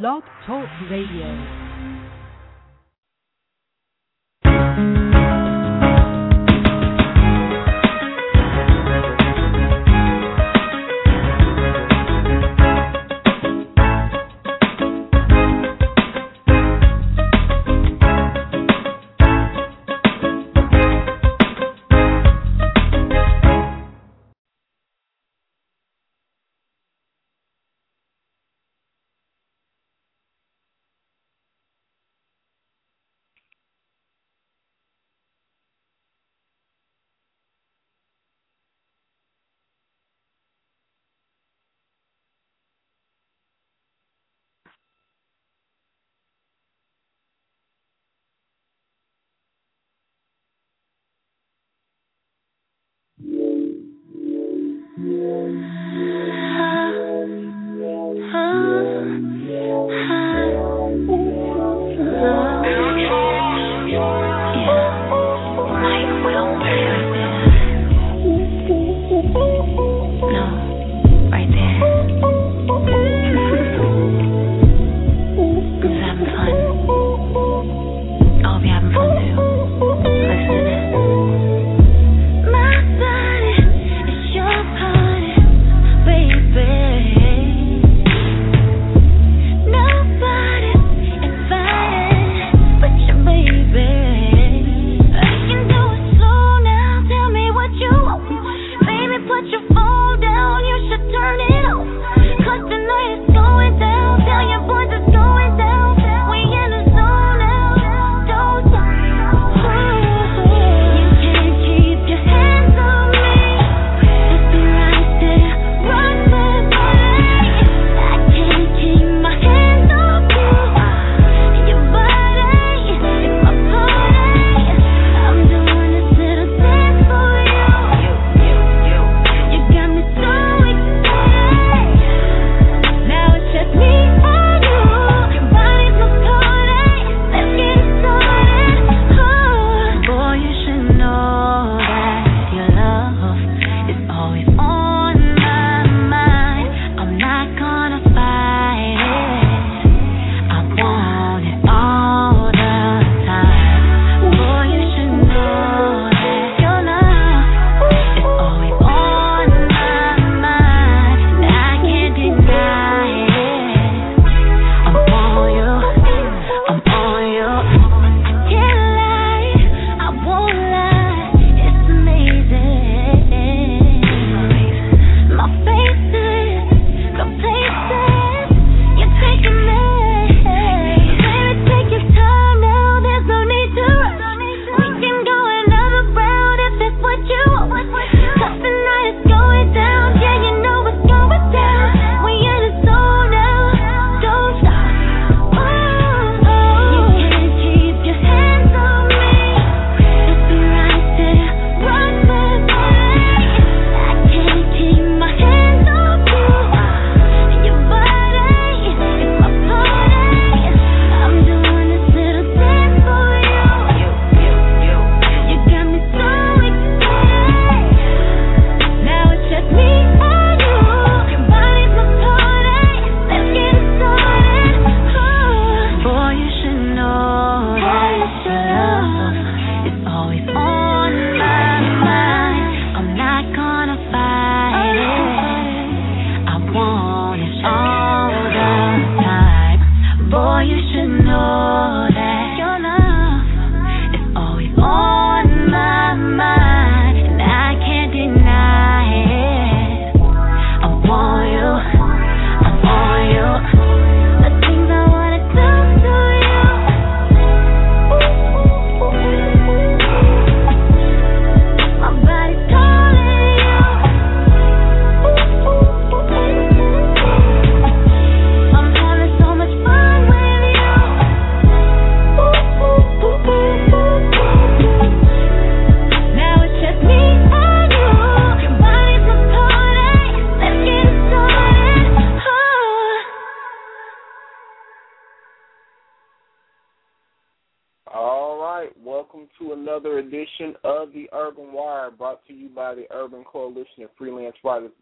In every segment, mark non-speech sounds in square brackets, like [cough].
Blog Talk Radio. Mm-hmm.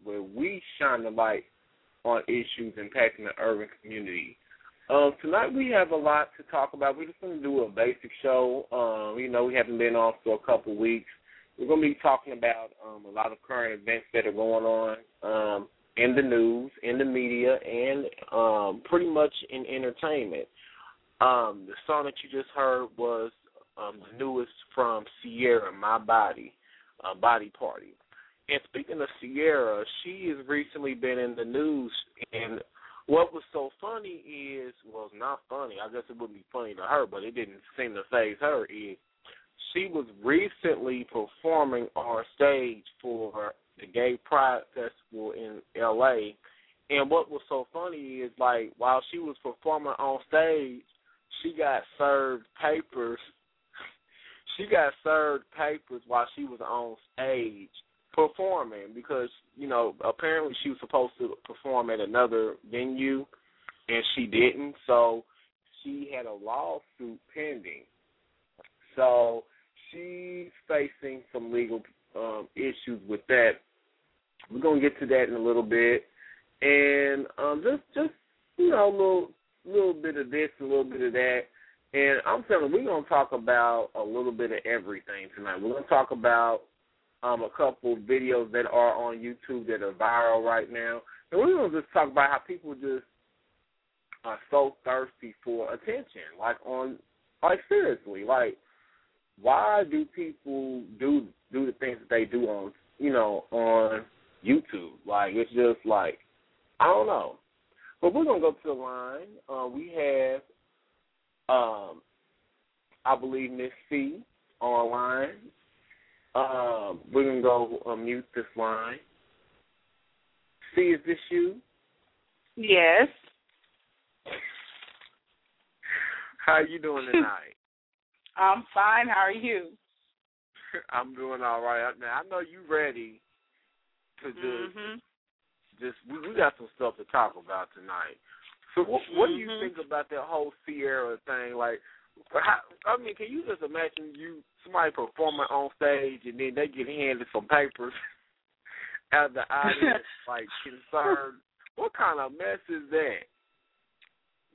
Where we shine the light on issues impacting the urban community. Um, tonight we have a lot to talk about. We're just going to do a basic show. Um, you know, we haven't been off for a couple weeks. We're going to be talking about um, a lot of current events that are going on um, in the news, in the media, and um, pretty much in entertainment. Um, the song that you just heard was um, the newest from Ciara, My Body, uh, Body Party. And speaking of Ciara, she has recently been in the news. And what was so funny is, well, it's not funny. I guess it wouldn't be funny to her, but it didn't seem to faze her. Is she was recently performing on stage for the Gay Pride Festival in L.A. And what was so funny is, like, while she was performing on stage, she got served papers. She got served papers while she was on stage performing because you know apparently she was supposed to perform at another venue and she didn't. So she had a lawsuit pending. So she's facing some legal um issues with that. We're going to get to that in a little bit. And um just just you know a little little bit of this a little bit of that and I'm telling you, we're going to talk about a little bit of everything tonight. We're going to talk about um, a couple videos that are on YouTube that are viral right now. And we're going to just talk about how people just are so thirsty for attention. Like, on, like, seriously, like, why do people do do the things that they do on, you know, on YouTube? Like, it's just like, I don't know. But we're going to go to the line. Uh, we have, um, I believe, Miss Cie online. Um, we're gonna go uh, mute this line. Cie, is this you? Yes. How are you doing tonight? [laughs] I'm fine. How are you? [laughs] I'm doing all right. Now I know you ready to just mm-hmm. just we, we got some stuff to talk about tonight. So what, what do you Mhm. think about that whole Ciara thing? Like, how, I mean, can you just imagine you somebody performing on stage and then they get handed some papers [laughs] out of the audience, [laughs] like concerned? What kind of mess is that?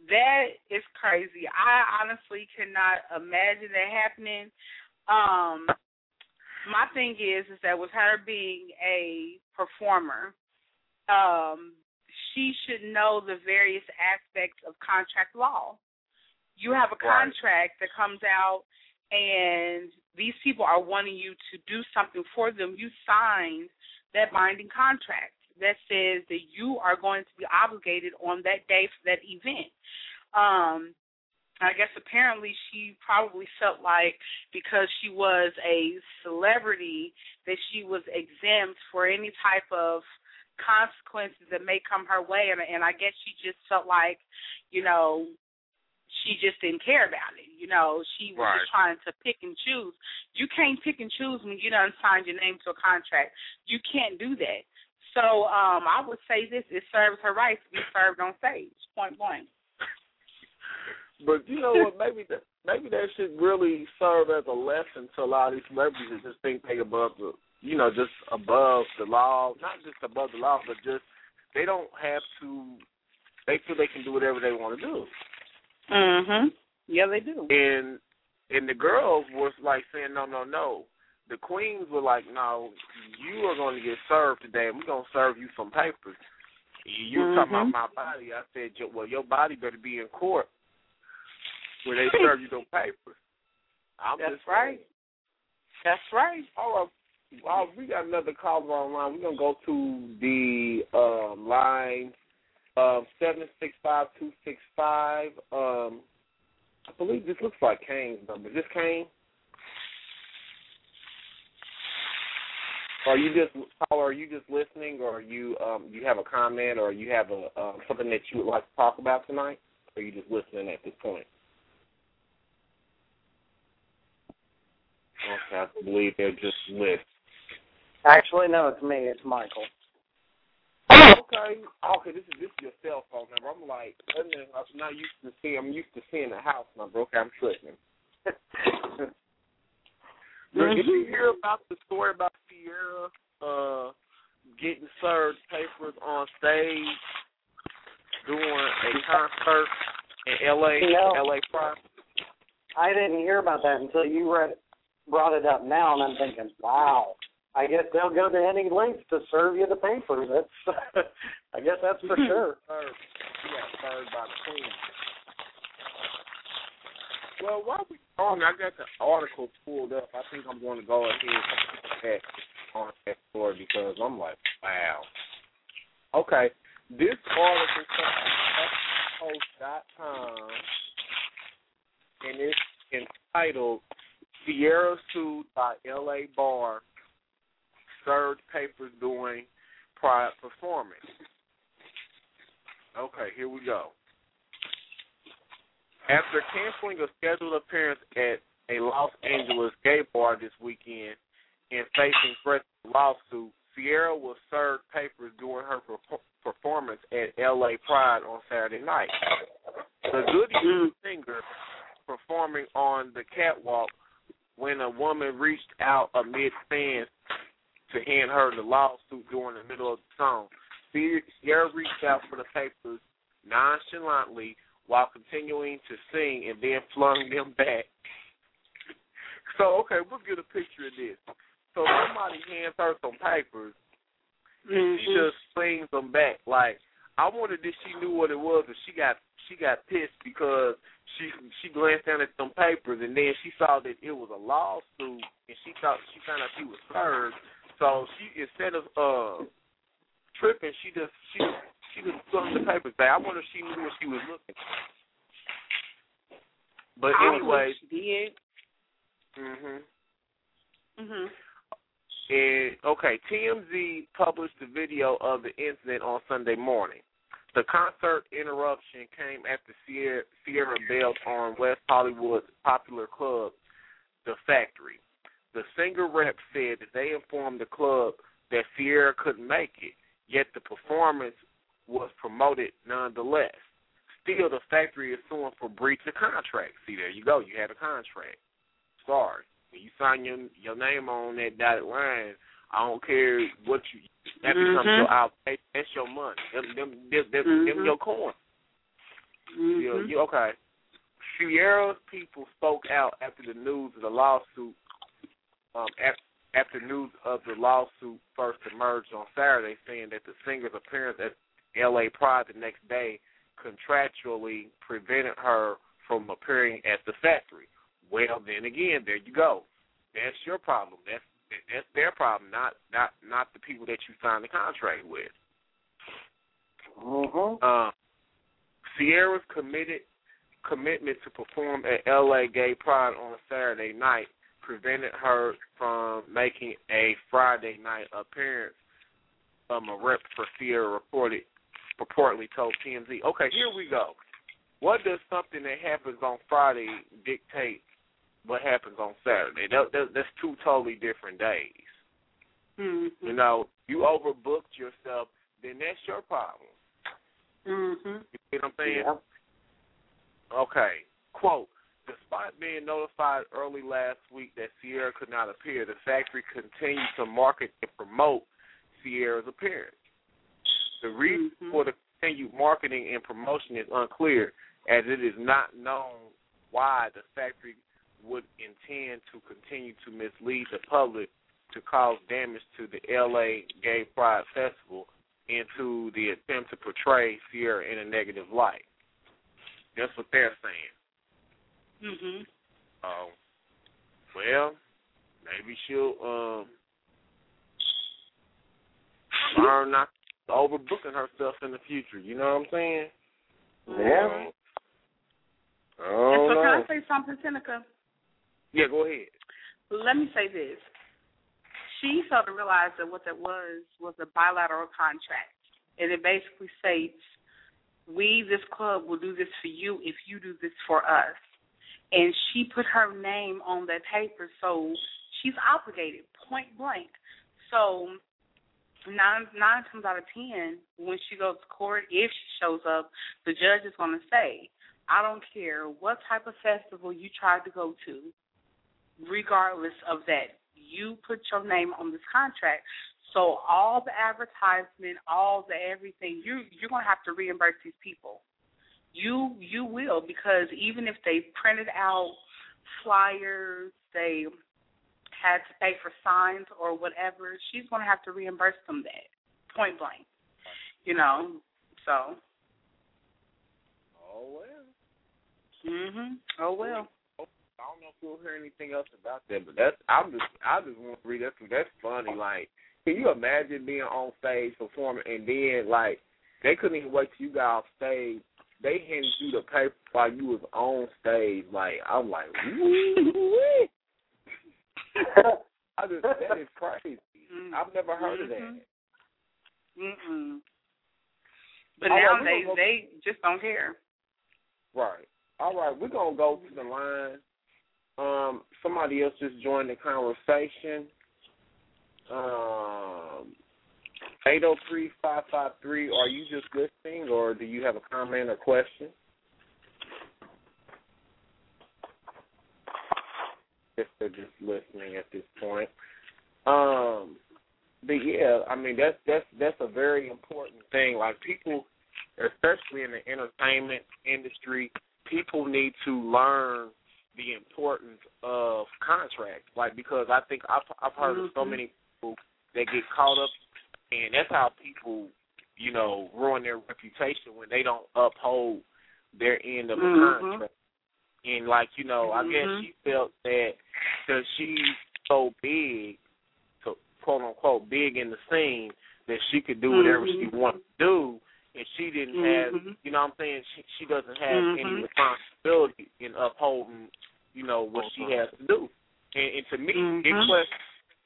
That is crazy. I honestly cannot imagine that happening. Um, my thing is, is that with her being a performer, um, she should know the various aspects of contract law. You have a Right. contract that comes out, and these people are wanting you to do something for them. You signed that binding contract that says that you are going to be obligated on that day for that event. Um, I guess apparently she probably felt like because she was a celebrity that she was exempt for any type of consequences that may come her way and and I guess she just felt like, you know, she just didn't care about it. You know, she was Right. just trying to pick and choose. You can't pick and choose when you done signed your name to a contract. You can't do that. So um I would say this, it serves her right to be served on stage, point blank. But you know what? Maybe that maybe that should really serve as a lesson to a lot of these celebrities that just think they above the, you know, just above the law. Not just above the law, but just they don't have to. They feel they can do whatever they want to do. Mhm. Yeah, they do. And and the girls was like saying no, no, no. The queens were like, no, you are going to get served today, and we're going to serve you some papers. You were talking about my body. I said, well, your body better be in court where they [laughs] serve you those papers. I'm That's just right. saying. That's right. All right. Well, we got another caller online. We're gonna go to the um, line um, seven six five two six five. Um, I believe this looks like Kane's number. Is this Kane? Are you just caller? Are you just listening, or are you um, you have a comment, or you have a um, something that you would like to talk about tonight? Or are you just listening at this point? Okay, I believe they're just lit. Actually, no, it's me. It's Michael. Okay. Okay, this is this is your cell phone number. I'm like, wait a minute, I'm not used to seeing. I'm used to seeing the house number. Okay, I'm tripping. [laughs] Did you hear about the story about Ciara uh, getting served papers on stage during a concert in L.A. No. L.A. Pride. I didn't hear about that until you read brought it up now, and I'm thinking, wow. I guess they'll go to any lengths to serve you the paper. That's, [laughs] I guess that's for [laughs] sure. Served. Yeah, served by the queen. Well, while we're on, I got the article pulled up. I think I'm going to go ahead and on that story because I'm like, wow. Okay, this article comes from Post.com, and it's entitled "Ciara Sued by L.A. Bar Served Papers During Pride Performance." Okay, here we go. After canceling a scheduled appearance at a Los Angeles gay bar this weekend and facing threats of lawsuit, Ciara was served papers during her per- performance at LA Pride on Saturday night. The Goody singer performing on the catwalk when a woman reached out amid fans to hand her the lawsuit during the middle of the song. Ciara reached out for the papers nonchalantly while continuing to sing and then flung them back. So, okay, we'll get a picture of this. So somebody hands her some papers, Mm-hmm. she just flings them back. Like I wondered if she knew what it was, and she got she got pissed because she she glanced down at some papers, and then she saw that it was a lawsuit, and she thought she found out she was served. So she instead of uh tripping, she just she she just flung the papers back. I wonder if she knew what she was looking. But anyway, she did. mhm. Mm Mhm. And okay, TMZ published the video of the incident on Sunday morning. The concert interruption came after Ciara, Ciara bailed on West Hollywood's popular club, The Factory. The singer rep said that they informed the club that Ciara couldn't make it, yet the performance was promoted nonetheless. Still, the factory is suing for breach of contract. See, there you go. You had a contract. Sorry. When you sign your your name on that dotted line, I don't care what you that becomes Mhm. your obligation. That's your money. Them them them, them, them Mhm. your coin. You, Mhm. you okay? Ciara's people spoke out after the news of the lawsuit. Um, after, after news of the lawsuit first emerged on Saturday, saying that the singer's appearance at L.A. Pride the next day contractually prevented her from appearing at the factory. Well, then again, there you go. That's your problem. That's that's their problem, not not not the people that you signed the contract with. Mm-hmm. Uh, Ciara's committed commitment to perform at LA Gay Pride on a Saturday night prevented her from making a Friday night appearance. Um, a rep for Ciara reported purportedly told TMZ. Okay, here we go. What does something that happens on Friday dictate what happens on Saturday? That, that, that's two totally different days. Mhm. You know, you overbooked yourself, then that's your problem. Mhm. You see what I'm saying? Yeah. Okay. Quote, despite being notified early last week that Ciara could not appear, the factory continued to market and promote Ciara's appearance. The reason Mhm. for the continued marketing and promotion is unclear, as it is not known why the factory would intend to continue to mislead the public to cause damage to the LA Gay Pride Festival and to the attempt to portray Ciara in a negative light. That's what they're saying. Mhm. Um, well, maybe she'll um learn not overbooking herself in the future. You know what I'm saying? Yeah. Oh and so no. can I say something, Senica? Yeah, go ahead. Let me say this. She failed to realize that what that was was a bilateral contract. And it basically states, we, this club, will do this for you if you do this for us. And she put her name on that paper, so she's obligated, point blank. So nine nine times out of ten, when she goes to court, if she shows up, the judge is going to say, I don't care what type of festival you tried to go to, regardless of that, you put your name on this contract. So all the advertisement, all the everything, you you're gonna have to reimburse these people. You you will because even if they printed out flyers, they had to pay for signs or whatever, she's going to have to reimburse them that point blank. You know, so. Oh well. Mhm. Oh well. I don't know if we'll hear anything else about that, but that's I'm just I just want to read that that's funny. Like, can you imagine being on stage performing and then like they couldn't even wait till you got off stage. They handed you the paper while you was on stage. Like I'm like, [laughs] I just that is crazy. Mm-hmm. I've never heard of that. Mm-mm. But All right, nowadays go- they just don't care. Right. All right, we're gonna go to the line. Um, somebody else just joined the conversation. Um, eight zero three five five three. Are you just listening, or do you have a comment or question? If they're just listening at this point. Um, but yeah, I mean that's that's that's a very important thing. Like people, especially in the entertainment industry, people need to learn the importance of contracts. Like because I think I've I've heard of so Mhm. many people that get caught up, and that's how people, you know, ruin their reputation when they don't uphold their end of a Mhm. contract. And like you know, I guess Mhm. she felt that because she's so big, so quote unquote big in the scene, that she could do whatever she Mhm. wanted to do, and she didn't have, Mhm. you know, what I'm saying she she doesn't have any Mhm. responsibility in upholding, you know, what she has to do. And, and to me, it Mhm. question,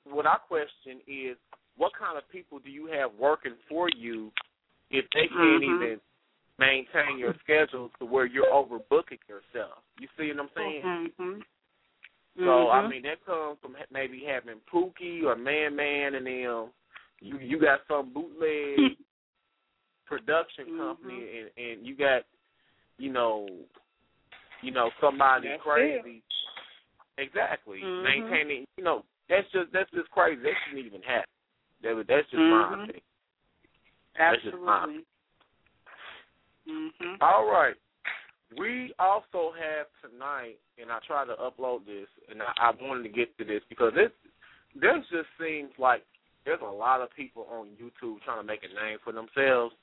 what I question is, what kind of people do you have working for you if they can't Mhm. even maintain your schedule to where you're overbooking yourself? You see what I'm saying? Mhm. So I Mhm. mean that comes from maybe having Pookie or Man Man and them. You you got some bootleg [laughs] production Mhm. company and and you got you know you know somebody That's crazy. Exactly. Mhm. Maintaining you know that's just that's just crazy. That shouldn't even happen. That that's just my Mhm. opinion. That's just my Absolutely. Mhm. All right. We also have tonight, and I try to upload this, and I, I wanted to get to this because it there just seems like there's a lot of people on YouTube trying to make a name for themselves,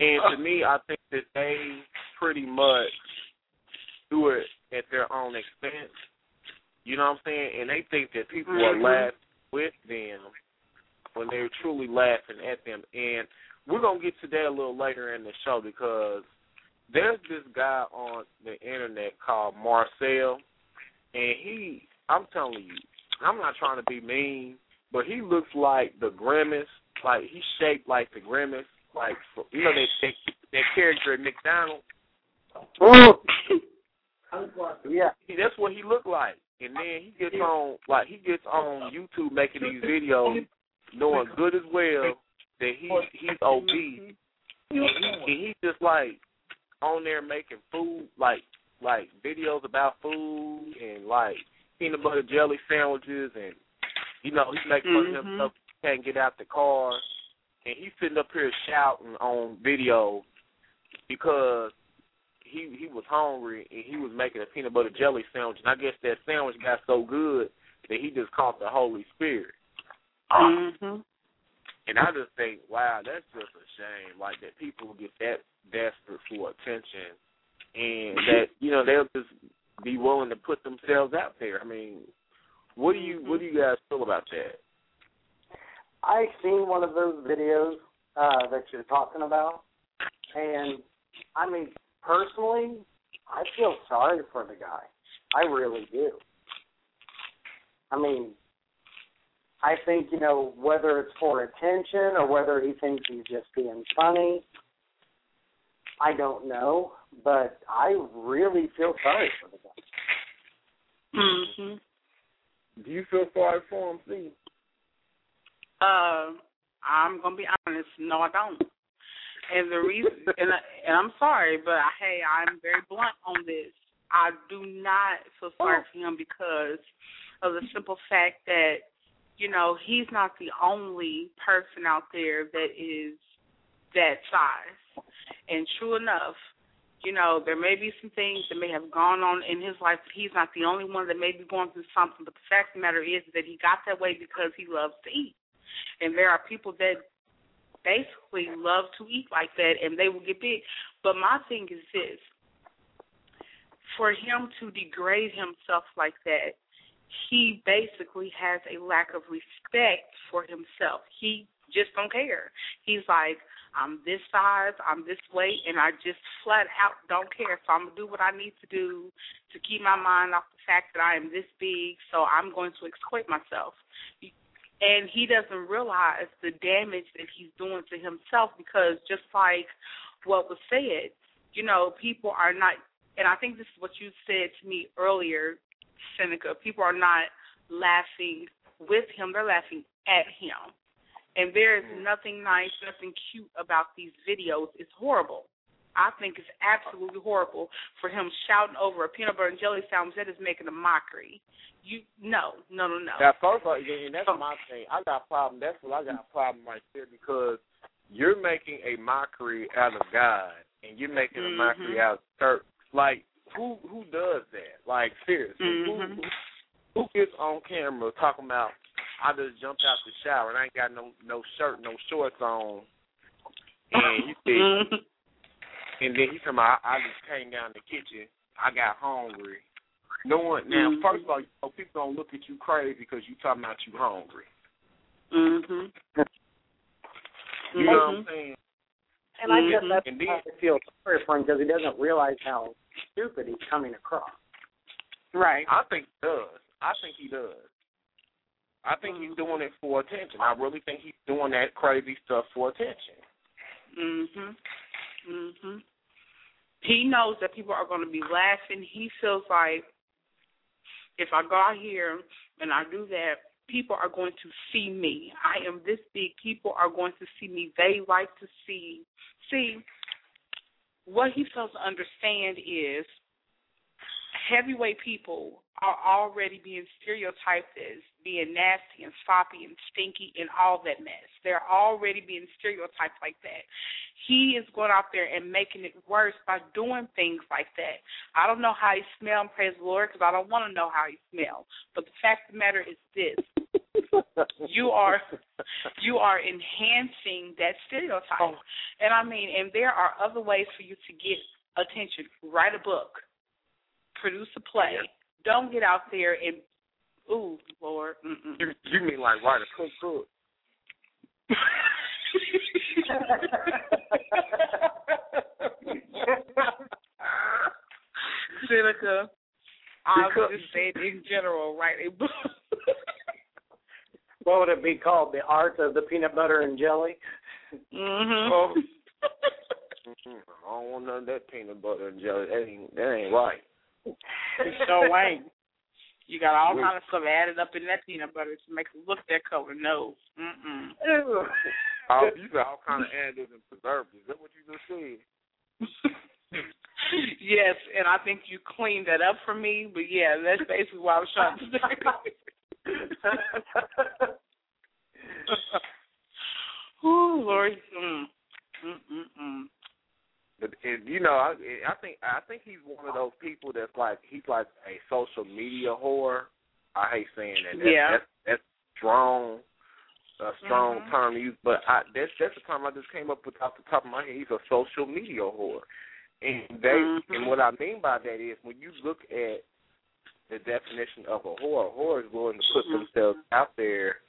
and to me, I think that they pretty much do it at their own expense. You know what I'm saying? And they think that people are Mhm. laughing with them when they're truly laughing at them. And we're gonna get to that a little later in the show because there's this guy on the internet called Marcel, and he, I'm telling you, I'm not trying to be mean, but he looks like the Grimace, like he's shaped like the Grimace, like you know that that, that character at McDonald's. [laughs] yeah. That's what he looked like. And then he gets on like he gets on YouTube making these videos, knowing good as well that he he's obese, and he, and he just like on there making food like like videos about food and like peanut butter jelly sandwiches and you know he's making fun of Mhm. himself he can't get out the car and he's sitting up here shouting on video because he he was hungry and he was making a peanut butter jelly sandwich and I guess that sandwich got so good that he just caught the Holy Spirit. Mhm. And I just think, wow, that's just a shame. Like that people get that desperate for attention, and [laughs] that you know they'll just be willing to put themselves out there. I mean, what do you what do you guys feel about that? I seen one of those videos uh, that you're talking about, and I mean, personally, I feel sorry for the guy. I really do. I mean, I think you know whether it's for attention or whether he thinks he's just being funny. I don't know, but I really feel sorry for the guy. Mhm. Do you feel sorry for him, Steve? Uh, I'm gonna be honest. No, I don't. And the reason, [laughs] and I, and I'm sorry, but hey, I'm very blunt on this. I do not feel sorry for him because of the simple fact that you know he's not the only person out there that is that size. And true enough, you know, there may be some things that may have gone on in his life. But he's not the only one that may be going through something. But the fact of the matter is that he got that way because he loves to eat. And there are people that basically love to eat like that and they will get big. But my thing is this for him to degrade himself like that, he basically has a lack of respect for himself. He just don't care. He's like, I'm this size, I'm this weight, and I just flat out don't care. So I'm gonna do what I need to do to keep my mind off the fact that I am this big. So I'm going to exploit myself. And he doesn't realize the damage that he's doing to himself because just like what was said, you know, people are not. And I think this is what you said to me earlier, Senica. People are not laughing with him; they're laughing at him and there is nothing nice, nothing cute about these videos. It's horrible. I think it's absolutely horrible for him shouting over a peanut butter and jelly sandwich that is making a mockery. You no, no, no, no. Now, first of all, and that's my thing. I got a problem. That's what I got a problem right there because you're making a mockery out of God, and you're making mm-hmm. a mockery out of church. Like who who does that? Like seriously, mm-hmm. who who gets on camera talking about I just jumped out the shower and I ain't got no no shirt, no shorts on. And you see, and then he told me I, I just came down the kitchen. I got hungry. No one now. Mm-hmm. First of all, you know, people don't look at you crazy because you talking about you hungry. Mhm. You know what I'm saying? And I guess Mhm. that's And then- why I feel sorry for him because he doesn't realize how stupid he's coming across. Right. I think he does. I think he does. I think he's doing it for attention. I really think he's doing that crazy stuff for attention. Mhm. Mhm. He knows that people are going to be laughing. He feels like if I go out here and I do that, people are going to see me. I am this big. People are going to see me. They like to see. See, what he fails to understand is heavyweight people are already being stereotyped as being nasty and sloppy and stinky and all that mess. They're already being stereotyped like that. He is going out there and making it worse by doing things like that. I don't know how he smells, praise the Lord, because I don't want to know how he smells. But the fact of the matter is this: you are you are enhancing that stereotype. Oh. And I mean, and there are other ways for you to get attention. Write a book, produce a play. Don't get out there and ooh, Lord. Mm-mm. You, you mean like write a cookbook? [laughs] Senica. I would just say in general, write a book. [laughs] What would it be called? The art of the peanut butter and jelly? mhm. Oh. [laughs] Mm-mm. I don't want none of that peanut butter and jelly. That ain't that ain't right. It sure ain't. You got all kind of stuff added up in that peanut butter to make it look that color. No. Mm-mm. Ew. All, you got all kind of additives and preservatives. Is that what you just said? [laughs] yes, and I think you cleaned that up for me, but yeah, that's basically what I was trying to say. [laughs] Ooh, [laughs] Lord. Mm. Mm-mm-mm. But and, you know, I I think I think he's one of those people that's like he's like a social media whore. I hate saying that. That's, Yeah. That's, that's strong, a strong Mhm. term to use. But I that's that's the term I just came up with off the top of my head. He's a social media whore. And they Mhm. and what I mean by that is when you look at the definition of a whore, a whore is willing to put Mhm. themselves out there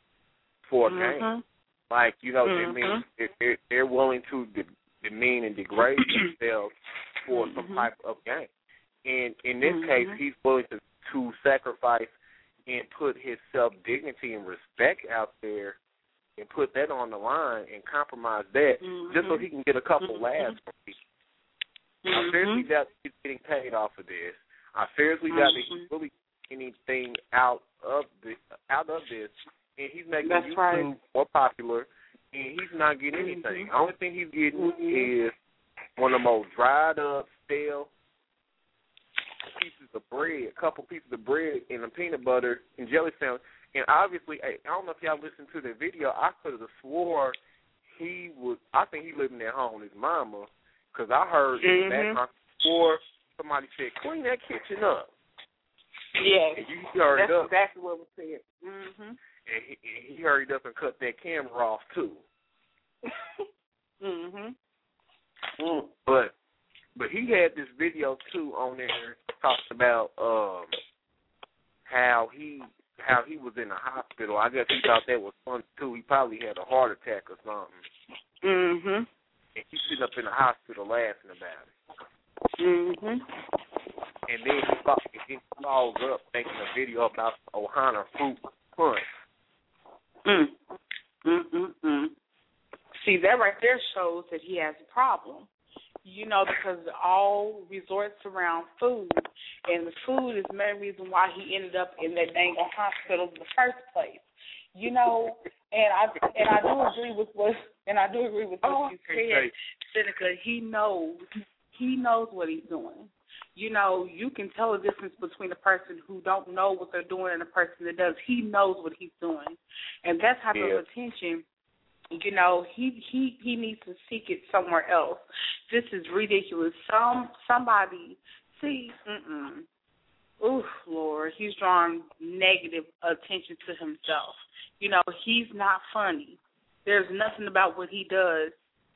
for a gain. Like you know, Mhm. they mean they're- they're, they're willing to de- demean and degrade [clears throat] themselves for some Mhm. type of gain. And in this Mhm. case, he's willing to to sacrifice and put his self dignity and respect out there and put that on the line and compromise that just so Mhm. he can get a couple Mhm. laughs from people. I seriously doubt he's getting paid off of this. I seriously doubt that he's really anything out of the out of this, and he's making That's YouTube right. more popular, and he's not getting anything. Mhm. The only thing he's getting Mhm. is one of the most dried up, stale pieces of bread, a couple pieces of bread, and a peanut butter and jelly sandwich. And obviously, I don't know if y'all listened to the video. I could have swore he was. I think he living at home with his mama, because I heard in the Mhm. background before somebody said, "Clean that kitchen up." Yes, and you hurried that's up, exactly what was said. Mm-hmm. and he, and he hurried up and cut that camera off too. [laughs] mhm. Mm. But but he had this video too on there talks about um how he how he was in the hospital. I guess he thought that was fun too. He probably had a heart attack or something. Mhm. And he's sitting up in the hospital laughing about it. Mhm. And then he fo- and then he follows up making a video about Ohana fruit punch. Mm. Mm mm. See that right there shows that he has a problem. You know, because it all resorts around food, and the food is the main reason why he ended up in that dang hospital in the first place. You know, and I and I do agree with what and I do agree with what you said, Senica. He knows he knows what he's doing. You know, you can tell the difference between a person who don't know what they're doing and a person that does. He knows what he's doing, and that type Yeah. of attention you know he he he needs to seek it somewhere else. This is ridiculous. Some somebody see mm ooh lord. He's drawing negative attention to himself. You know he's not funny. There's nothing about what he does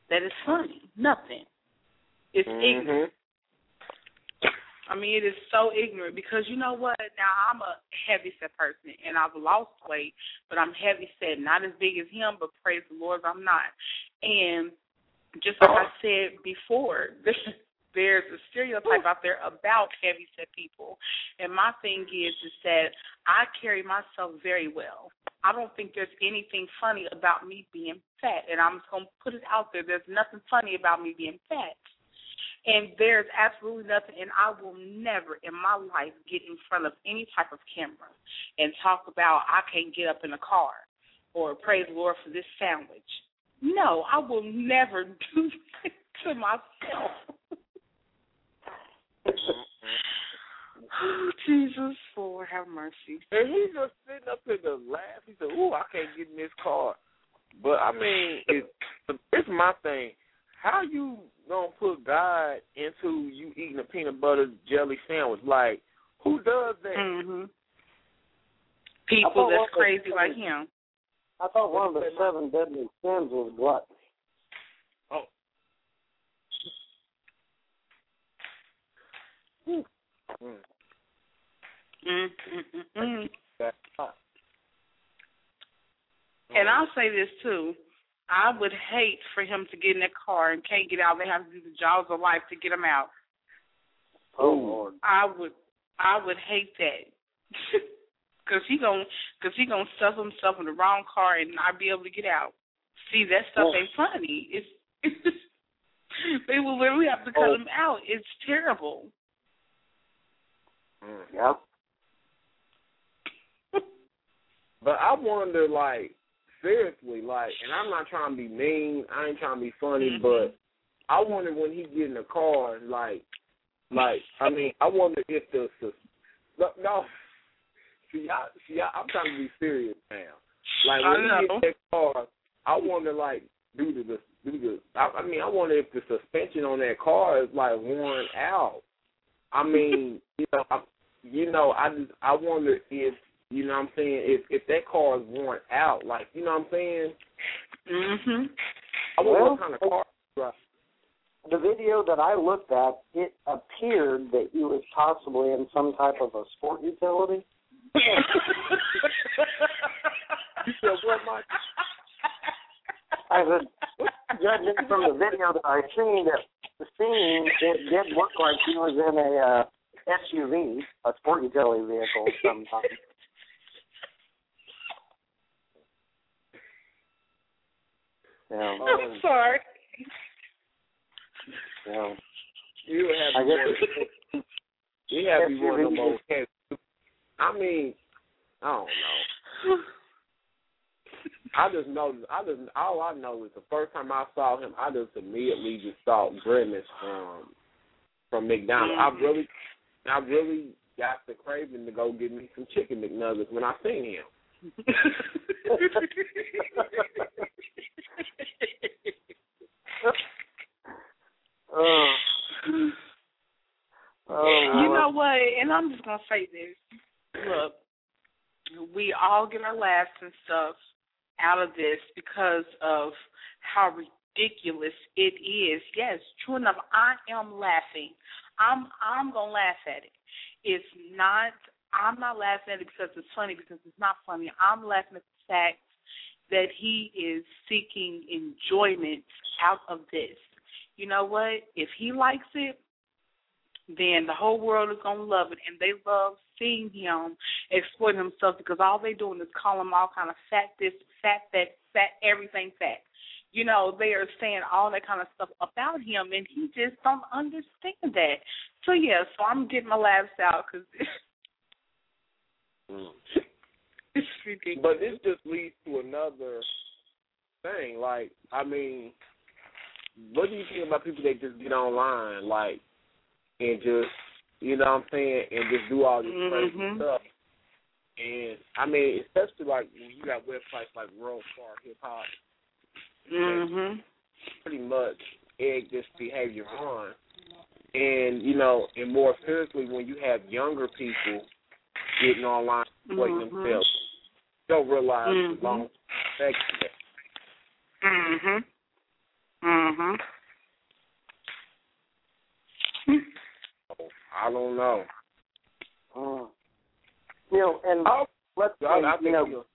that is funny. Nothing it's ignorant Mhm. I mean, it is so ignorant because you know what? Now I'm a heavy set person and I've lost weight, but I'm heavy set, not as big as him, but praise the Lord, I'm not. And just like I said before, [laughs] there's a stereotype out there about heavy set people, and my thing is is that I carry myself very well. I don't think there's anything funny about me being fat, and I'm just gonna put it out there. There's nothing funny about me being fat. And there's absolutely nothing, and I will never in my life get in front of any type of camera and talk about I can't get up in a car or praise the Lord for this sandwich. No, I will never [laughs] do that to myself. oh, Jesus, Lord have mercy. And he's just sitting up in the laugh. He said, "Ooh, I can't get in this car." But I mean, it, it's my thing. How you gonna put God into you eating a peanut butter jelly sandwich? Like, who does that? hmm People that's one was- crazy like him. I thought one of the seven deadly sins was gluttony. Oh. Mm. mm mm mm And I'll say this too. I would hate for him to get in that car and can't get out. They have to do the jaws of life to get him out. Oh Lord. I would, I would hate that. [laughs] Cause he gon' cause he gonna stuff himself in the wrong car and not be able to get out. See that stuff Oh. ain't funny. It's, it's [laughs] they will literally have to cut Oh. him out. It's terrible. Mm. Yep. But I wonder, like, seriously, like, and I'm not trying to be mean. I ain't trying to be funny, Mhm. but I wonder when he get in the car, like, like, I mean, I wonder if the no, no. See, I, see, I, I'm trying to be serious now. Like when he get in that car, I wonder, like, due to the, due to, I, I mean, I wonder if the suspension on that car is like worn out. I mean, you know, I, you know, I just, I wonder if, you know, what I'm saying, if if that car is worn out, like, you know, what I'm saying, Mhm. I wonder Well, what kind of car. he. The video that I looked at, it appeared that he was possibly in some type of a sport utility. [laughs] You said what, Mike? I said, judging from the video that I seen, that the scene, it did look like he was in a uh, SUV, a sport utility vehicle of some type. Yeah, I'm sorry. yeah. You have I guess be you have to be one of them SUV. old cats. I mean, I don't know. [sighs] I just know. I just all I know is the first time I saw him, I just immediately just saw Grimace from from McDonald's. I Mhm. really, I really got the craving to go get me some chicken McNuggets when I seen him. [laughs] [laughs] Uh, Oh, You know what? And I'm just gonna say this. Look, we all get our laughs and stuff out of this because of how ridiculous it is. Yes, true enough. I am laughing. I'm I'm gonna laugh at it. It's not. I'm not laughing at it because it's funny because it's not funny. I'm laughing at the fact that he is seeking enjoyment out of this. You know what? If he likes it, then the whole world is gonna love it, and they love seeing him exploit himself because all they doing is call him all kind of fat this, fat that, fat everything fat. You know, they are saying all that kind of stuff about him, and he just don't understand that. So yeah, so I'm getting my laughs out because [laughs] Mm. It's ridiculous. But this just leads to another thing. Like, I mean, what do you think about people that just get online, like, and just, you know what I'm saying, and just do all this crazy Mhm. stuff? And I mean, especially like when you got websites like World Star Hip Hop, Mhm. pretty much egg this behavior on. And you know, and more seriously, when you have younger people getting online, Mhm. themselves, don't realize Mhm. the long effects of that. Mhm. Mhm. So, I don't know. Mm. You know, and Oh, let's say, I, I you know,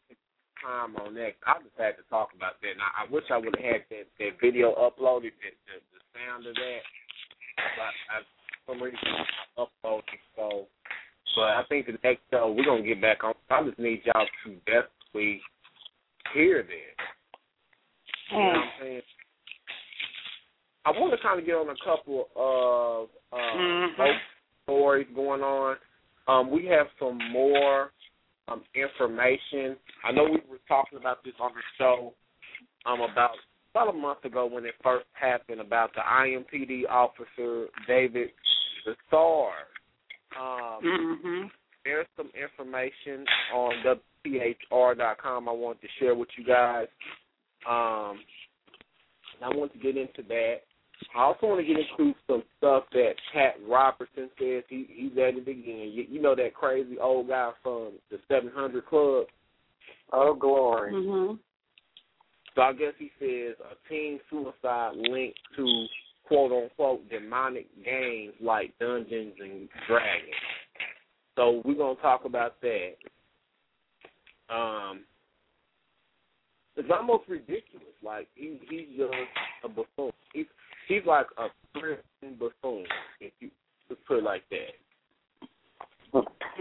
time on that. I just had to talk about that. And I, I wish I would have had that, that video uploaded, that, the, the sound of that. But I, for some reason, I uploaded it. So, but I think the next show we're gonna get back on. I just need y'all to desperately hear that. You know what I'm saying? I want to kind of get on a couple of uh, Mhm. stories going on. Um, we have some more um, information. I know we were talking about this on the show um, about about a month ago when it first happened about the IMPD officer David Bisard. Um, Mhm. there's some information on WTHR.com I want to share with you guys. Um, I want to get into that. I also want to get into some stuff that Pat Robertson says. He he's at it again. You, you know that crazy old guy from the 700 Club. oh glory. Mhm. So I guess he says a teen suicide linked to quote unquote demonic games like Dungeons and Dragons. So we're gonna talk about that. Um, it's almost ridiculous. Like he he's just a buffoon. He's he's like a Christian buffoon, if you put it like that.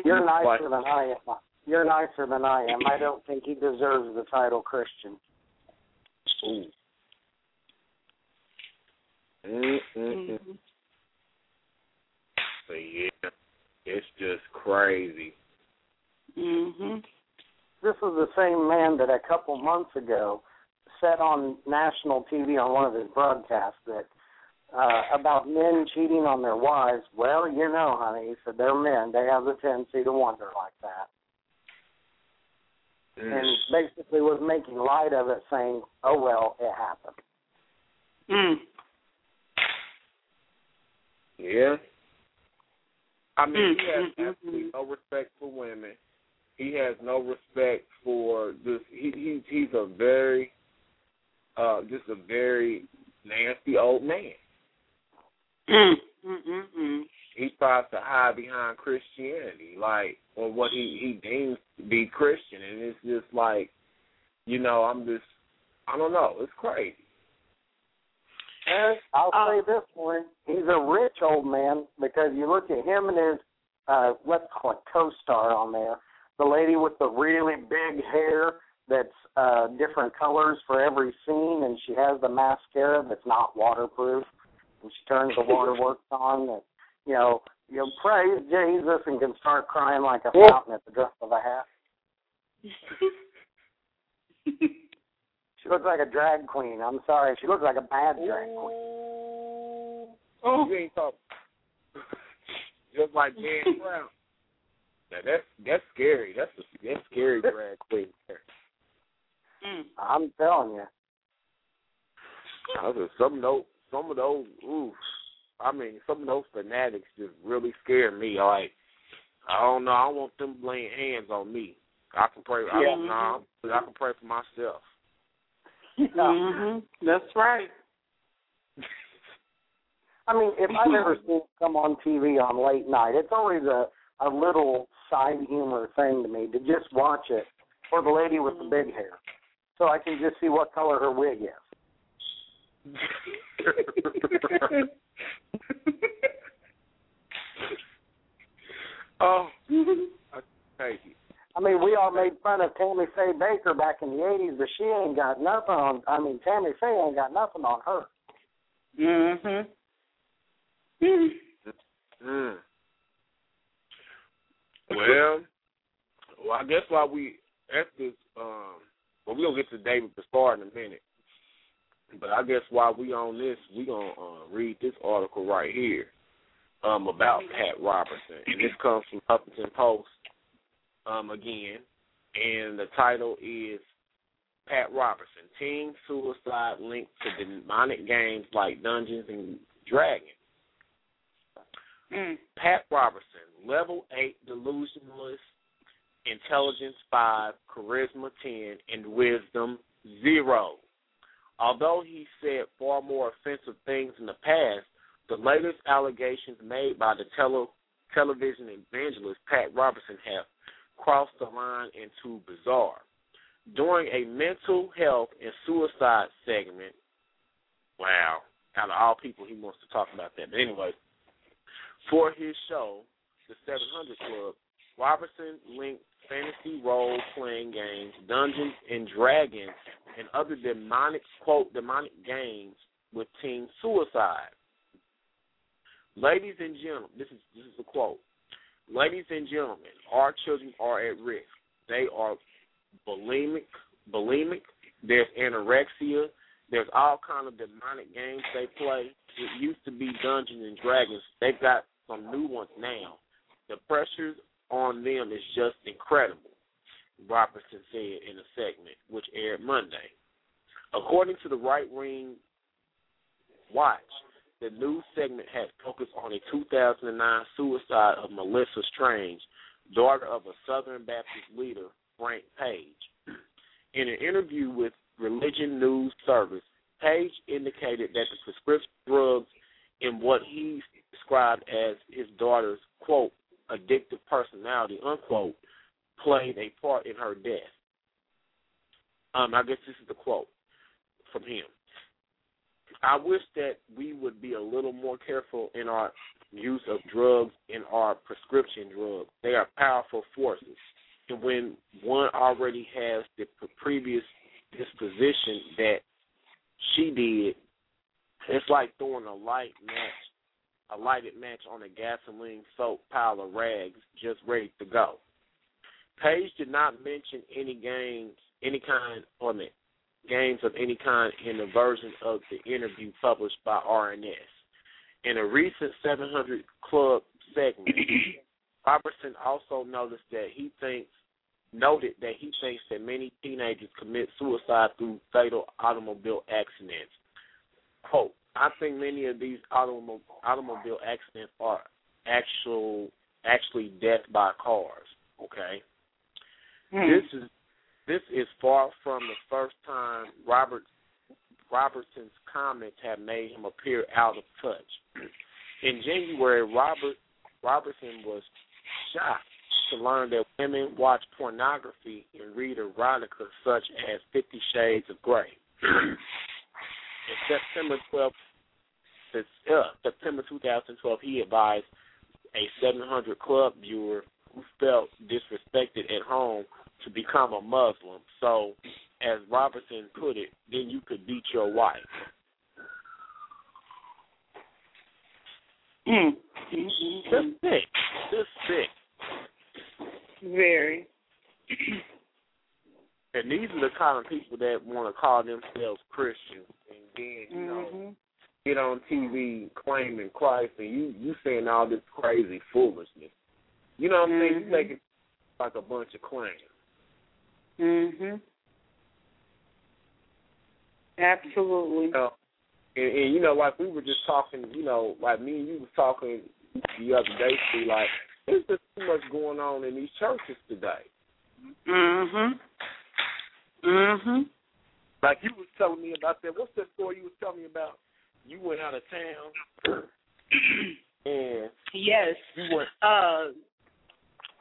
You're Like- nicer than I am. You're nicer than I am. I don't think he deserves the title Christian. Ooh. Mhm. So yeah, it's just crazy. Mhm. This is the same man that a couple months ago said on national TV on one of his broadcasts that uh, about men cheating on their wives. Well, you know, honey, he said they're men. They have the tendency to wonder like that. Mm. And basically was making light of it, saying, "Oh well, it happened." Mm. Yeah. I mean, he has Mm, mm, absolutely no respect for women. He has no respect for this. He, he he's a very, uh, just a very nasty old man. Mm. Mm. Mm. He tries to hide behind Christianity, like or what he he deems to be Christian, and it's just like, you know, I'm just, I don't know, it's crazy. And I'll Uh, say this one: he's a rich old man because you look at him and his, uh, let's call it co-star on there, the lady with the really big hair that's uh different colors for every scene, and she has the mascara that's not waterproof, and she turns the waterworks [laughs] on. That you know, you know, praise Jesus and can start crying like a fountain at the drop of a hat. [laughs] She looks like a drag queen. I'm sorry, she looks like a bad drag queen. Oh, you ain't talking. [laughs] Just like Dan Brown. Now that's that's scary. That's a that's scary drag queen. Mm. I'm telling you. Those are some of those some of those ooh. I mean, some of those fanatics just really scare me. Like, I don't know. I don't want them laying hands on me. I can pray. I don't know. I can pray for myself. [laughs] Mhm. That's right. I mean, if I've ever [laughs] seen come on TV on late night, it's always a a little side humor thing to me to just watch it for the lady with the big hair, so I can just see what color her wig is. [laughs] oh, I take it. I mean, we all made fun of Tammy Faye Bakker back in the '80s, but she ain't got nothing on. I mean, Tammy Faye ain't got nothing on her. Mhm. Mm. Well, well, I guess while we at this, um, well, we gonna get to David Bastard in a minute. But I guess while we on this, we gonna uh, read this article right here um, about Pat Robertson, and this comes from Huffington Post um, again, and the title is Pat Robertson: Teen Suicide Linked to Demonic Games Like Dungeons and Dragons. Mm. Pat Robertson, level 8 delusionalist, intelligence 5, charisma 10, and wisdom 0. Although he said far more offensive things in the past, the latest allegations made by the tele- television evangelist Pat Robertson have crossed the line into bizarre. During a mental health and suicide segment, wow, out of all people, he wants to talk about that. But anyway, for his show, The 700 Club, Robertson linked fantasy role playing games, Dungeons and Dragons, and other demonic, quote, demonic games with teen suicide. Ladies and gentlemen, this is this is a quote. Ladies and gentlemen, our children are at risk. They are bulimic, bulimic. There's anorexia. There's all kind of demonic games they play. It used to be Dungeons and Dragons. They've got some new ones now. The pressures on them is just incredible. Robertson said in a segment which aired Monday. According to the right wing watch, the news segment has focused on a 2009 suicide of Melissa Strange, daughter of a Southern Baptist leader, Frank Page. In an interview with Religion News Service, Page indicated that the prescription drugs in what he described as his daughter's, quote, addictive personality, unquote, played a part in her death. Um, I guess this is the quote from him. I wish that we would be a little more careful in our use of drugs in our prescription drugs. They are powerful forces. And when one already has the previous disposition that she did, it's like throwing a light match, a lighted match on a gasoline soaked pile of rags just ready to go. Page did not mention any games, any kind on it, games of any kind in the version of the interview published by RNS. In a recent 700 Club segment, [clears throat] Robertson also noticed that he thinks noted that he thinks that many teenagers commit suicide through fatal automobile accidents. Quote, I think many of these automobile automobile accidents are actual actually death by cars. Okay. Mm. This is this is far from the first time Robert Robertson's comments have made him appear out of touch. [clears throat] In January, Robert Robertson was shocked to learn that women watch pornography and read erotica such as Fifty Shades of Grey. [clears throat] In September 12, uh, September 2012, he advised a 700 Club viewer who felt disrespected at home to become a Muslim. So, as Robertson put it, then you could beat your wife. Mm. Just sick. Just sick. Very. And these are the kind of people that want to call themselves Christians and then, you know, Mhm. get on TV claiming Christ and you you saying all this crazy foolishness. You know what I'm saying? Mhm. You make it like a bunch of claims. Mhm. Absolutely. Know, and, and you know, like we were just talking, you know, like me and you was talking the other day, see, like there's just too much going on in these churches today. Mhm. Mhm. Like you was telling me about that. What's that story you was telling me about? You went out of town [clears throat] and Yes. you went. Uh,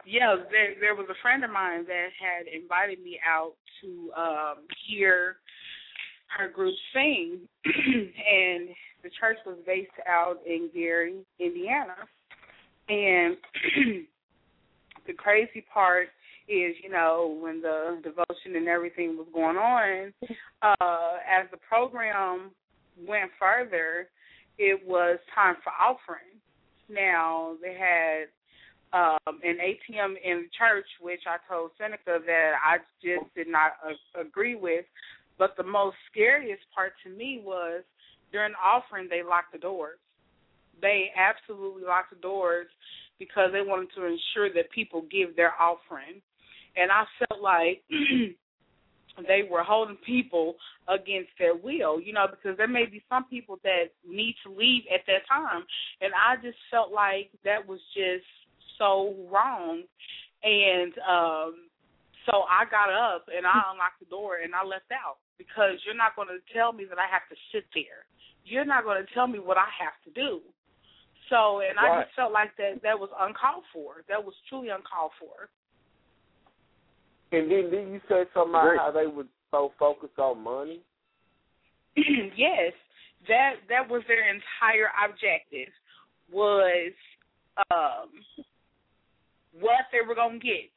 yeah, there there was a friend of mine that had invited me out to um hear her group sing, [clears throat] and the church was based out in Gary, Indiana, and [clears throat] the crazy part is, you know, when the devotion and everything was going on, uh, as the program went further, it was time for offering. Now they had um, an ATM in church, which I told Senica that I just did not uh, agree with. But the most scariest part to me was during the offering they locked the doors. They absolutely locked the doors because they wanted to ensure that people give their offering. And I felt like [clears throat] they were holding people against their will, you know, because there may be some people that need to leave at that time. And I just felt like that was just so wrong. And um so I got up and I [laughs] unlocked the door and I left out because you're not going to tell me that I have to sit there. You're not going to tell me what I have to do. So, and I just felt like that that was uncalled for. That was truly uncalled for. And then did you said something about Great. how they were so focused on money? [clears throat] yes, that that was their entire objective was um what they were gonna get.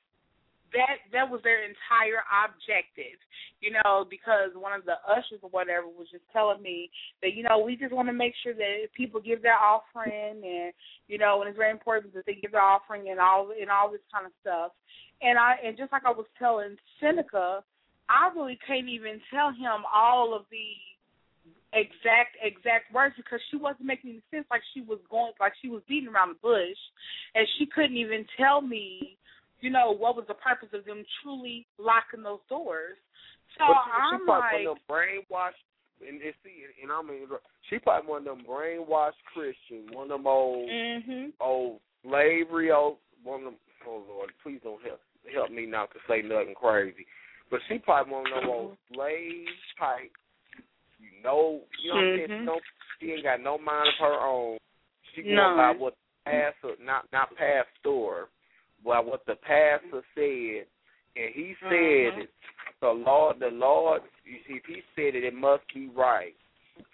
That that was their entire objective, you know, because one of the ushers or whatever was just telling me that you know we just want to make sure that people give their offering and you know and it's very important that they give their offering and all and all this kind of stuff. And I and just like I was telling Senica, I really can't even tell him all of the exact exact words because she wasn't making any sense like she was going like she was beating around the bush and she couldn't even tell me you know what was the purpose of them truly locking those doors so she, she i'm probably like one of them brainwashed, and, and see, and I mean, she probably one of them brainwashed Christians, one of them old, mhm old slavery, old one of them. Oh Lord, please don't help help me not to say nothing crazy. But she probably one of them old slave type. You know, you know what I'm saying? She, Mhm. she ain't got no mind of her own. She going None. by what the pastor, not not pastor, by what the pastor said, and he said Mhm. it. The Lord, the Lord, you see, if he said it, it must be right.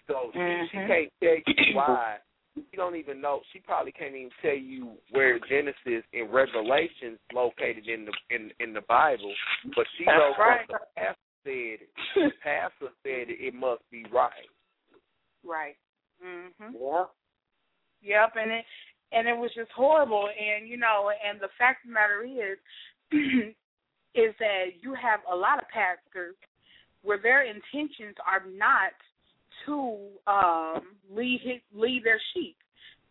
So she, she can't tell you why. She don't even know. She probably can't even tell you where Genesis and Revelations located in the in in the Bible. But she That's knows right. what the pastor said. [laughs] The pastor said it, it must be right. right mhm Yeah. Yep, and it and it was just horrible. And you know, and the fact of the matter is, [clears throat] is that you have a lot of pastors where their intentions are not to um, lead his, lead their sheep.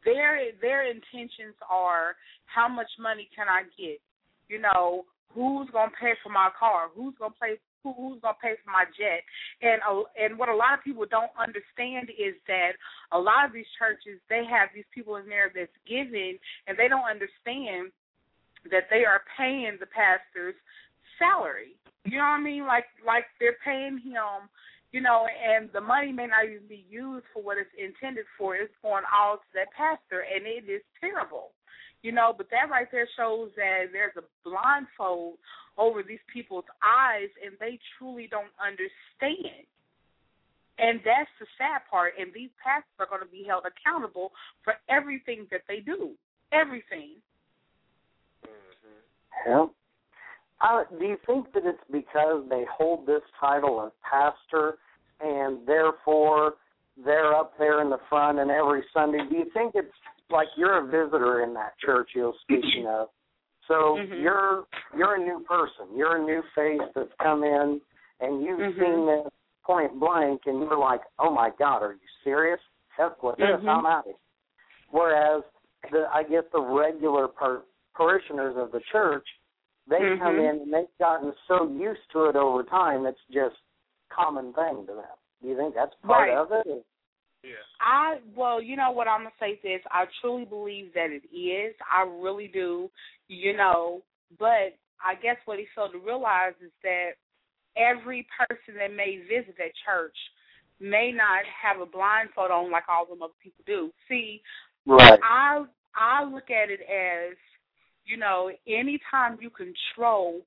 Their their intentions are how much money can I get? You know, who's gonna pay for my car? Who's gonna pay? Who, who's gonna pay for my jet? And uh, and what a lot of people don't understand is that a lot of these churches they have these people in there that's giving, and they don't understand that they are paying the pastor's salary. You know what I mean? Like like they're paying him, you know, and the money may not even be used for what it's intended for. It's going all to that pastor, and it is terrible. You know, but that right there shows that there's a blindfold over these people's eyes, and they truly don't understand. And that's the sad part. And these pastors are going to be held accountable for everything that they do. Everything. Yeah. Uh, do you think that it's because they hold this title of pastor and therefore they're up there in the front and every Sunday? Do you think it's like you're a visitor in that church you're speaking of? So Mhm. you're you're a new person. You're a new face that's come in and you've Mhm. seen this point blank and you're like, Oh my God, are you serious? Heck with this, Mhm. I'm out. Whereas the I guess the regular par- parishioners of the church they come Mhm. in and they've gotten so used to it over time it's just common thing to them. Do you think that's part Right. of it? Yeah. I well, you know what I'm gonna say this. I truly believe that it is. I really do. You know, but I guess what he failed to realize is that every person that may visit that church may not have a blindfold on like all them other people do. See, Right. I I look at it as, you know, anytime you control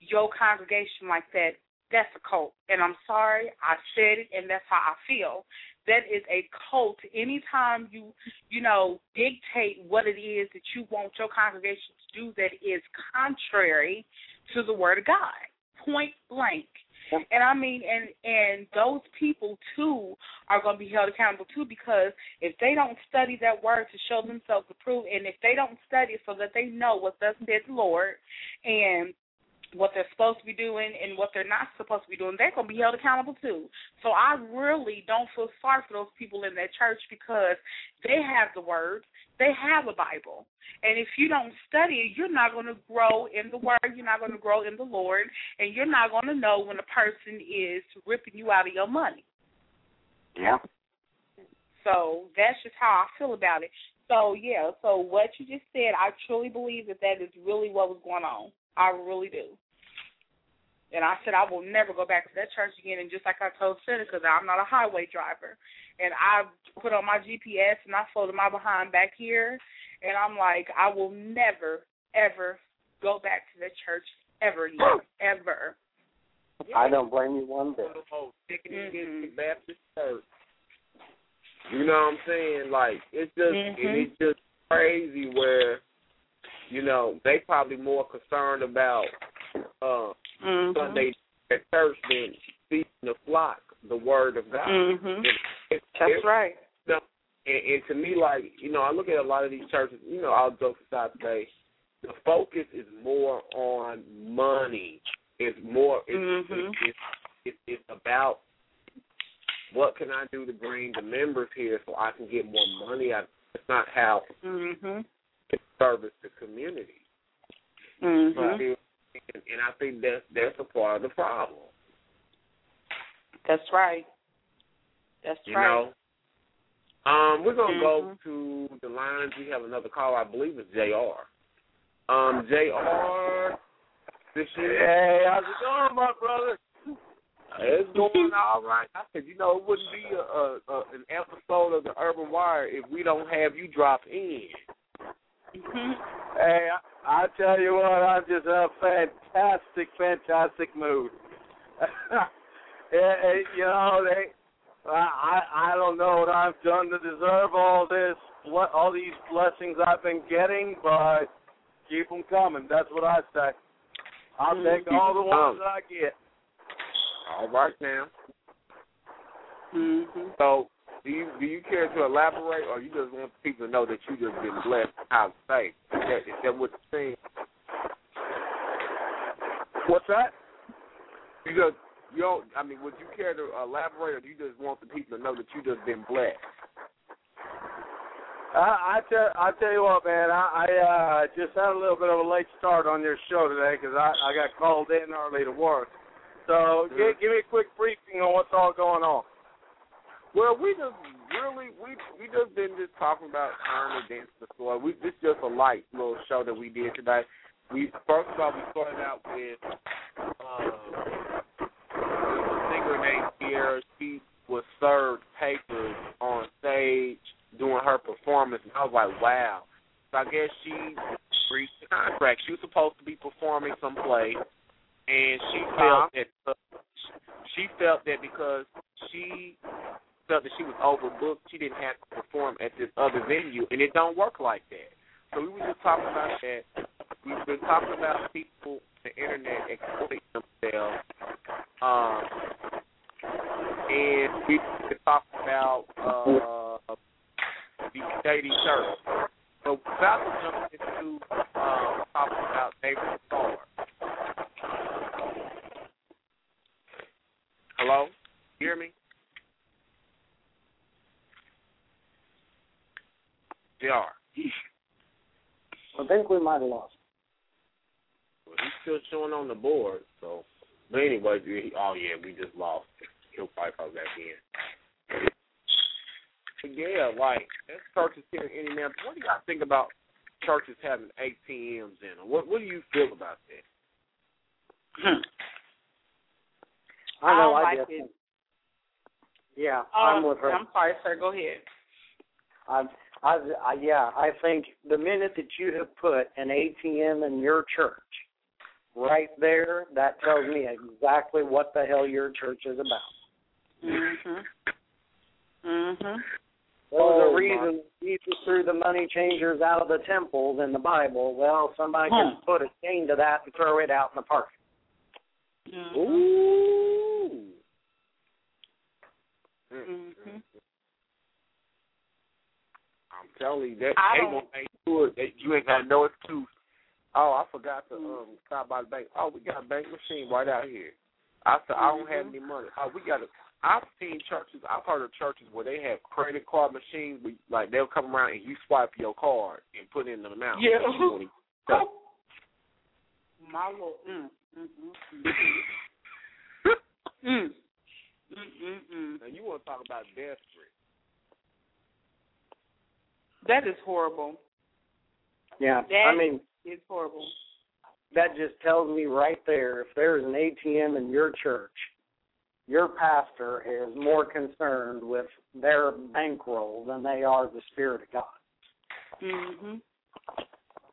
your congregation like that, that's a cult. And I'm sorry, I said it and that's how I feel. That is a cult. Anytime you, you know, dictate what it is that you want your congregation to do that is contrary to the word of God. Point blank. And I mean, and and those people too are going to be held accountable too because if they don't study that word to show themselves approved, and if they don't study so that they know what thus said the Lord, and what they're supposed to be doing and what they're not supposed to be doing, they're going to be held accountable too. So I really don't feel sorry for those people in that church because they have the word, they have a Bible. And if you don't study it, you're not going to grow in the word, you're not going to grow in the Lord, and you're not going to know when a person is ripping you out of your money. Yeah. So that's just how I feel about it. So yeah, so what you just said, I truly believe that that is really what was going on. I really do. And I said I will never go back to that church again. And just like I told Senica, that I'm not a highway driver. And I put on my GPS and I folded my behind back here. And I'm like, I will never, ever go back to that church ever again, ever. I don't blame you one bit. Sticking against the Baptist church. You know what I'm saying? Like it's just Mhm. and it's just crazy where, you know, they probably more concerned about uh Mm-hmm. Sunday at church than feeding the flock the word of God. Mhm. It- That's right. and, and to me, like you know, I look at a lot of these churches. You know, all jokes aside today, the focus is more on money. It's more. It's, Mhm. it's, it's, it's about what can I do to bring the members here so I can get more money. out It's not how Mhm. it service the community. Mhm. And, and I think that's that's a part of the problem. That's right. That's right. You right. know. Um, we're gonna go Mhm. to the lines. We have another call. I believe it's Jr. Um, Jr. This year. Hey, how's it going, my brother? It's going all right. I said, you know, it wouldn't be a, a, a an episode of the Urban Wire if we don't have you drop in. Mhm. Hey, I, I tell you what, I'm just a fantastic, fantastic mood. [laughs] yeah, hey, you know, they, I, I I don't know what I've done to deserve all this, ble- all these blessings I've been getting, but keep them coming. That's what I say. I'll take all the ones that I get. All right now. Mhm. So, do you do you care to elaborate, or you just want people to know that you just been blessed? How to say? Is that, is that what you're saying? What's that? You just you don't. I mean, would you care to elaborate, or do you just want the people to know that you just been blessed? I, I tell I tell you what, man. I, I uh, just had a little bit of a late start on your show today because I, I got called in early to work. So Mhm. give, give me a quick briefing on what's all going on. Well, we just really we we just been just talking about events in the store. We this just a light little show that we did today. We first of all we started out with um, a singer named Ciara. She was served papers on stage doing her performance, and I was like, wow. So I guess she reached the contract. She was supposed to be performing some play, and she felt that she felt that because she felt that she was overbooked, she didn't have to perform at this other venue, and it don't work like that. So we were just talking about that. We've been talking about people, the internet exploiting themselves, um, and we've been talking about uh, the shady church. So without jumping into um, talking about David Starr. Hello, you hear me? JR. I think we might have lost. Well, he's still showing on the board. So, but anyway, he, oh yeah, we just lost. He'll probably come back in. yeah, like there's churches here in Indianapolis. What do y'all think about churches having ATMs in them? What What do you feel about that? Hmm. I know don't I like guess. it. Yeah, I'm Um, with her. I'm sorry, sir. Go ahead. I, I, I, yeah, I think the minute that you have put an ATM in your church, right there, that tells me exactly what the hell your church is about. Mhm. Mhm. There was Oh, a reason Jesus threw the money changers out of the temples in the Bible. Well, somebody can Hmm. put a chain to that and throw it out in the park. Mhm. Ooh. Mhm. I'm telling you that they gonna make sure that you ain't got no excuse. Oh, I forgot to um stop by the bank. Oh, we got a bank machine right out here. I said I don't have Mhm. any money. Oh, we got a. I've seen churches. I've heard of churches where they have credit card machines. Where, like they'll come around and you swipe your card and put in the amount. Yeah. wanna. [laughs] My lord. Mm. Mm. Mm. [laughs] Mm. Mm. Mm. Mm. now you want to talk about desperate? That is horrible. Yeah, That- I mean, It's horrible. that just tells me right there if there's an ATM in your church, your pastor is more concerned with their bankroll than they are the Spirit of God. Mhm.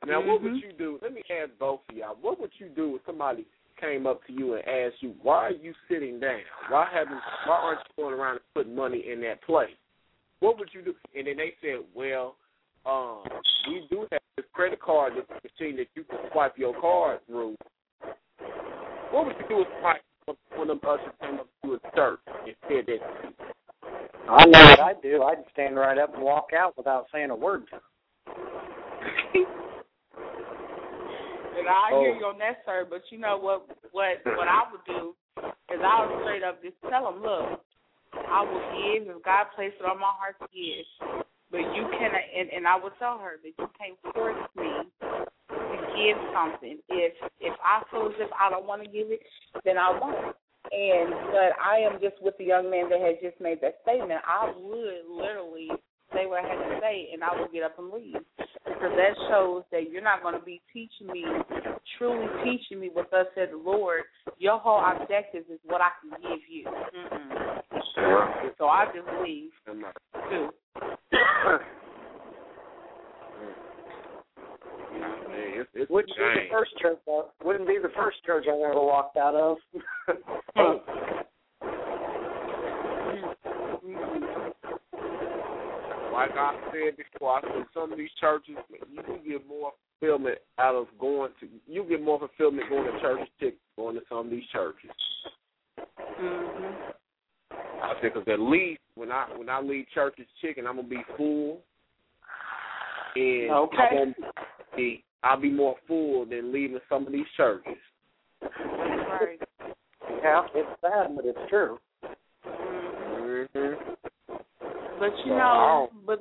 Now, what would Mhm. you do? Let me ask both of y'all. What would you do if somebody came up to you and asked you, "Why are you sitting down? Why haven't? Why aren't you going around and putting money in that place?" What would you do? And then they said, "Well, um, we do have this credit card this machine that you can swipe your card through." What would you do if somebody when them ushers came up to a church and said that? I know what I'd do. I'd stand right up and walk out without saying a word to them. And I hear Oh. you on that, sir. But you know what? What what I would do is I would straight up just tell them, look, I will give if God placed it on my heart to give. But you can, and, and I would tell her that you can't force me to give something. If if I feel as if I don't want to give it, then I won't. And but I am just with the young man that had just made that statement. I would literally say what I had to say, and I would get up and leave because that shows that you're not going to be teaching me, truly teaching me what thus said the Lord. Your whole objective is what I can give you. Mm-mm. So I just leave too. Nah, it's, it's Wouldn't be the first church. I, wouldn't be the first church I ever walked out of. [laughs] Like I said before, I said some of these churches, you can get more fulfillment out of going to. You get more fulfillment going to Church's than going to some of these churches. Mhm. I said because at least when I when I leave Church's Chicken, I'm gonna be full, and Okay. I won't be. I'll be more full than leaving some of these churches. Right. yeah, it's sad, but it's true. Mhm. Mm-hmm. But you So, know, but.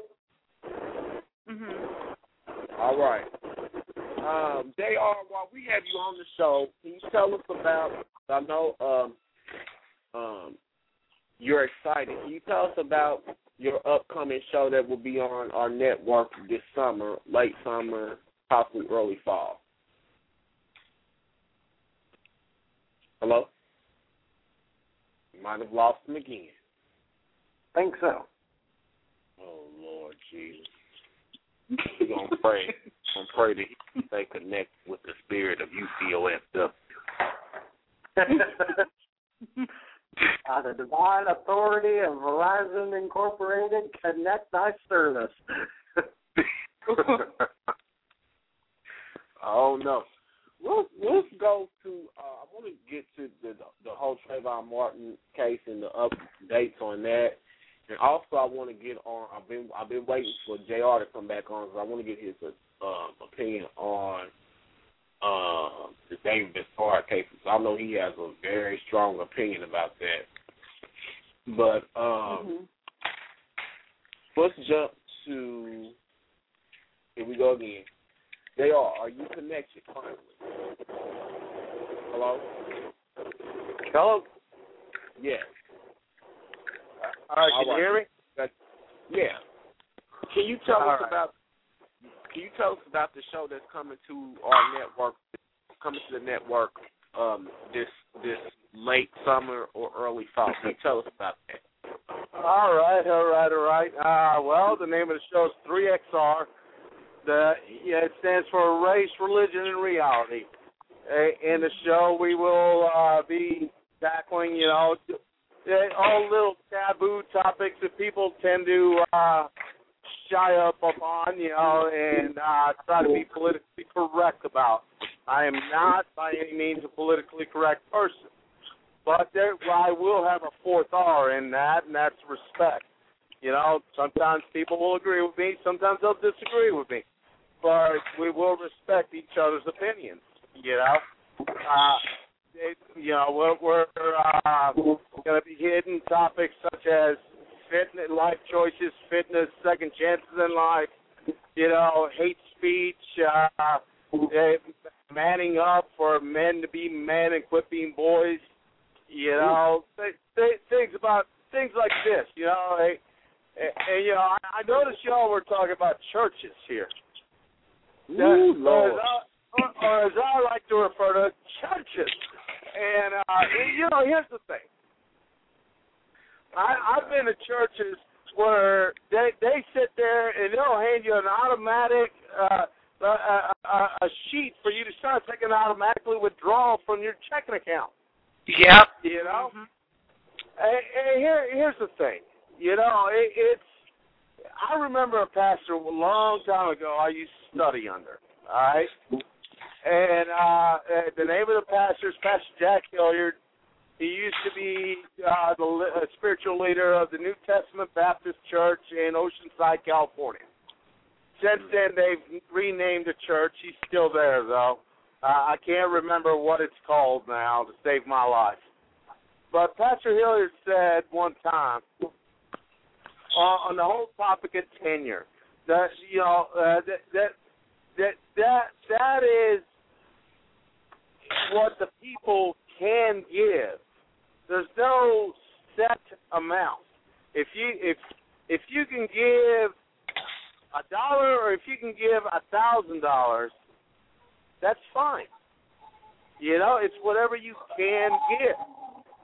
Mm-hmm. All right. Um, Jr. While we have you on the show, can you tell us about? I know um, um, you're excited. Can you tell us about your upcoming show that will be on our network this summer, late summer, possibly early fall? Hello. You might have lost him again. Think so. Oh Lord Jesus. We're gonna pray. We're gonna pray that he stay connected with the spirit of UCOFW. [laughs] By the divine authority of Verizon Incorporated, connect thy service. [laughs] oh no. Let's let's go to. Uh, I want to get to the the whole Trayvon Martin case and the updates on that, and also I want to get on. I've been I've been waiting for Jr. to come back on because I want to get his um, opinion on uh, the David Bisard case. I know he has a very strong opinion about that. But um, Mhm. let's jump to. Here we go again. They are. Are you connected finally? Hello. Hello. Yes. All right, All can right. you hear me? Yeah. Can you tell All us right. about? Can you tell us about the show that's coming to our network, coming to the network um, this this late summer or early fall? Can you tell us about that? All right, all right, all right. Uh, well, the name of the show is 3XR. The yeah, it stands for Race, Religion, and Reality. In the show, we will uh, be tackling, you know, all little taboo topics that people tend to uh, shy up upon, you know, and uh, try to be politically correct about. I am not by any means a politically correct person. But there, well, I will have a fourth R in that, and that's respect. You know, sometimes people will agree with me, sometimes they'll disagree with me, but we will respect each other's opinions. You know, uh, it, you know, we're, we're uh, going to be hitting topics such as fitness, life choices, fitness, second chances in life. You know, hate speech, uh, eh, manning up for men to be men and quit being boys you know, th- th- things about things like this. You know, and, and you know, I, I noticed y'all were talking about churches here. Ooh, Or Lord. as, I, or, or as I like to refer to churches. And uh, you know, here's the thing. I, I've been to churches where they they sit there and they'll hand you an automatic uh, a, a, a- a sheet for you to start taking automatically withdrawal from your checking account. Yep. You know, and, and here here's the thing. You know, it, it's. I remember a pastor a long time ago. I used to study under. All right, and uh, uh, the name of the pastor is Pastor Jack Hilliard. He used to be uh, the uh, spiritual leader of the New Testament Baptist Church in Oceanside, California. Since then, they've renamed the church. He's still there, though. Uh, I can't remember what it's called now to save my life. But Pastor Hilliard said one time uh, on the whole topic of tenure that you know uh, that that that that that is what the people can give. There's no set amount. If you if if you can give a dollar or if you can give a thousand dollars, that's fine. You know, it's whatever you can give.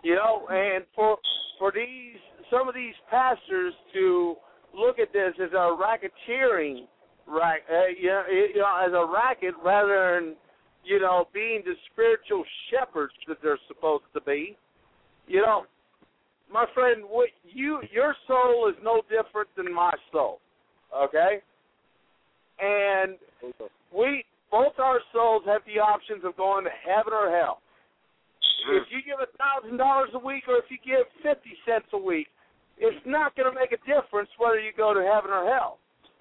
You know, and for for these some of these pastors to look at this as a racketeering, right? Uh, you, know, you know, as a racket rather than you know being the spiritual shepherds that they're supposed to be. You know, my friend, what you your soul is no different than my soul. Okay, and we both our souls have the options of going to heaven or hell. If you give a thousand dollars a week or if you give fifty cents a week, it's not going to make a difference whether you go to heaven or hell.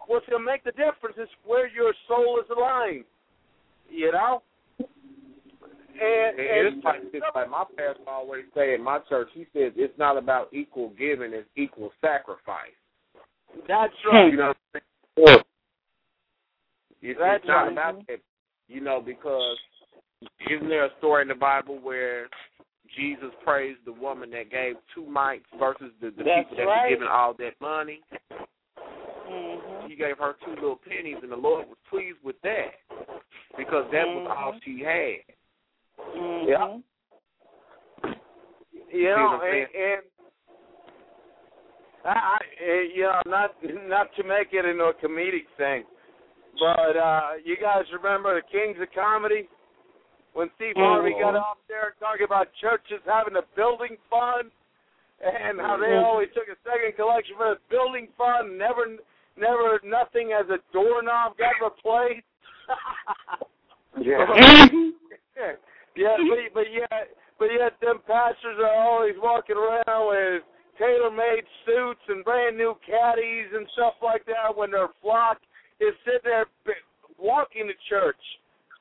What's going to make the difference is where your soul is aligned. You know. And, and It's like, it's like my pastor always say in my church. He says it's not about equal giving; it's equal sacrifice. that's right. You know, what I'm saying? it's, That's it's not right. about that. You know, because isn't there a story in the Bible where Jesus praised the woman that gave two mites versus the, the That's people that right. were giving all that money? Mm-hmm. He gave her two little pennies, and the Lord was pleased with that because that was all she had. Mhm. Yeah. You know, and, and I, I, you know, not not to make it into a comedic thing, but uh you guys remember the Kings of Comedy when Steve Harvey got up there talking about churches having a building fund and how they Mhm. always took a second collection for the building fund, never, never, nothing as a doorknob got replaced. [laughs] Yeah. [laughs] Yeah, [laughs] but but yet but yet them pastors are always walking around with tailor-made suits and brand new caddies and stuff like that when their flock is sitting there walking to church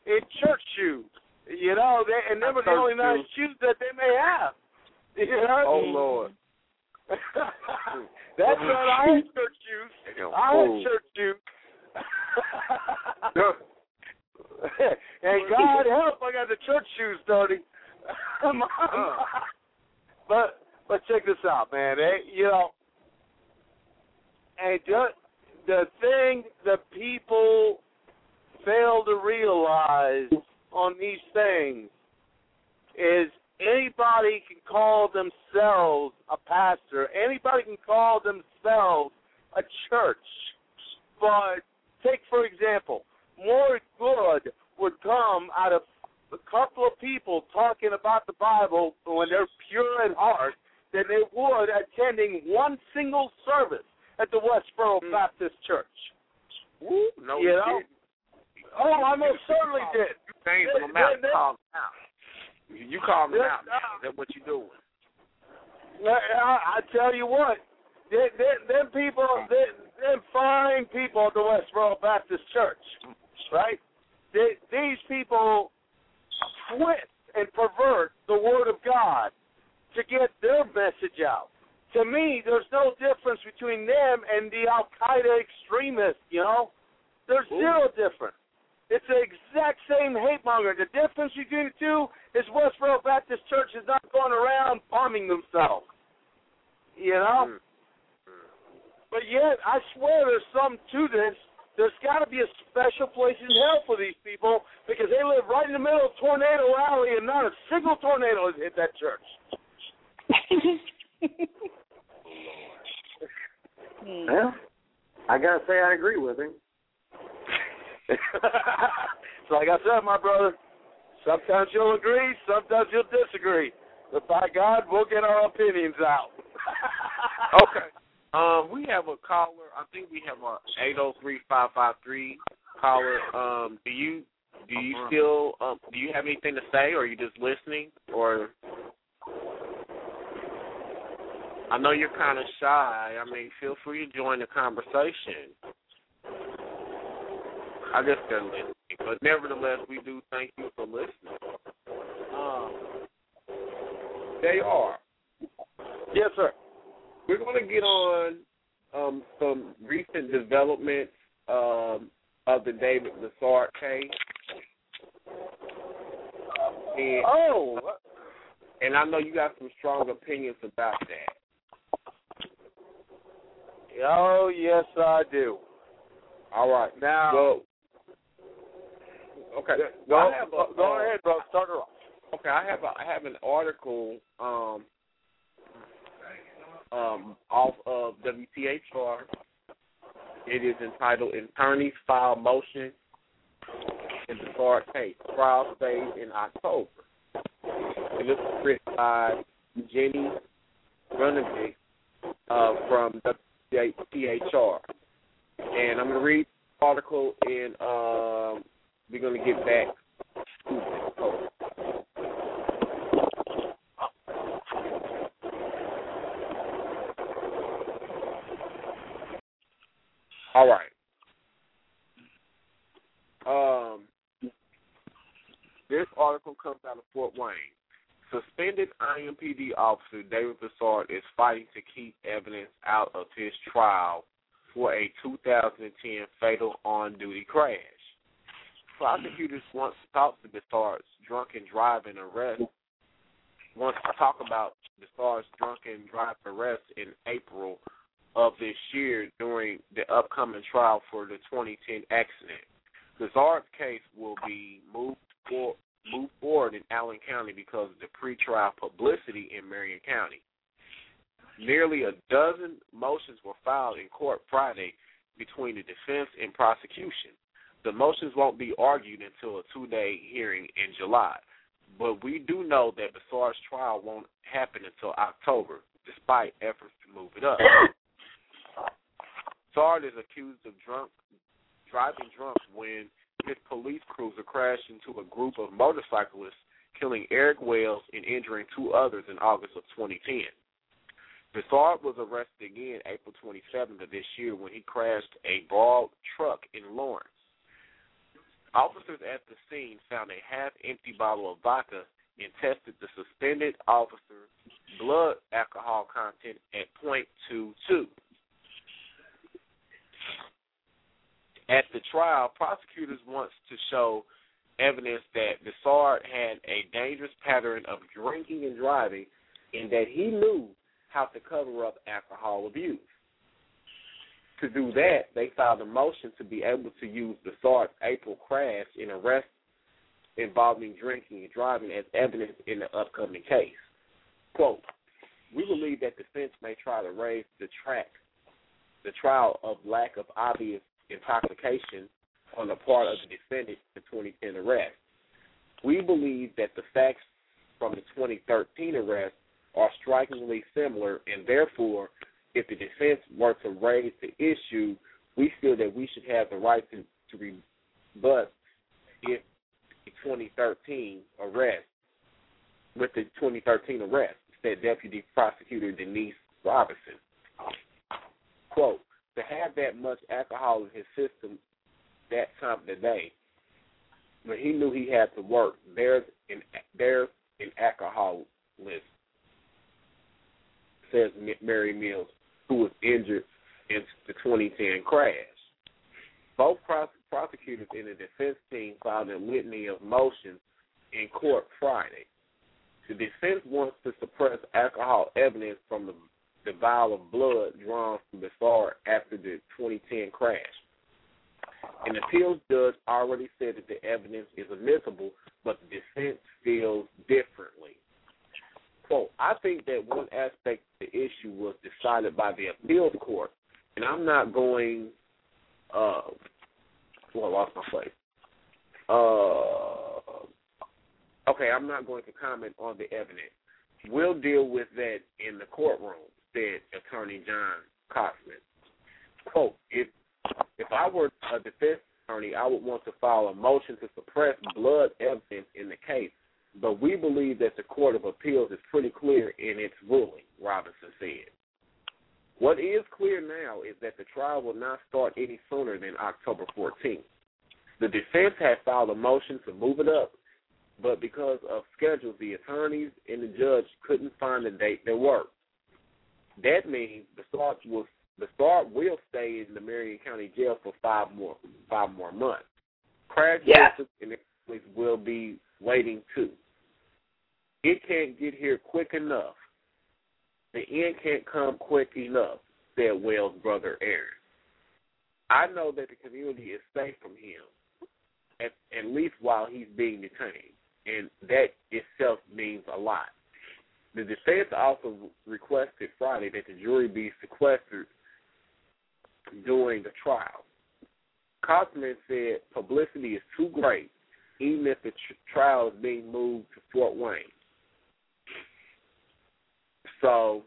in church shoes. You know, they, and them are the only nice shoes that they may have. [laughs] You know? Oh Lord. [laughs] That's right. I had church shoes. I had church shoes. [laughs] and God help, I got the church shoes dirty. [laughs] But but check this out, man. Eh, you know, And just the thing that people fail to realize on these things is anybody can call themselves a pastor, anybody can call themselves a church. But take for example, more good would come out of a couple of people talking about the Bible when they're pure in heart than they would attending one single service at the Westboro Mm. Baptist Church. Woo, no, You you know? didn't. Oh, I most certainly did. You came from them out. they- You called them out. You you called them They- out. Now. Is that what you're doing? I, I tell you what, them, them, them people, them, them fine people at the Westboro Baptist Church, right? They, these people twist and pervert the Word of God to get their message out. To me, there's no difference between them and the Al Qaeda extremists. You know, there's Ooh. zero difference. It's the exact same hate monger. The difference between the two is Westboro Baptist Church is not going around bombing themselves. You know? Mm. But yet, I swear there's something to this. There's got to be a special place in hell for these people because they live right in the middle of Tornado Alley and not a single tornado has hit that church. [laughs] Well, I gotta say I agree with him. [laughs] so like I said, my brother, sometimes you'll agree, sometimes you'll disagree. But by God, we'll get our opinions out. [laughs] Okay. Um, we have a caller. I think we have a eight zero three five five three caller. Um, do you do you still um do you have anything to say, or are you just listening, or? I know you're kind of shy. I mean, feel free to join the conversation. I guess they're listening, but nevertheless, we do thank you for listening. Um, they are. Yes, sir. We're going to get on um, some recent developments um, of the David Bisard case. And, Oh, and I know you got some strong opinions about that. oh yes, I do. All right. Now, Well, okay. go, have a, go uh, ahead, bro. Start her off. Okay, I have a, I have an article um um off of WTHR. It is entitled "Attorneys File Motion in the Bisard Case." Trial stays in October. And this is written by Jennie Runevitch uh, from WTHR. And I'm going to read article and um, we're going to get back All right. Um, this article comes out of Fort Wayne. Suspended IMPD officer David Bisard is fighting to keep evidence out of his trial for a 2010 fatal on-duty crash. Prosecutors want to talk to Bisard's drunken driving arrest. Once talk about Bisard's drunken driving arrest in April of this year during the upcoming trial for the 2010 accident. Bisard's case will be moved for, moved forward in Allen County because of the pretrial publicity in Marion County. Nearly a dozen motions were filed in court Friday between the defense and prosecution. The motions won't be argued until a two-day hearing in July, but we do know that Bisard's trial won't happen until October, despite efforts to move it up. [coughs] Bisard is accused of drunk driving drunk when his police cruiser crashed into a group of motorcyclists, killing Eric Wells and injuring two others in August of 2010. Bisard was arrested again April 27th of this year when he crashed a broad truck in Lawrence. Officers at the scene found a half-empty bottle of vodka and tested the suspended officer's blood alcohol content at .22. At the trial, prosecutors wants to show evidence that Bisard had a dangerous pattern of drinking and driving and that he knew how to cover up alcohol abuse. To do that, they filed a motion to be able to use the SARS April crash in arrest involving drinking and driving as evidence in the upcoming case. Quote, we believe that defense may try to raise the track the trial of lack of obvious intoxication on the part of the defendant in the 2010 arrest. We believe that the facts from the 2013 arrest are strikingly similar, and therefore, if the defense were to raise the issue, we feel that we should have the right to, to rebut if the 2013 arrest, with the 2013 arrest, said Deputy Prosecutor Denise Robinson. Quote, to have that much alcohol in his system that time of the day, when he knew he had to work, there's an, there's an alcoholism, says Mary Mills, who was injured in the 2010 crash. Both prosecutors in the defense team filed a litany of motions in court Friday. The defense wants to suppress alcohol evidence from the, the vial of blood drawn from the car after the 2010 crash. An appeals judge already said that the evidence is admissible, but the defense feels differently. Quote, I think that one aspect of the issue was decided by the appeals court, and I'm not going, uh, well, I lost my place. Uh, okay, I'm not going to comment on the evidence. We'll deal with that in the courtroom, said Attorney John Kautzman. Quote, if if I were a defense attorney, I would want to file a motion to suppress blood evidence in the case, but we believe that the Court of Appeals is pretty clear in its ruling, Robinson said. What is clear now is that the trial will not start any sooner than October 14th. The defense had filed a motion to move it up, but because of schedules, the attorneys and the judge couldn't find a date that worked. That means the start will the start will stay in the Marion County Jail for five more five more months. Crash yeah. and will be waiting too. It can't get here quick enough. The end can't come quick enough, said Wells' brother Aaron. I know that the community is safe from him, at, at least while he's being detained, and that itself means a lot. The defense also requested Friday that the jury be sequestered during the trial. Kautzman said publicity is too great, even if the tr- trial is being moved to Fort Wayne. So,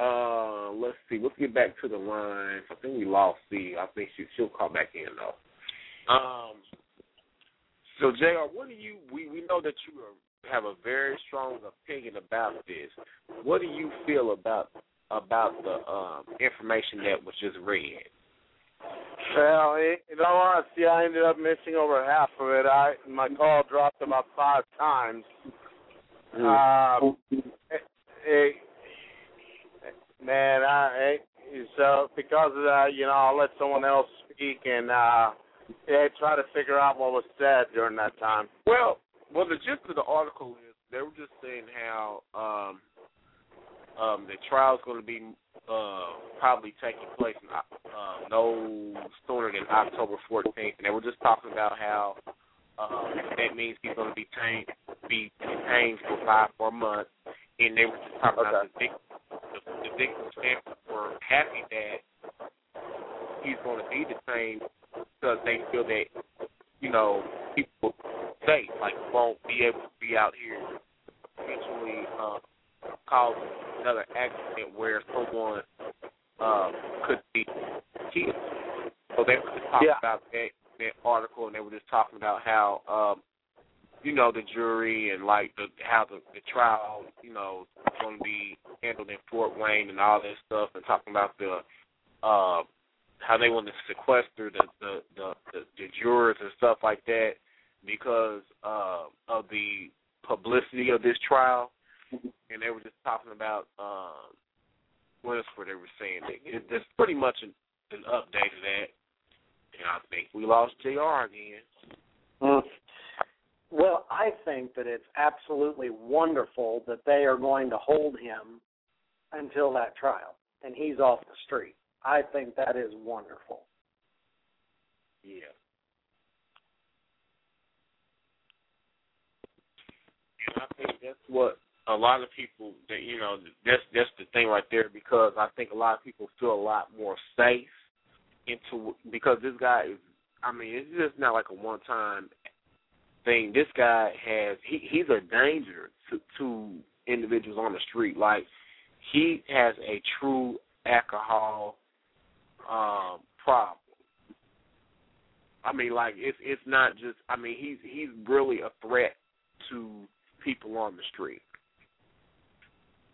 uh, let's see. Let's get back to the lines. I think we lost C. I think she she'll call back in though. Um. So Jr., what do you? We we know that you are, have a very strong opinion about this. What do you feel about about the um, information that was just read? Well, in all honesty, I ended up missing over half of it. I my call dropped about five times. Mm. Um, it, man, I so because of that, you know, I'll let someone else speak and uh, yeah, try to figure out what was said during that time. Well, well, the gist of the article is they were just saying how um, um, the trial's going to be uh, probably taking place uh, no sooner than October 14th, and they were just talking about how um, that means he's going to be detained, be detained for five more months, and they were just talking okay. about the, the, the victims' families were happy that he's going to be detained because they feel that you know people safe, like won't be able to be out here potentially um, causing another accident where someone um, could be killed. So they were just talking yeah. about that that article, and they were just talking about how um, you know the jury and like the how the, the trial you know is going to be handled in Fort Wayne and all that stuff, and talking about the uh, how they want to sequester the the, the the the jurors and stuff like that because uh, of the publicity of this trial and they were just talking about um, what else were they were saying? It, it's pretty much an, an update of that. And I think we lost Jr. again. Mm. Well, I think that it's absolutely wonderful that they are going to hold him until that trial, and he's off the street. I think that is wonderful. Yeah. And I think that's what a lot of people that you know that's that's the thing right there because I think a lot of people feel a lot more safe into because this guy is I mean it's just not like a one time thing. This guy has he he's a danger to to individuals on the street. Like he has a true alcohol um problem. I mean like it's it's not just I mean he's he's really a threat to people on the street.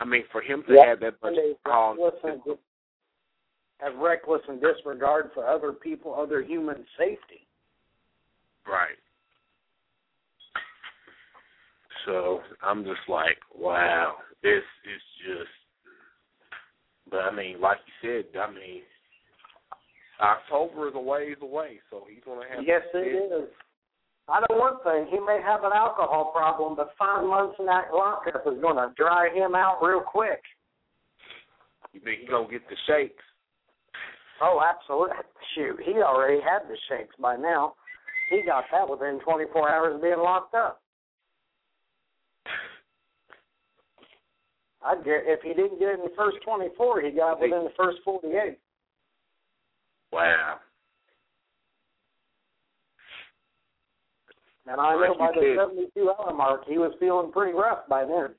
I mean, for him to Yep. have that much And reckless dis- have reckless and disregard for other people, other human safety. right? So I'm just like, wow, this is just. But I mean, like you said, I mean, October is a ways away, so he's gonna have. Yes, it is. I know one thing. He may have an alcohol problem, but five months in that lockup is going to dry him out real quick. You think he's gonna get the shakes? Oh, absolutely. Shoot, he already had the shakes by now. He got that within 24 hours of being locked up. I'd get if he didn't get it in the first 24, he got it within the first 48. Wow. And I know by the said. 72 hour mark, he was feeling pretty rough by then. [laughs]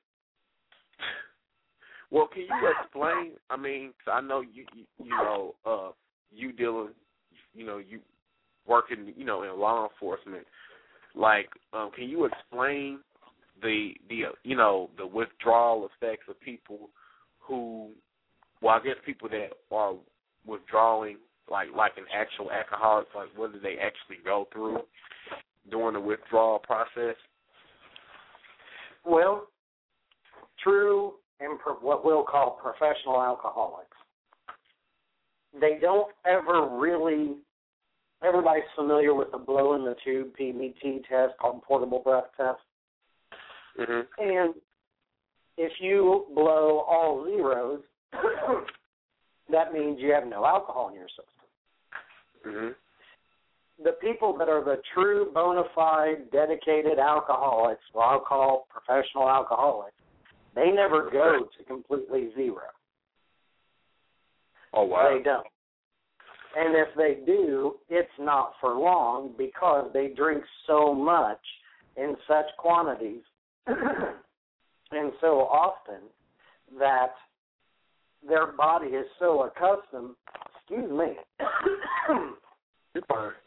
Well, can you explain? I mean, 'cause I know you, you, you know, uh, you dealing, you know, you working, you know, in law enforcement. Like, um, can you explain the the uh, you know the withdrawal effects of people who, well, I guess people that are withdrawing, like like an actual alcoholic, like what do they actually go through during the withdrawal process? Well, true and pro- what we'll call professional alcoholics, they don't ever really. Everybody's familiar with the blow in the tube PBT test called portable breath test. hmm And if you blow all zeros, [clears throat] that means you have no alcohol in your system. hmm The people that are the true bona fide dedicated alcoholics, what I'll call professional alcoholics, they never go to completely zero. Oh wow. They don't. And if they do, it's not for long because they drink so much in such quantities [clears throat] and so often that their body is so accustomed, excuse me, [clears throat]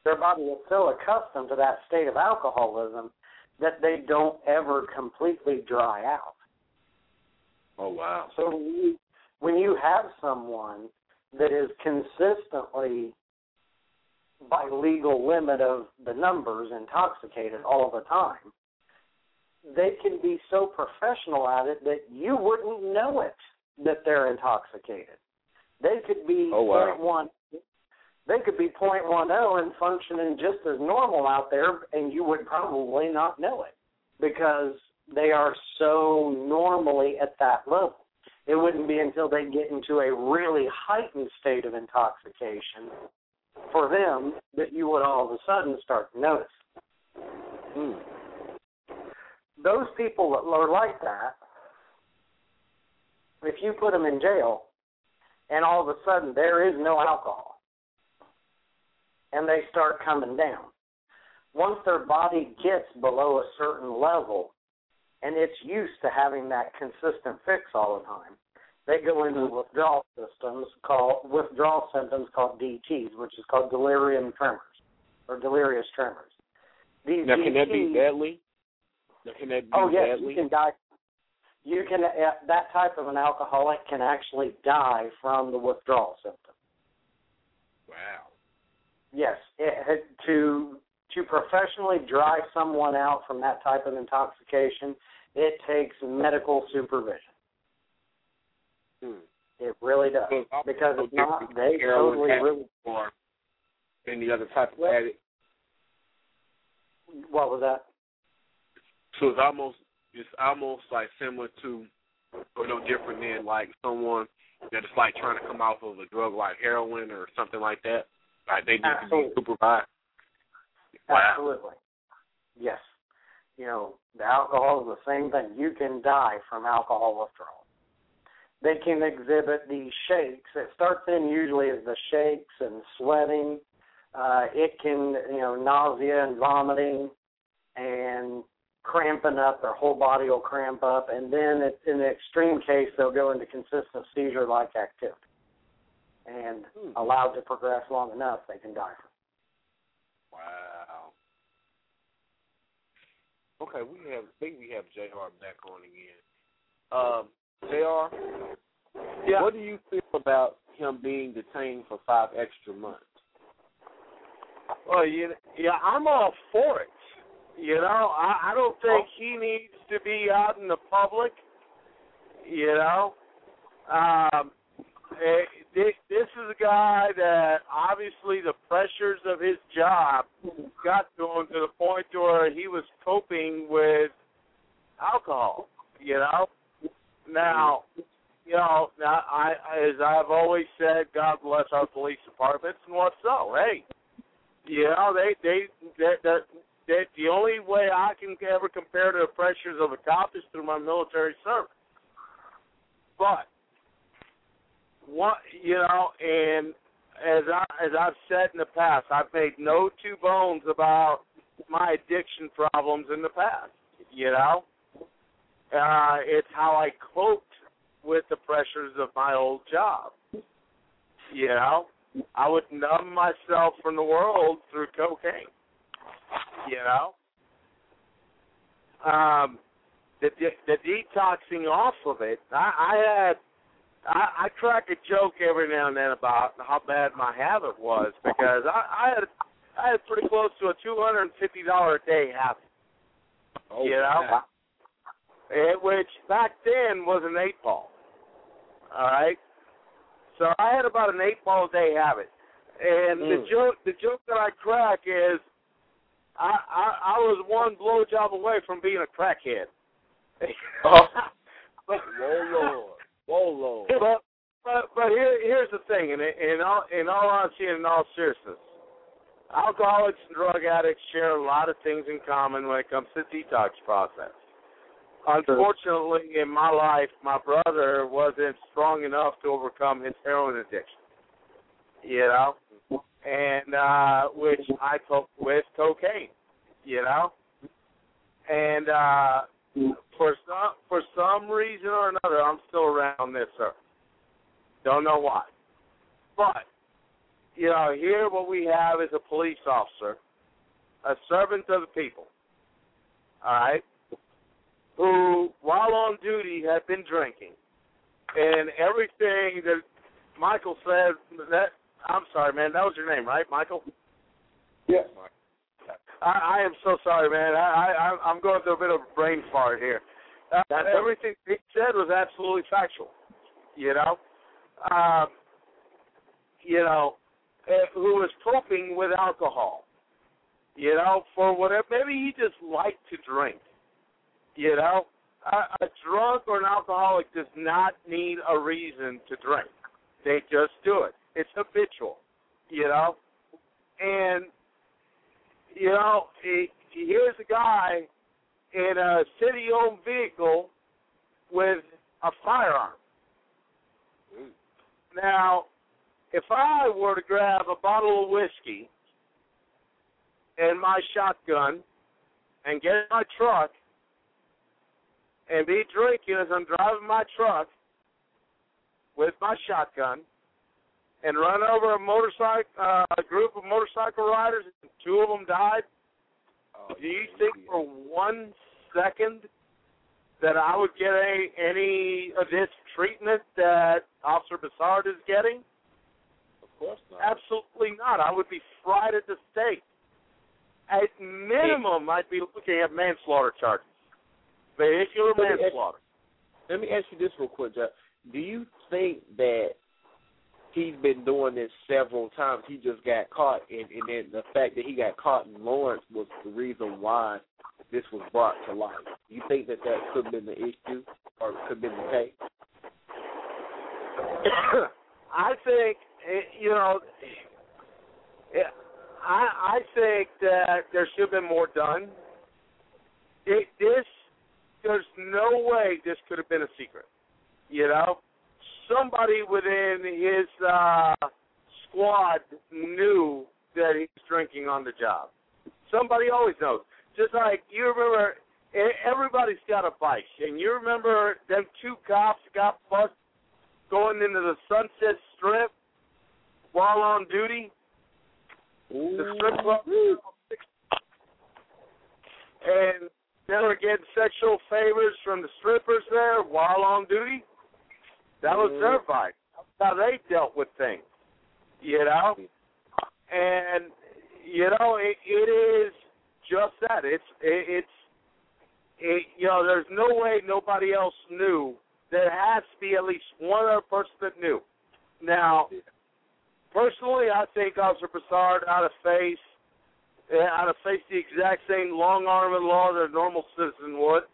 their body is so accustomed to that state of alcoholism that they don't ever completely dry out. Oh wow. So when you, when you have someone that is consistently, by legal limit of the numbers, intoxicated all the time, they can be so professional at it that you wouldn't know it that they're intoxicated. They could be Oh, wow. They could be point one zero and functioning just as normal out there, and you would probably not know it because they are so normally at that level. It wouldn't be until they get into a really heightened state of intoxication for them that you would all of a sudden start to notice. Hmm. Those people that are like that, if you put them in jail and all of a sudden there is no alcohol and they start coming down, once their body gets below a certain level and it's used to having that consistent fix all the time, they go into withdrawal systems called withdrawal symptoms called DTs, which is called delirium tremors or delirious tremors. These Now, can that be deadly? Now, can that be Oh yes, deadly? you can die. You can uh, that type of an alcoholic can actually die from the withdrawal symptom. Wow. Yes, it, to to professionally dry someone out from that type of intoxication, it takes medical supervision. Hmm. It really does So because it's not. They totally really. or any other type of addict. What was that? So it's almost it's almost like similar to, or no different than like someone that it's like trying to come off of a drug like heroin or something like that. Like they need to Absolutely. be supervised. Wow. Absolutely. Yes. You know, the alcohol is the same thing. You can die from alcohol withdrawal. They can exhibit these shakes. It starts in usually as the shakes and sweating. Uh, it can, you know, nausea and vomiting and cramping up. Their whole body will cramp up. And then it, in the extreme case, they'll go into consistent seizure-like activity. And Hmm. allowed to progress long enough, they can die from Wow. Okay, we have. I think we have Jr. back on again. Um, Jr. Yeah. What do you feel about him being detained for five extra months? Well, you, yeah, I'm all for it. You know, I, I don't think he needs to be out in the public. You know, um, eh, this, is a guy that obviously the pressures of his job got to him to the point where he was coping with alcohol. You know, now, you know, now I, as I've always said, God bless our police departments, and what so? Hey, you know, they they that that that the only way I can ever compare to the pressures of a cop is through my military service. But what you know, and as I as I've said in the past, I've made no two bones about my addiction problems in the past. You know, uh, it's how I coped with the pressures of my old job. You know, I would numb myself from the world through cocaine. You know, um, the de- the detoxing off of it. I, I had I, I crack a joke every now and then about how bad my habit was because I, I had I had pretty close to a two hundred and fifty dollar a day habit. Oh, you know, wow. it, which back then was an eight ball. All right, so I had about an eight ball a day habit, and the Mm. joke the joke that I crack is, I I, I was one blowjob away from being a crackhead. Oh. but, [laughs] Lord. Whoa, Lord. but but but here here's the thing, and in all in all honesty and in all seriousness, alcoholics and drug addicts share a lot of things in common when it comes to the detox process. Unfortunately, in my life, my brother wasn't strong enough to overcome his heroin addiction. You know, and uh which I coped with cocaine. You know, and uh for some for some reason or another, I'm still around this earth. Don't know why, but you know, here what we have is a police officer, a servant of the people. All right, who while on duty had been drinking, and everything that Michael said that I'm sorry, man, that was your name, right, Michael? Yes. I, I am so sorry, man. I, I I'm going through a bit of a brain fart here. Uh, everything he said was absolutely factual. You know, um, you know, uh, who was coping with alcohol. You know, for whatever. Maybe he just liked to drink. You know, a, a drunk or an alcoholic does not need a reason to drink. They just do it. It's habitual. You know, and you know, he, here's a guy in a city-owned vehicle with a firearm. Hmm. Now, if I were to grab a bottle of whiskey and my shotgun and get in my truck and be drinking as I'm driving my truck with my shotgun and run over a motorcycle, uh, a group of motorcycle riders, and two of them died. Oh, Do you think for one second that I would get any any of this treatment that Officer Bisard is getting? Of course not. Absolutely not. I would be fried at the stake. At minimum, I'd be looking at manslaughter charges, vehicular Let me ask- manslaughter. Let me ask you this real quick, Jeff. Do you think that he's been doing this several times? He just got caught, and, and then the fact that he got caught in Lawrence was the reason why this was brought to light. You think that that could have been the issue, or could have been the case? [coughs] I think you know. I I think that there should have been more done. It, this there's no way this could have been a secret. You know, somebody within his uh, squad knew that he was drinking on the job. Somebody always knows. Just like you remember, everybody's got a vice, and you remember them two cops got busted going into the Sunset Strip while on duty. The strip club, and they were getting sexual favors from the strippers there while on duty. That was mm-hmm. their vice. How they dealt with things, you know. And you know, it, it is just that. It's it, it's it, you know, there's no way nobody else knew. There has to be at least one other person that knew. Now, personally, I think Officer Broussard ought to face ought to face the exact same long arm in law that a normal citizen would.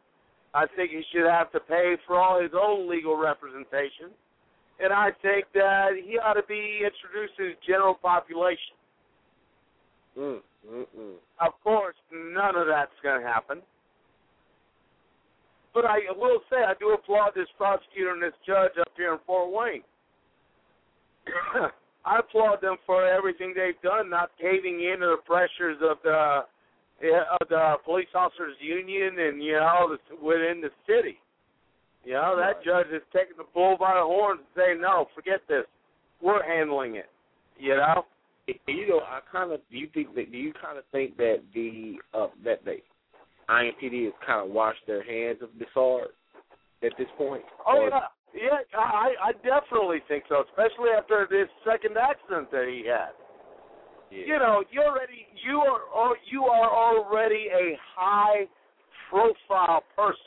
I think he should have to pay for all his own legal representation, and I think that he ought to be introduced to the general population. Mm, mm, mm. Of course, none of that's going to happen. But I will say, I do applaud this prosecutor and this judge up here in Fort Wayne. [coughs] I applaud them for everything they've done, not caving in to the pressures of the of the police officers union and you know the, within the city. You know that judge is taking the bull by the horns and saying, "No, forget this. We're handling it." You know. You know, I kind of do you think that do you kind of think that the uh, that the IMPD has kind of washed their hands of Broussard at this point? Oh Or- yeah, yeah. I I definitely think so, especially after this second accident that he had. You know, you already you are al- you are already a high profile person.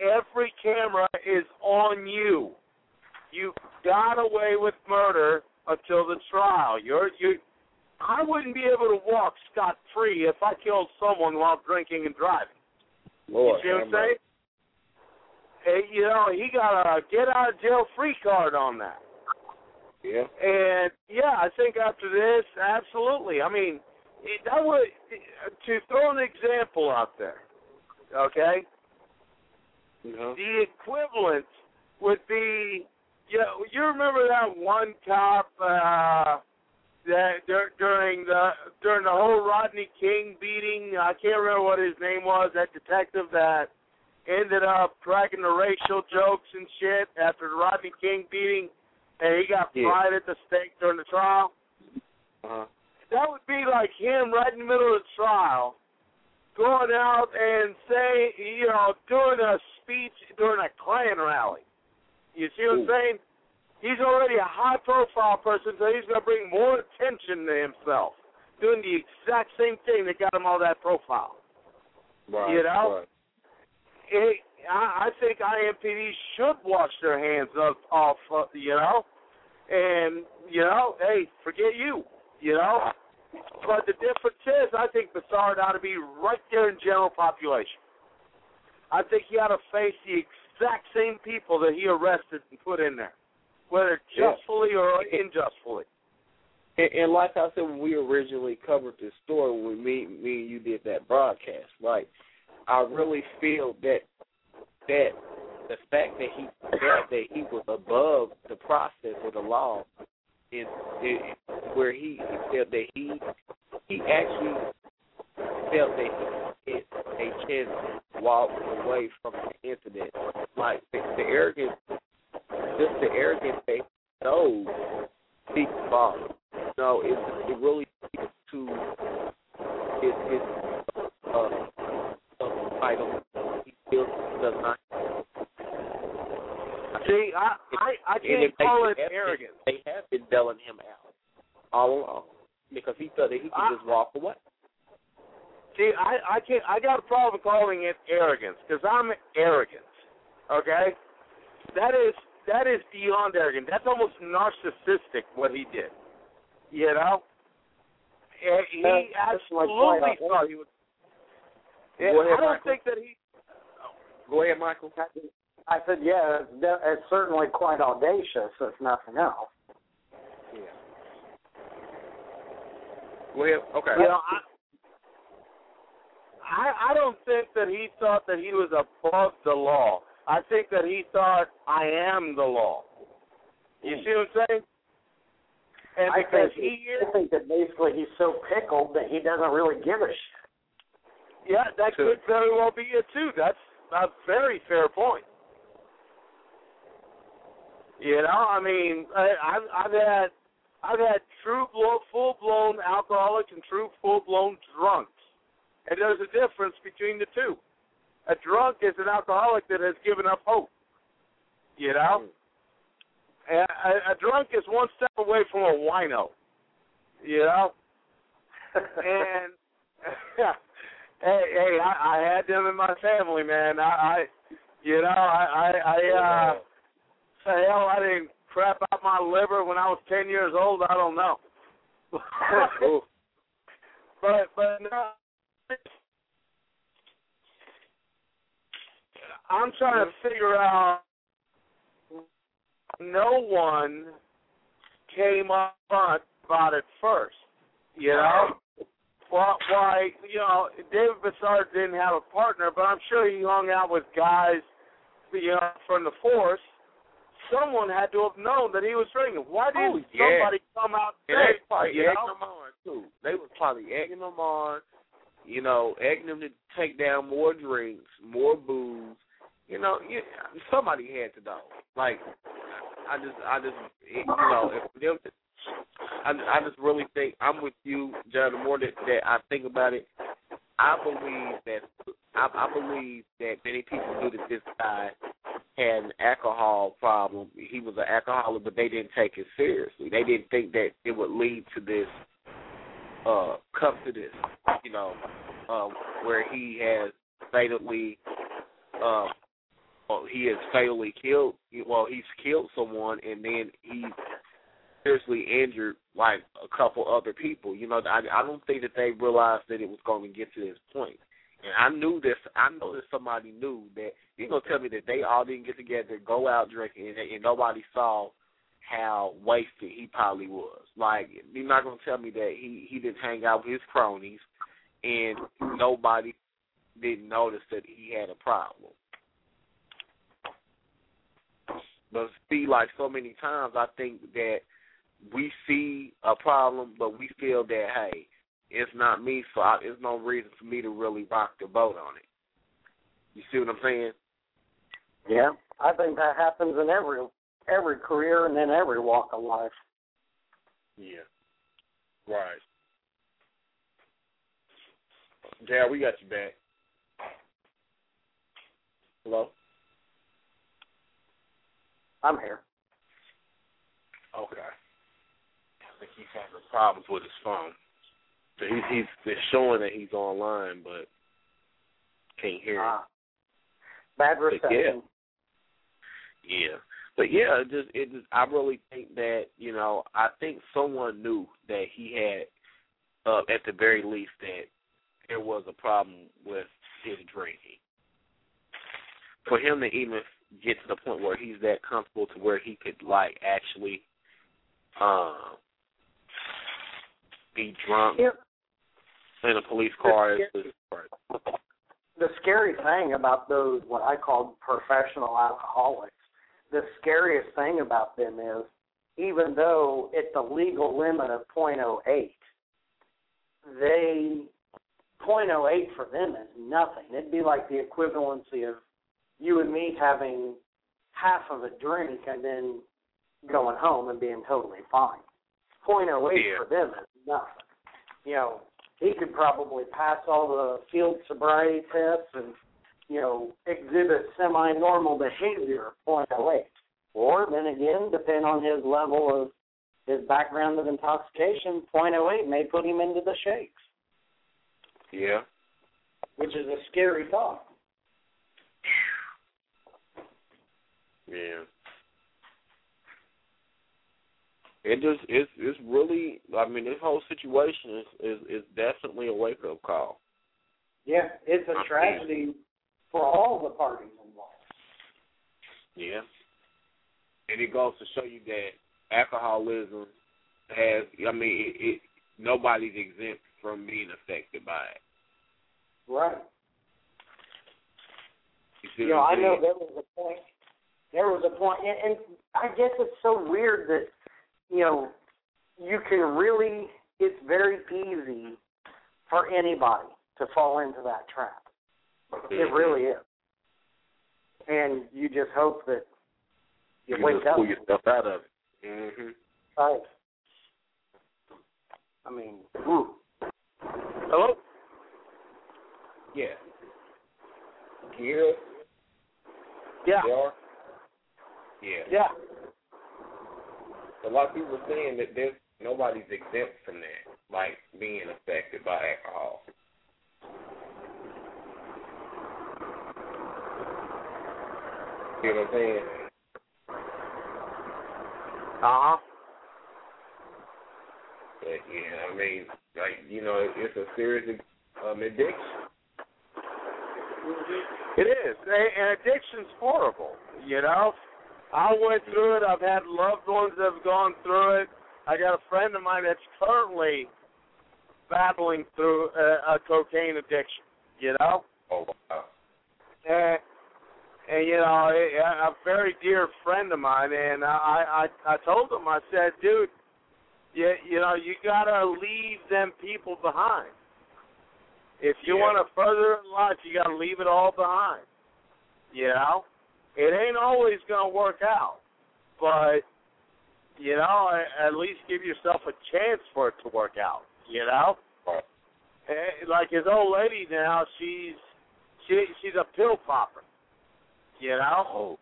Every camera is on you. You got away with murder until the trial. You're you. I wouldn't be able to walk scot free if I killed someone while drinking and driving. Lord, you see what I'm saying? Hey, you know, he got a get out of jail free card on that. Yeah. And yeah, I think after this, absolutely. I mean, that would to throw an example out there. Okay, Uh-huh. the equivalent would be, you know, you remember that one cop uh, that dur- during the during the whole Rodney King beating. I can't remember what his name was. That detective that ended up cracking the racial jokes and shit after the Rodney King beating, and he got Yeah. fried at the stake during the trial. Uh-huh. That would be like him right in the middle of the trial, going out and say, you know, doing a speech during a Klan rally. You see what I'm saying? He's already a high profile person, so he's going to bring more attention to himself, doing the exact same thing that got him all that profile. Right. You know? Right. It, I, I think IMPD should wash their hands of, off, uh, you know, and you know, hey, forget you, you know. But the difference is, I think Bisard ought to be right there in general population. I think he ought to face the exact same people that he arrested and put in there, whether Yeah. justfully or unjustly. And, and like I said when we originally covered this story, when me, me and you did that broadcast, like I really feel that that the fact that he felt that he was above the process or the law is, where he, felt that he he actually felt that he had a chance to walk away from the incident. Like the, the arrogance, just the arrogance that he knows speaks volumes. No, it it really speaks to his his uh, uh title. He he does not. See, I I, I can't call it they have been- arrogance. They have been bailing him out all along because he felt that he could I- just walk away. See, I I can't. I got a problem calling it arrogance because I'm arrogant. Okay, that is that is beyond arrogant. That's almost narcissistic what he did. You know, And he That's- that's absolutely point. Thought he was. Yeah, ahead, I don't Michael. think that he. Go ahead, Michael. I said, yeah, it's, it's certainly quite audacious, if nothing else. Yeah. Well, okay. You know, I, I I don't think that he thought that he was above the law. I think that he thought I am the law. You see what I'm saying? And I because think, he is, I think that basically he's so pickled that he doesn't really give a shit. yeah, that could very well be it too. That's a very fair point. You know, I mean, I, I've I've had I've had true full blown alcoholics and true full blown drunks, and there's a difference between the two. A drunk is an alcoholic that has given up hope. You know, a, a, a drunk is one step away from a wino. You know, [laughs] and [laughs] hey, hey, I, I had them in my family, man. I, I you know, I, I, I uh, the hell I didn't crap out my liver when I was ten years old. I don't know. [laughs] But but no, I'm trying to figure out. No one came up front about it first. You know, well, why? You know, David Bisard didn't have a partner, but I'm sure he hung out with guys, you know, from the force. Someone had to have known that he was drinking. Why didn't Oh, yeah. somebody come out And and they say, was probably you egging know? them on too. They was probably egging them on, you know, egging them to take down more drinks, more booze. You know, you, somebody had to know. Like, I just, I just, you know, if them, I, I just really think I'm with you, John. The more that, that I think about it, I believe that I, I believe that many people knew that this guy had an alcohol problem. He was an alcoholic, but they didn't take it seriously. They didn't think that it would lead to this, uh, come to this, you know, uh, where he has fatally, uh, well, he has fatally killed. Well, he's killed someone, and then he seriously injured like a couple other people. You know, I I don't think that they realized that it was going to get to this point. And I knew this. I know that somebody knew that. You gonna tell me that they all didn't get together, go out drinking, and, and nobody saw how wasted he probably was. Like you're not gonna tell me that he he didn't hang out with his cronies, and nobody didn't notice that he had a problem. But see, like so many times, I think that we see a problem, but we feel that hey, it's not me, so I, there's no reason for me to really rock the boat on it. You see what I'm saying? Yeah, I think that happens in every every career and in every walk of life. Yeah. Right. Dad, we got you back. Hello. I'm here. Okay. I think he's having problems with his phone. So he's he's it's showing that he's online, but can't hear him. Ah, bad But yeah. reception. Yeah, but yeah, it just it just I really think that you know I think someone knew that he had, uh, at the very least, that there was a problem with his drinking. For him to even get to the point where he's that comfortable to where he could like actually, um, be drunk. In a police car is Yeah. is right. the scary thing about those what I call professional alcoholics, the scariest thing about them is even though it's a legal limit of .08, they .08 for them is nothing. It'd be like the equivalency of you and me having half of a drink and then going home and being totally fine. .08 Yeah. for them is nothing. You know, he could probably pass all the field sobriety tests and, you know, exhibit semi-normal behavior at .08. Or then again, depending on his level of his background of intoxication, .08 may put him into the shakes, Yeah. which is a scary thought. Yeah. It just it's it's really I mean this whole situation is is, is definitely a wake up call. Yeah, it's a tragedy for all the parties involved. Yeah. And it goes to show you that alcoholism has. I mean, it, it nobody's exempt from being affected by it. Right. You, see You know, I know there was a point. There was a point, and, and I guess it's so weird that you know you can really. It's very easy for anybody to fall into that trap. It Mhm. really is. And you just hope that you, You wake just up. pull yourself out of it. hmm Right. I mean, ooh. Hello? Yeah. Can you hear us? Yeah. Yeah. Yeah. A lot of people are saying that there's nobody's exempt from that, like being affected by alcohol. See what I'm saying? Uh-huh. But yeah, I mean, like you know, it's a serious um, addiction. It is. And addiction's horrible, you know? I went through it. I've had loved ones that have gone through it. I got a friend of mine that's currently battling through a, a cocaine addiction, you know? Oh wow. And, and you know, a, a very dear friend of mine, and I, I, I told him, I said, dude, you, you know, you gotta leave them people behind. If you Yeah. want to further in life, you gotta leave it all behind. You know, it ain't always gonna work out, but you know, at least give yourself a chance for it to work out. You know. Eh, like his old lady now, she's she she's a pill popper. You know, Oh.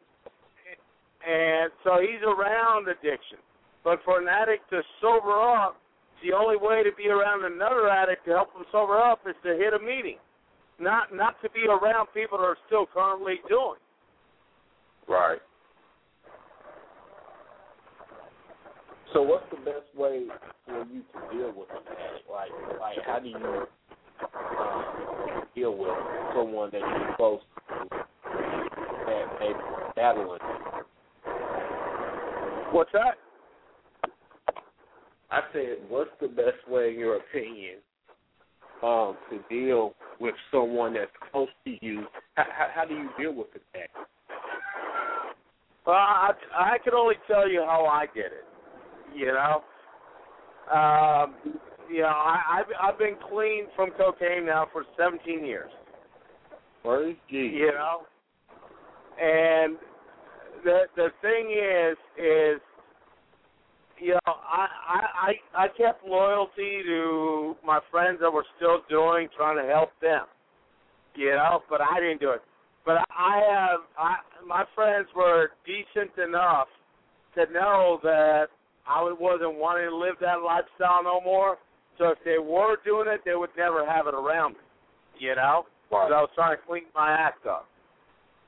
and so he's around addiction. But for an addict to sober up, the only way to be around another addict to help them sober up is to hit a meeting, not not to be around people that are still currently doing. Right. So what's the best way for you to deal with addict? Like, like how do you um, deal with someone that you're close to that may be battling? What's that? I said, what's the best way, in your opinion, um, to deal with someone that's close to you? How, how, how do you deal with addict? Well, I, I can only tell you how I did it. You know, um, you know, I, I've I've been clean from cocaine now for 17 years. Praise Jesus. you know. And the the thing is, is you know, I I I I kept loyalty to my friends that were still doing, trying to help them. You know, but I didn't do it. But I have I my friends were decent enough to know that I wasn't wanting to live that lifestyle no more. So if they were doing it, they would never have it around me. You know, because I was trying to clean my act up.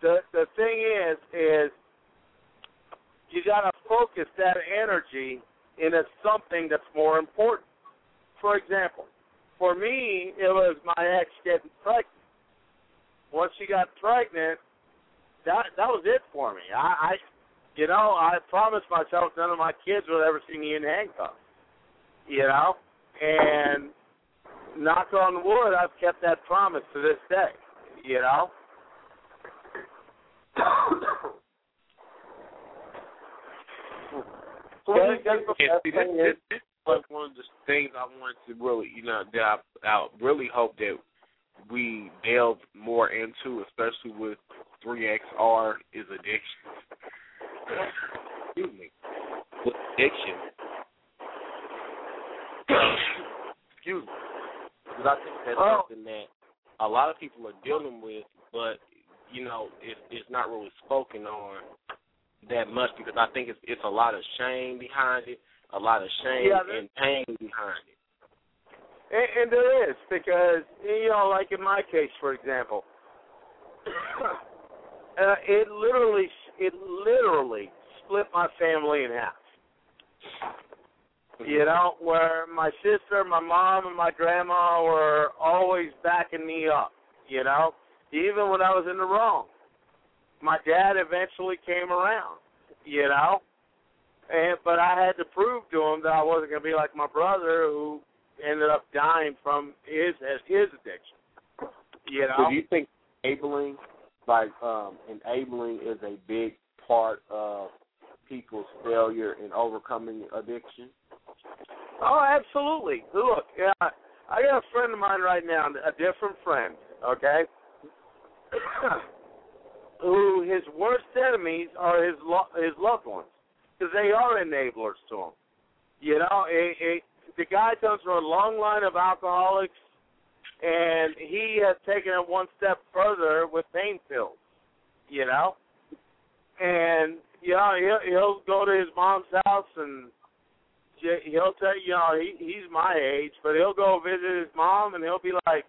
The the thing is, is you got to focus that energy into something that's more important. For example, for me, it was my ex getting pregnant. Once she got pregnant, that that was it for me. I, I you know, I promised myself none of my kids would ever see me in handcuffs. You know, and knock on wood, I've kept that promise to this day. You know. [coughs] So what do you think the Yeah, see, this, this, this was one of the things I wanted to really, you know, that I, I really hope that we delve more into, especially with 3XR is addiction. Excuse me. With addiction. Excuse me. Because I think that's Oh. something that a lot of people are dealing with, but, you know, it, it's not really spoken on that much because I think it's it's a lot of shame behind it, a lot of shame Yeah, and pain behind it. And, and there is because you know, like in my case, for example, [coughs] uh, it literally, it literally split my family in half. You know, where my sister, my mom, and my grandma were always backing me up. You know, even when I was in the wrong. my dad eventually came around, you know. And but I had to prove to him that I wasn't going to be like my brother who ended up dying from his his addiction. You know. So do you think enabling, like um, enabling, is a big part of people's failure in overcoming addiction? Oh, absolutely. Look, yeah, I got a friend of mine right now, a different friend, okay, [coughs] who his worst enemies are his lo- his loved ones because they are enablers to him. You know, it, it, the guy comes from a long line of alcoholics, and he has taken it one step further with pain pills. You know, and you know he'll he'll go to his mom's house and he'll tell you, know, he he's my age, but he'll go visit his mom and he'll be like,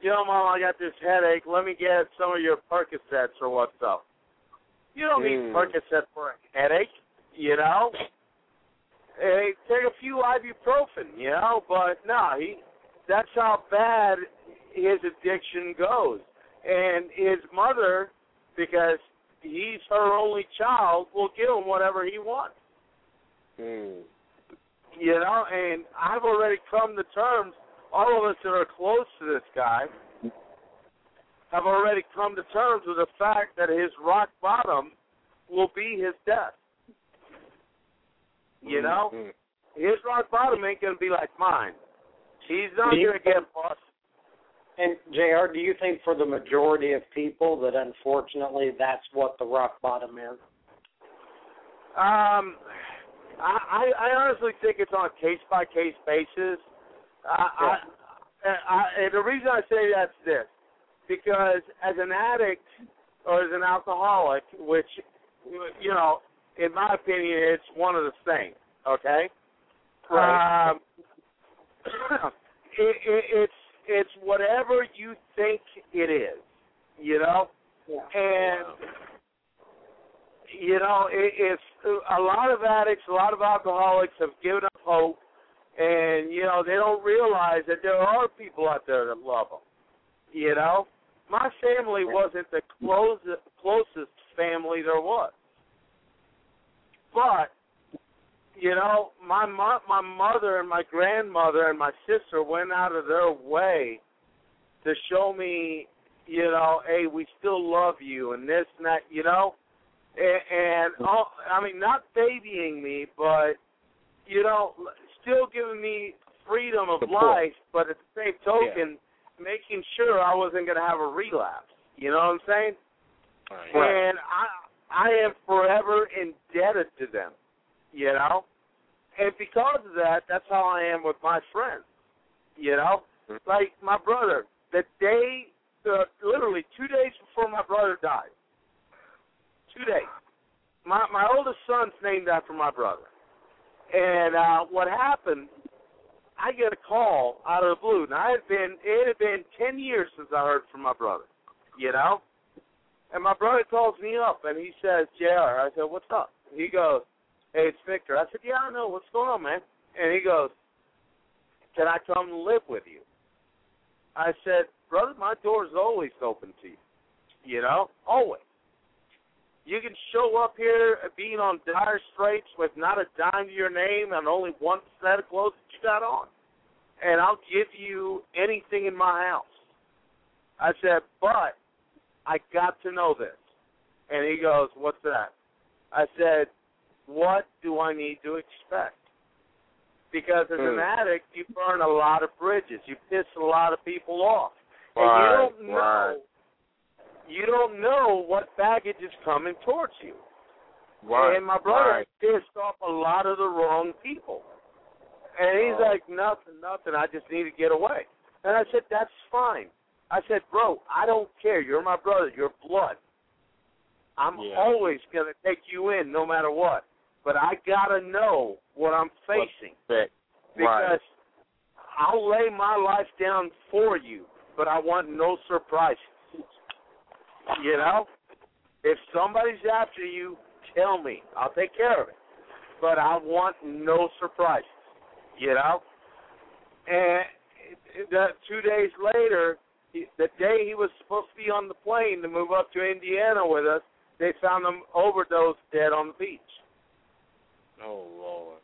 you know, mom, I got this headache. Let me get some of your Percocets or what's up. You don't need Mm. Percocet for a headache, you know. Hey, take a few ibuprofen, you know. But no, he that's how bad his addiction goes. And his mother, because he's her only child, will give him whatever he wants. Mm. You know, and I've already come to terms. All of us that are close to this guy have already come to terms with the fact that his rock bottom will be his death. You know, Mhm. his rock bottom ain't gonna be like mine. He's not Do gonna get busted. And JR, do you think for the majority of people that unfortunately that's what the rock bottom is? Um, I, I I honestly think it's on a case by case basis. I, I, I, and the reason I say that's this, because as an addict or as an alcoholic, which you know, in my opinion, it's one of the same. Okay. Right. Um, [clears throat] it, it, it's it's whatever you think it is. You know. Yeah. And you know, it, it's a lot of addicts, a lot of alcoholics have given up hope, and you know they don't realize that there are people out there that love them. You know, my family wasn't the closest closest family there was, but you know, my mo- my mother and my grandmother and my sister went out of their way to show me, you know, hey, we still love you and this and that, you know, and, and all, I mean, not babying me, but you know, still giving me freedom of Support. life, but at the same token, making sure I wasn't going to have a relapse. You know what I'm saying? Right. And I I am forever indebted to them. You know? And because of that, that's how I am with my friends. You know? Like my brother, the day uh, literally two days before my brother died. Two days. My my oldest son's named after my brother. And uh what happened I get a call out of the blue. Now I had been it had been ten years since I heard from my brother. You know? And my brother calls me up and he says, JR, I said, What's up? He goes, Hey, it's Victor. I said, Yeah, I know, what's going on, man? And he goes, Can I come live with you? I said, Brother, my door's always open to you. You know? Always. You can show up here being on dire straits with not a dime to your name and only one set of clothes that you got on. And I'll give you anything in my house. I said, but I got to know this. And he goes, What's that? I said, What do I need to expect? Because as an Hmm. addict, you burn a lot of bridges. You piss a lot of people off. Right, and you don't know right. you don't know what baggage is coming towards you. Right. And my brother right. pissed off a lot of the wrong people. And he's Oh. like, Nothing, nothing, I just need to get away. And I said, That's fine. I said, Bro, I don't care. You're my brother, you're blood. I'm Yeah. always gonna take you in no matter what. But I gotta know what I'm facing Respect. because Right. I'll lay my life down for you, but I want no surprises. You know? If somebody's after you, tell me. I'll take care of it. But I want no surprises. You know? And the two days later, he, the day he was supposed to be on the plane to move up to Indiana with us, they found him overdosed dead on the beach. Oh Lord.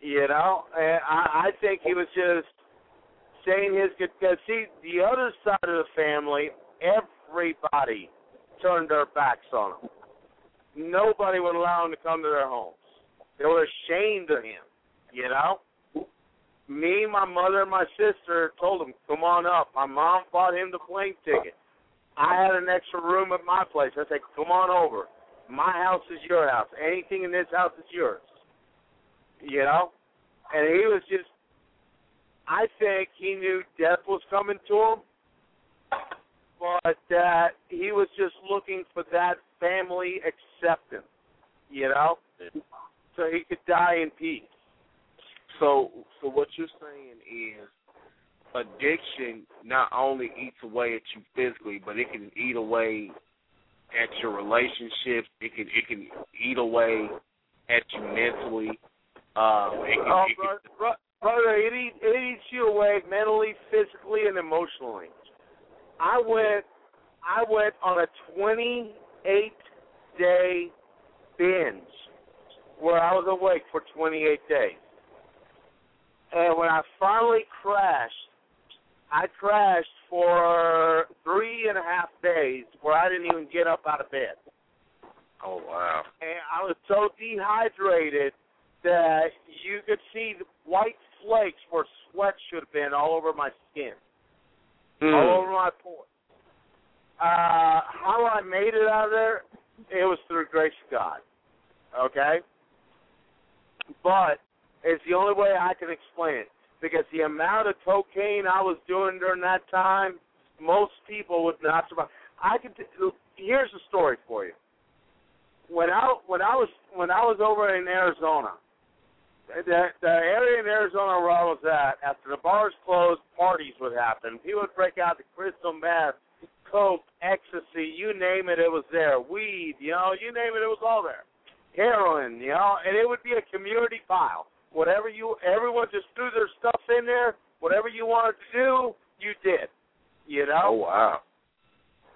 You know, and I, I think he was just saying his because see the other side of the family, everybody turned their backs on him. Nobody would allow him to come to their homes. They were ashamed of him. You know. Me, my mother, and my sister told him, "Come on up." My mom bought him the plane ticket. I had an extra room at my place. I said, "Come on over. My house is your house. Anything in this house is yours." You know, and he was just. I think he knew death was coming to him, but that he was just looking for that family acceptance. You know, so he could die in peace. So, so what you're saying is, addiction not only eats away at you physically, but it can eat away at your relationships. It can it can eat away at you mentally. Um, it can, Oh, it can, brother, bro- brother, it eats, it eats you away mentally, physically, and emotionally. I went, I went on a 28 day binge where I was awake for 28 days. And when I finally crashed, I crashed for three and a half days where I didn't even get up out of bed. oh wow. And I was so dehydrated that you could see the white flakes where sweat should have been all over my skin, Hmm. all over my pores. Uh, how I made it out of there, it was through grace of God. Okay? But it's the only way I can explain it. Because the amount of cocaine I was doing during that time, most people would not survive. I could. Here's a story for you. When I when I was when I was over in Arizona, the the area in Arizona where I was at, after the bars closed, parties would happen. People would break out the crystal meth, coke, ecstasy, you name it, it was there. Weed, you know, you name it, it was all there. Heroin, you know, and it would be a community file. Whatever you, everyone just threw their stuff in there. Whatever you wanted to do, you did. You know. Oh wow.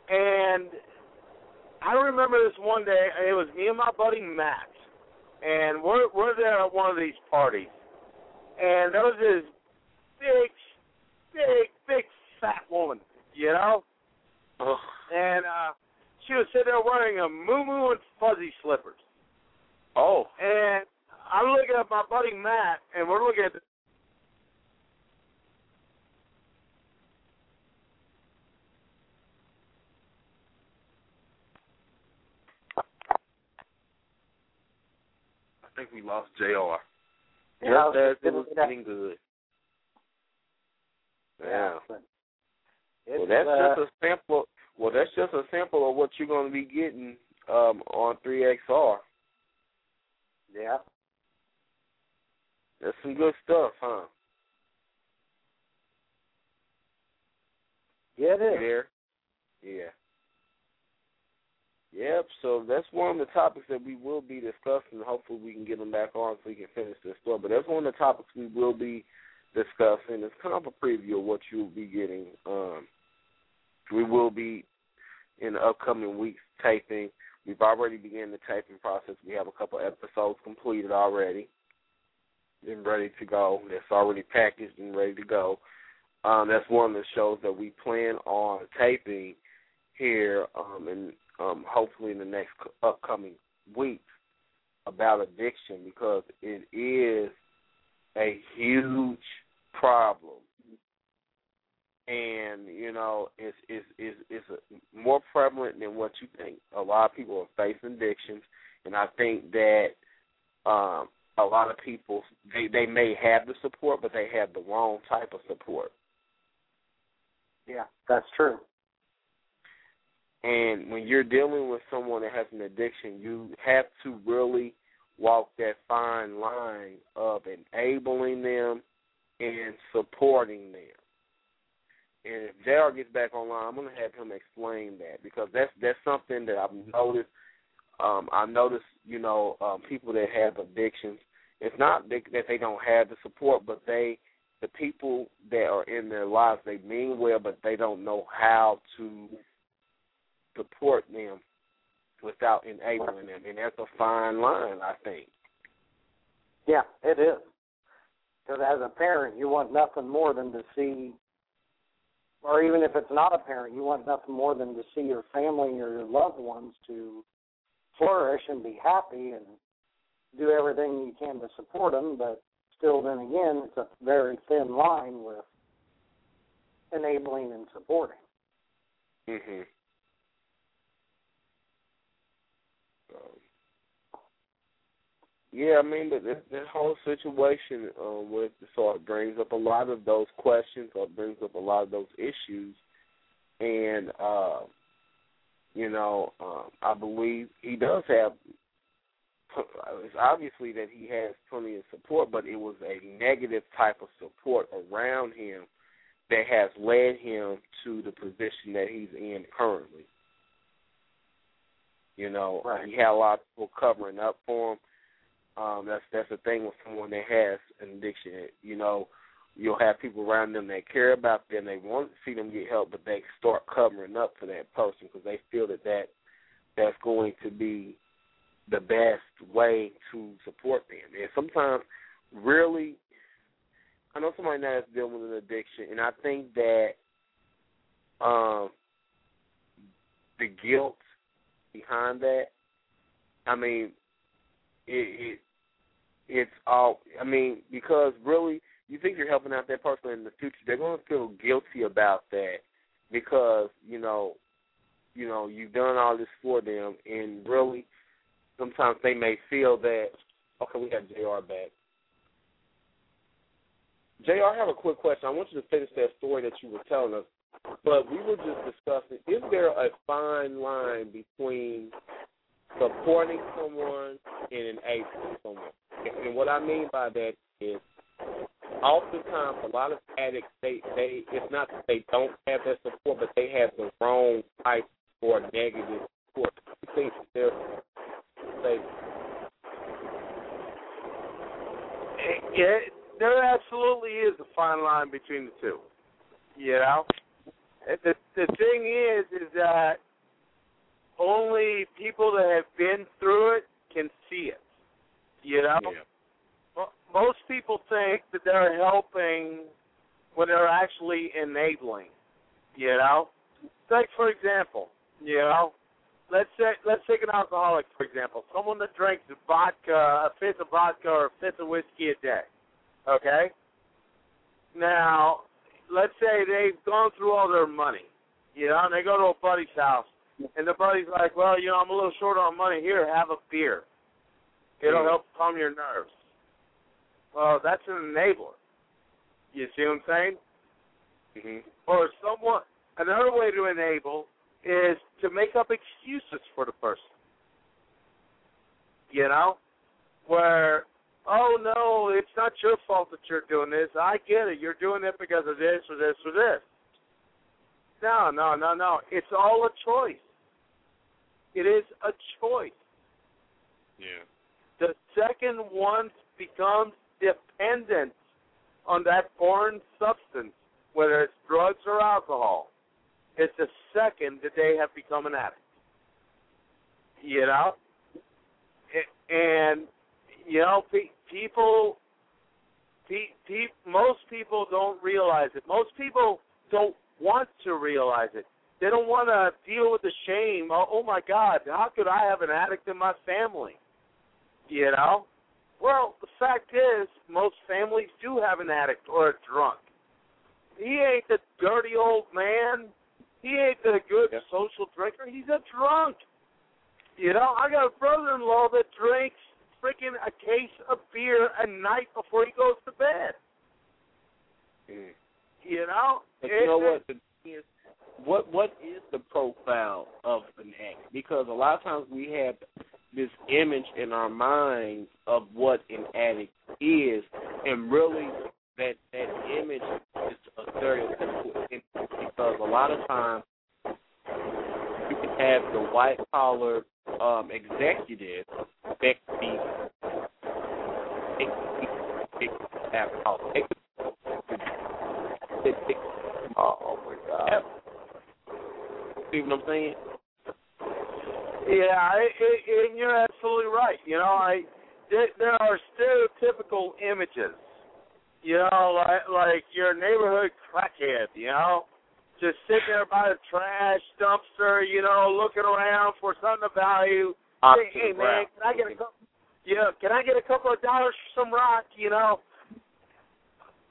And I remember this one day. It was me and my buddy Max, and we're we're there at one of these parties, and there was this big, big, big fat woman, you know, Oh. and uh she was sitting there wearing a moo moo and fuzzy slippers, oh. and I'm looking at my buddy Matt, and we're looking at. The, I think we lost Jr. Yeah, Just as it was getting good. Yeah. Well, that's uh, just a sample. Well, that's just a sample of what you're going to be getting um, on 3XR. yeah. That's some good stuff, huh? Yeah, it You there? Yeah. Yep. So that's one of the topics that we will be discussing. Hopefully, we can get them back on so we can finish this story. But that's one of the topics we will be discussing. It's kind of a preview of what you'll be getting. Um, we will be in the upcoming weeks typing. We've already begun the typing process. We have a couple episodes completed already and ready to go. That's already packaged and ready to go. Um, that's one of the shows that we plan on taping here, um, and um, hopefully in the next upcoming weeks about addiction because it is a huge problem, and you know it's it's it's, it's a, more prevalent than what you think. A lot of people are facing addictions, and I think that um, a lot of people they they may have the support, but they have the wrong type of support. Yeah, that's true. And when you're dealing with someone that has an addiction, you have to really walk that fine line of enabling them and supporting them. And if Daryl gets back online, I'm going to have him explain that because that's that's something that I've noticed. Um, I noticed, you know, um, people that have addictions. It's not that they don't have the support, but they, the people that are in their lives, they mean well, but they don't know how to support them without enabling them, and that's a fine line, I think. Yeah, it is. Because as a parent, you want nothing more than to see, or even if it's not a parent, you want nothing more than to see your family or your loved ones to flourish and be happy and do everything you can to support them. But still, then again, it's a very thin line with enabling and supporting. Mhm. yeah, I mean, but this, this whole situation um, with so it brings up a lot of those questions, or brings up a lot of those issues, and uh, you know, um, I believe he does have. It's obviously that he has plenty of support, but it was a negative type of support around him that has led him to the position that he's in currently. You know, right. he had a lot of people covering up for him. Um, that's that's the thing with someone that has an addiction. You know, you'll have people around them that care about them, they want to see them get help, but they start covering up for that person because they feel that that that's going to be the best way to support them. And sometimes, really, I know somebody now that's dealing with an addiction, and I think that um, the guilt behind that. I mean, it, it it's all. I mean, because really, you think you're helping out that person in the future, they're going to feel guilty about that because you know, you know, you've done all this for them, and really, sometimes they may feel that. Okay, we got Jr. back. Jr. I have a quick question. I want you to finish that story that you were telling us, but we were just discussing: is there a fine line between supporting someone and enabling someone? And what I mean by that is, oftentimes a lot of addicts they they it's not that they don't have that support, but they have the wrong type or negative support. I think they're they Yeah, there absolutely is a fine line between the two. You know, the the thing is, is that only people that have been through it can see it. You know, yeah. Most people think that they're helping when they're actually enabling. You know, like for example, you know, let's say let's take an alcoholic for example, someone that drinks vodka, a fifth of vodka or a fifth of whiskey a day. Okay. Now, let's say they've gone through all their money, you know, and they go to a buddy's house, and the buddy's like, "Well, you know, I'm a little short on money. Here, have a beer. It'll Mm. help calm your nerves." Well, that's an enabler. You see what I'm saying? hmm Or someone another way to enable is to make up excuses for the person. You know, where oh no, it's not your fault that you're doing this. I get it. You're doing it because of this or this or this. No, no, no, no. It's all a choice. It is a choice. Yeah. The second one becomes dependent on that foreign substance, whether it's drugs or alcohol. It's the second that they have become an addict. You know, and you know, pe- people, pe- most people don't realize it. Most people don't want to realize it. They don't want to deal with the shame. Oh, oh my God, how could I have an addict in my family? You know? Well, the fact is, most families do have an addict or a drunk. He ain't the dirty old man. He ain't the good Yeah. social drinker. He's a drunk. You know, I got a brother-in-law that drinks freaking a case of beer a night before he goes to bed. Mm. You know, But you know what? The what what is the profile of an addict? Because a lot of times we have this image in our minds of what an addict is, and really that that image is a image because a lot of times you can have the white collar um, executive that be it- Oh my God. See what I'm saying? Yeah, it, it, and you're absolutely right. You know, I there, there are stereotypical images. You know, like like your neighborhood crackhead. You know, just sitting there by the trash dumpster. You know, looking around for something of value. Hey, hey man, can I get a couple? Yeah, can I get a couple of dollars for some rock? You know.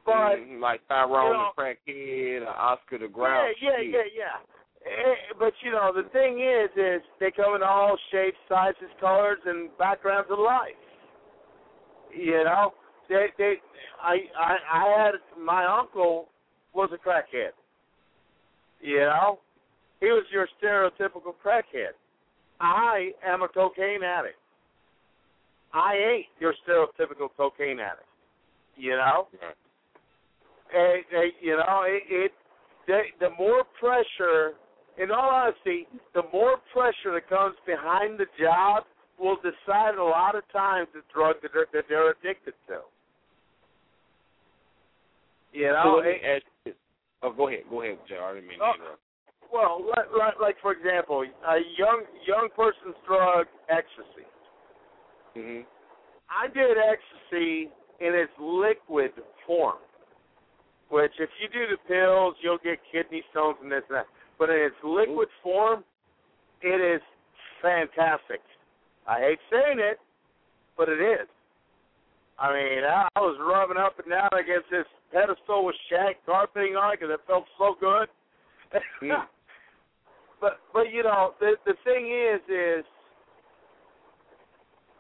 But mm, like Tyrone you know, the crackhead, or Oscar the Grouch. Yeah, yeah, yeah, yeah. Eh, but you know the thing is, is they come in all shapes, sizes, colors, and backgrounds of life. You know, they they I I I had my uncle was a crackhead. You know, he was your stereotypical crackhead. I am a cocaine addict. I ain't your stereotypical cocaine addict. You know, right. and, and, you know it. it the, the more pressure in all honesty, the more pressure that comes behind the job will decide a lot of times the drug that they're, that they're addicted to. You know, so it, oh, go ahead, go ahead, Joe. I didn't mean to oh, interrupt. Well, like, like, like for example, a young young person's drug, ecstasy. hmm I did ecstasy in its liquid form, which if you do the pills, you'll get kidney stones and this and that but in its liquid form, it is fantastic. I hate saying it, but it is. I mean, I, I was rubbing up and down against this pedestal with shag carpeting on it because it felt so good. mm. [laughs] But but you know the the thing is is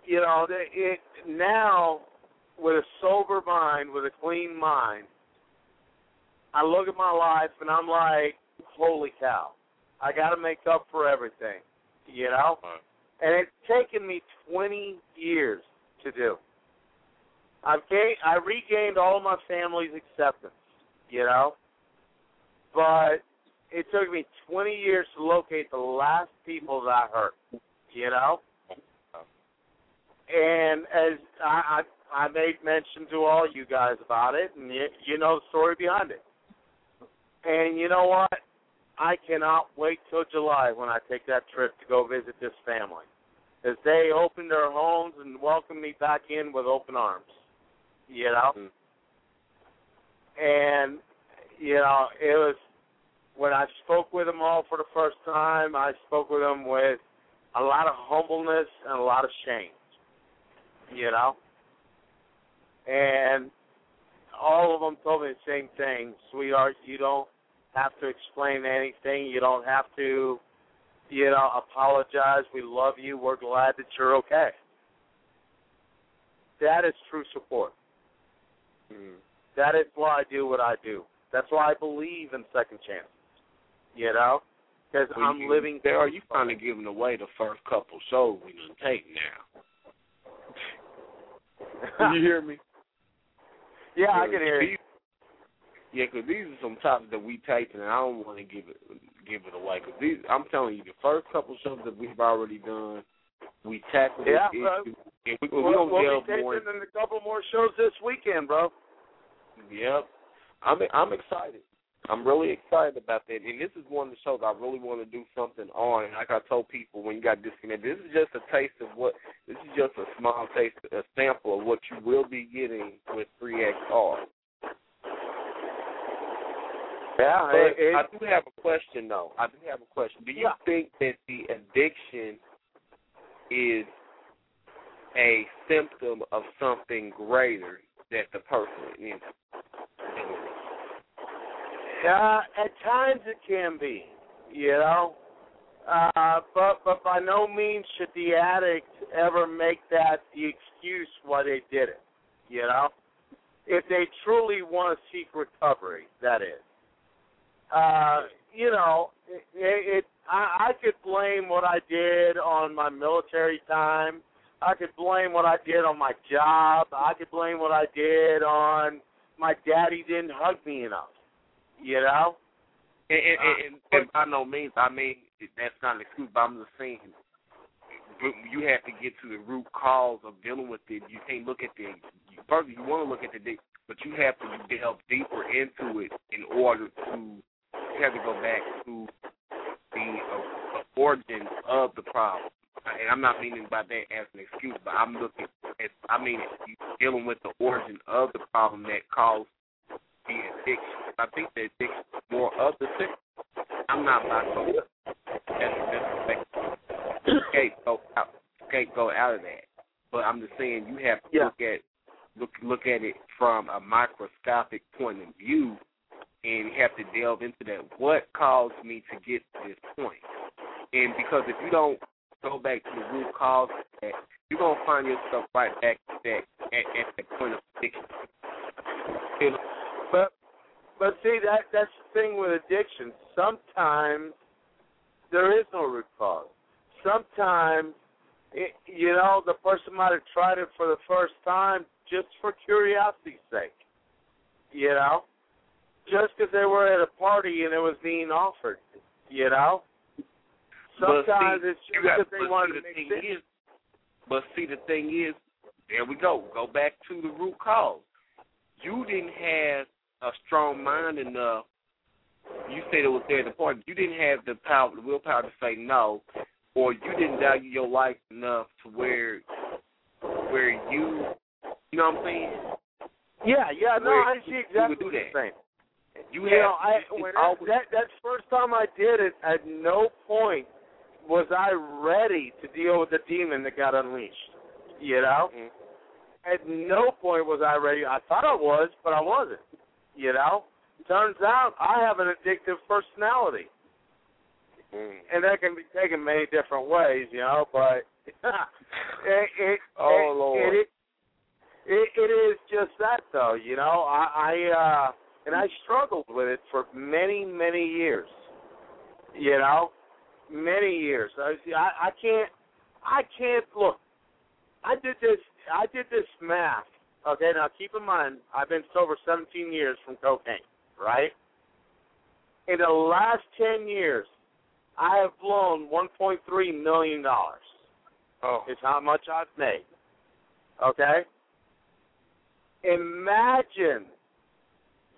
you know the, it now with a sober mind with a clean mind, I look at my life and I'm like, holy cow, I got to make up for everything, you know? And it's taken me 20 years to do. I've gained, I regained all my family's acceptance, you know? But it took me 20 years to locate the last people that I hurt, you know? And as I, I, I made mention to all you guys about it, and you, you know the story behind it. And you know what? I cannot wait till July when I take that trip to go visit this family. As they open their homes and welcome me back in with open arms. You know? Mm-hmm. And, you know, it was when I spoke with them all for the first time, I spoke with them with a lot of humbleness and a lot of shame. You know? And all of them told me the same thing, sweetheart, you don't have to explain anything. You don't have to, you know, apologize. We love you. We're glad that you're okay. That is true support. Mm-hmm. That is why I do what I do. That's why I believe in second chances. You know, because well, I'm you, living. There, are you kind of giving away the first couple shows we done take now? [laughs] Can you hear me? Yeah, I can hear you. Yeah, because these are some topics that we taking, and I don't want to give it give it away. Because these, I'm telling you, the first couple shows that we've already done, we tackled yeah, this bro. issue, and we, we'll, we don't we'll delve be more. taking a couple more shows this weekend, bro. Yep, I'm I'm excited. I'm really excited about that, and this is one of the shows I really want to do something on. And like I told people when you got disconnected, this is just a taste of what. This is just a small taste, a sample of what you will be getting with 3XR. Yeah, but it, it, I do have a question though. I do have a question. Do you yeah. think that the addiction is a symptom of something greater that the person is? Uh, at times it can be, you know. Uh, but but by no means should the addict ever make that the excuse why they did it. You know, if they truly want to seek recovery, that is uh, you know, it, it I, I could blame what I did on my military time. I could blame what I did on my job. I could blame what I did on my daddy didn't hug me enough. You know. And, and, and, and by no means, I mean that's not an excuse. But I'm just saying, you have to get to the root cause of dealing with it. You can't look at the first. You want to look at the, but you have to delve deeper into it in order to you have to go back to the uh, origin of the problem. and I'm not meaning by that as an excuse, but I'm looking at, I mean, dealing with the origin of the problem that caused the addiction. I think the addiction is more of the symptom. I'm not bipolar. That's that's scapegoat out, scapegoat out of that. But I'm just saying you have to Yeah. look at look look at it from a microscopic point of view, and have to delve into that. What caused me to get to this point? And because if you don't go back to the root cause, that, you're gonna find yourself right back at that at, at the point of addiction. You know, But but see that that's the thing with addiction. Sometimes there is no root cause. Sometimes you know the person might have tried it for the first time just for curiosity's sake. You know, just because they were at a party and it was being offered. You know. Sometimes see, it's just that they wanted to the make thing sense. is, But see, the thing is, there we go. Go back to the root cause. You didn't have a strong mind enough. You said it was there at the point. You didn't have the power, the willpower to say no, or you didn't value your life enough to where, where you, you know what I'm saying? Yeah, yeah, no, Where I see exactly what you're saying. You You have know, I when always, that that first time I did it, at no point was I ready to deal with the demon that got unleashed. You know, Mhm. at no point was I ready. I thought I was, but I wasn't. You know, turns out I have an addictive personality, Mm. and that can be taken many different ways. You know, but [laughs] it, it, Oh, it, Lord. it, it, it is just that though, you know. I, I uh and I struggled with it for many, many years. You know, many years. I, I, I can't, I can't look. I did this. I did this math. Okay, now keep in mind, I've been sober 17 years from cocaine. Right. In the last 10 years, I have blown 1.3 million dollars. Oh, Is how much I've made. Okay? Imagine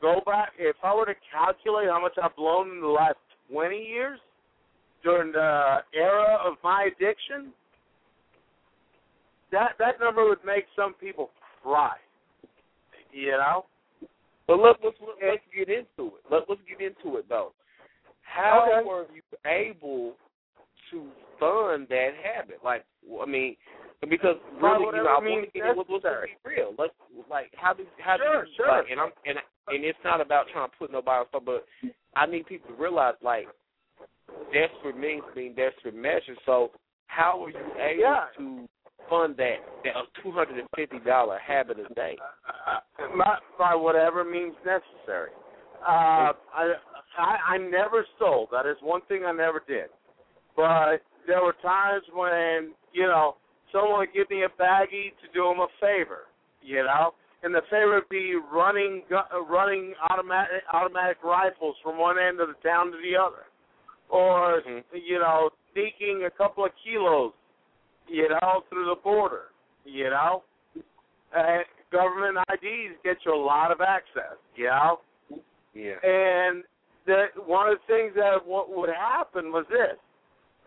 go back if I were to calculate how much I've blown in the last twenty years during the era of my addiction, that that number would make some people cry. You know? But let, let's let, let's get into it. Let, let's get into it though. How Okay. were you able to fund that habit? Like, I mean, because really, you know, I want to get let's be real. Let's like, how do how Sure, do you, sure. Like, and I'm and and it's not about trying to put nobody on, stuff, but I need people to realize like, desperate means being desperate measures. So, how are you able Yeah. to fund that that two hundred and fifty dollar habit a day? by, by whatever means necessary. Uh, I, I I never stole. That is one thing I never did. But there were times when you know someone would give me a baggie to do them a favor. You know, and the favor would be running running automatic automatic rifles from one end of the town to the other, or Mhm. you know sneaking a couple of kilos, you know, through the border. You know, uh, government IDs get you a lot of access. You know. Yeah. And the one of the things that what would happen was this.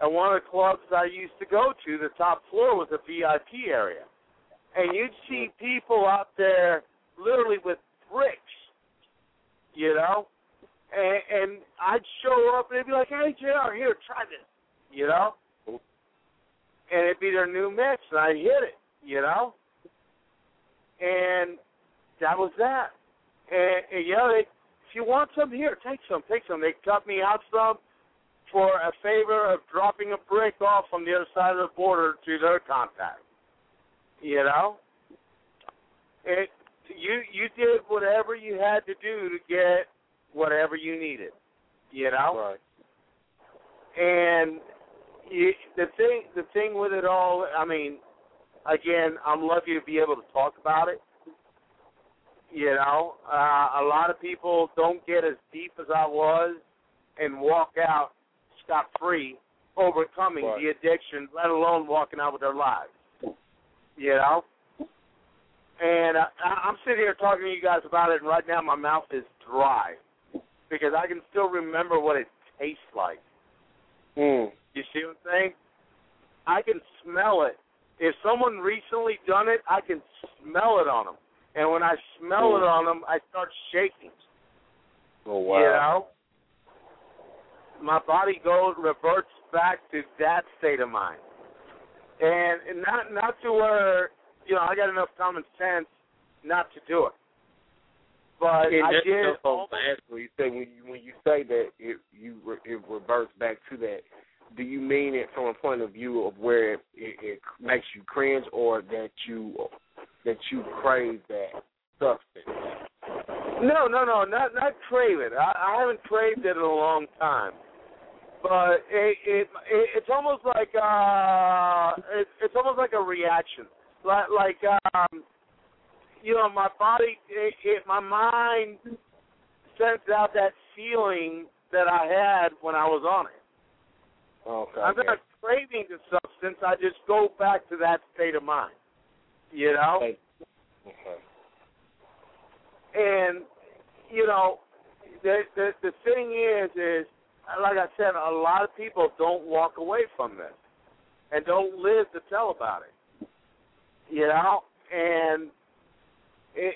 At one of the clubs I used to go to, the top floor was a VIP area. And you'd see people out there literally with bricks, you know? And, and I'd show up and they'd be like, hey, JR, here, try this, you know? And it'd be their new mix, and I'd hit it, you know? And that was that. And, and you know, they, if you want some, here, take some, take some. They cut me out some for a favor of dropping a brick off on the other side of the border to their contact. You know, it you you did whatever you had to do to get whatever you needed. You know, Right. and you, the thing the thing with it all, I mean, again, I'm lucky to be able to talk about it. You know, uh, a lot of people don't get as deep as I was and walk out scot free, overcoming Right. the addiction, let alone walking out with their lives. You know, and I- I'm sitting here talking to you guys about it, and right now my mouth is dry because I can still remember what it tastes like. Mm. You see what I'm saying? I can smell it. If someone recently done it, I can smell it on them. And when I smell it on them, I start shaking. Oh wow. You know, my body goes reverts back to that state of mind, and, and not not to where you know I got enough common sense not to do it. But And I that's did. just what I'm asking. You say when you when you say that it you it reverts back to that. Do you mean it from a point of view of where it, it, it makes you cringe, or that you that you crave that substance? No, no, no, not not crave it. I, I haven't craved it in a long time, but it, it, it it's almost like uh, it, it's almost like a reaction, like like um, you know, my body, it, it, my mind sends out that feeling that I had when I was on it. Okay. I'm not craving the substance. I just go back to that state of mind. You know. Okay. Okay. And you know, the the the thing is, is like I said, a lot of people don't walk away from this and don't live to tell about it. You know, and it,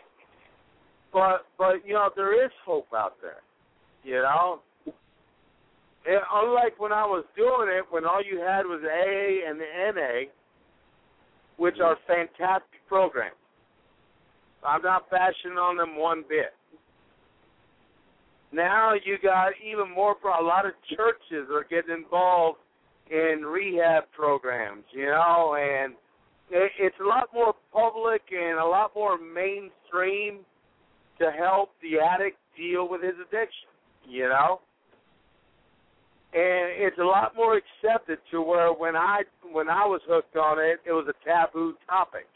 but but you know, there is hope out there. You know. And unlike when I was doing it, when all you had was AA and the NA, which mm-hmm. are fantastic programs. I'm not bashing on them one bit. Now you got even more. A lot of churches are getting involved in rehab programs, you know, and it, it's a lot more public and a lot more mainstream to help the addict deal with his addiction, you know. And it's a lot more accepted to where when I when I was hooked on it, it was a taboo topic.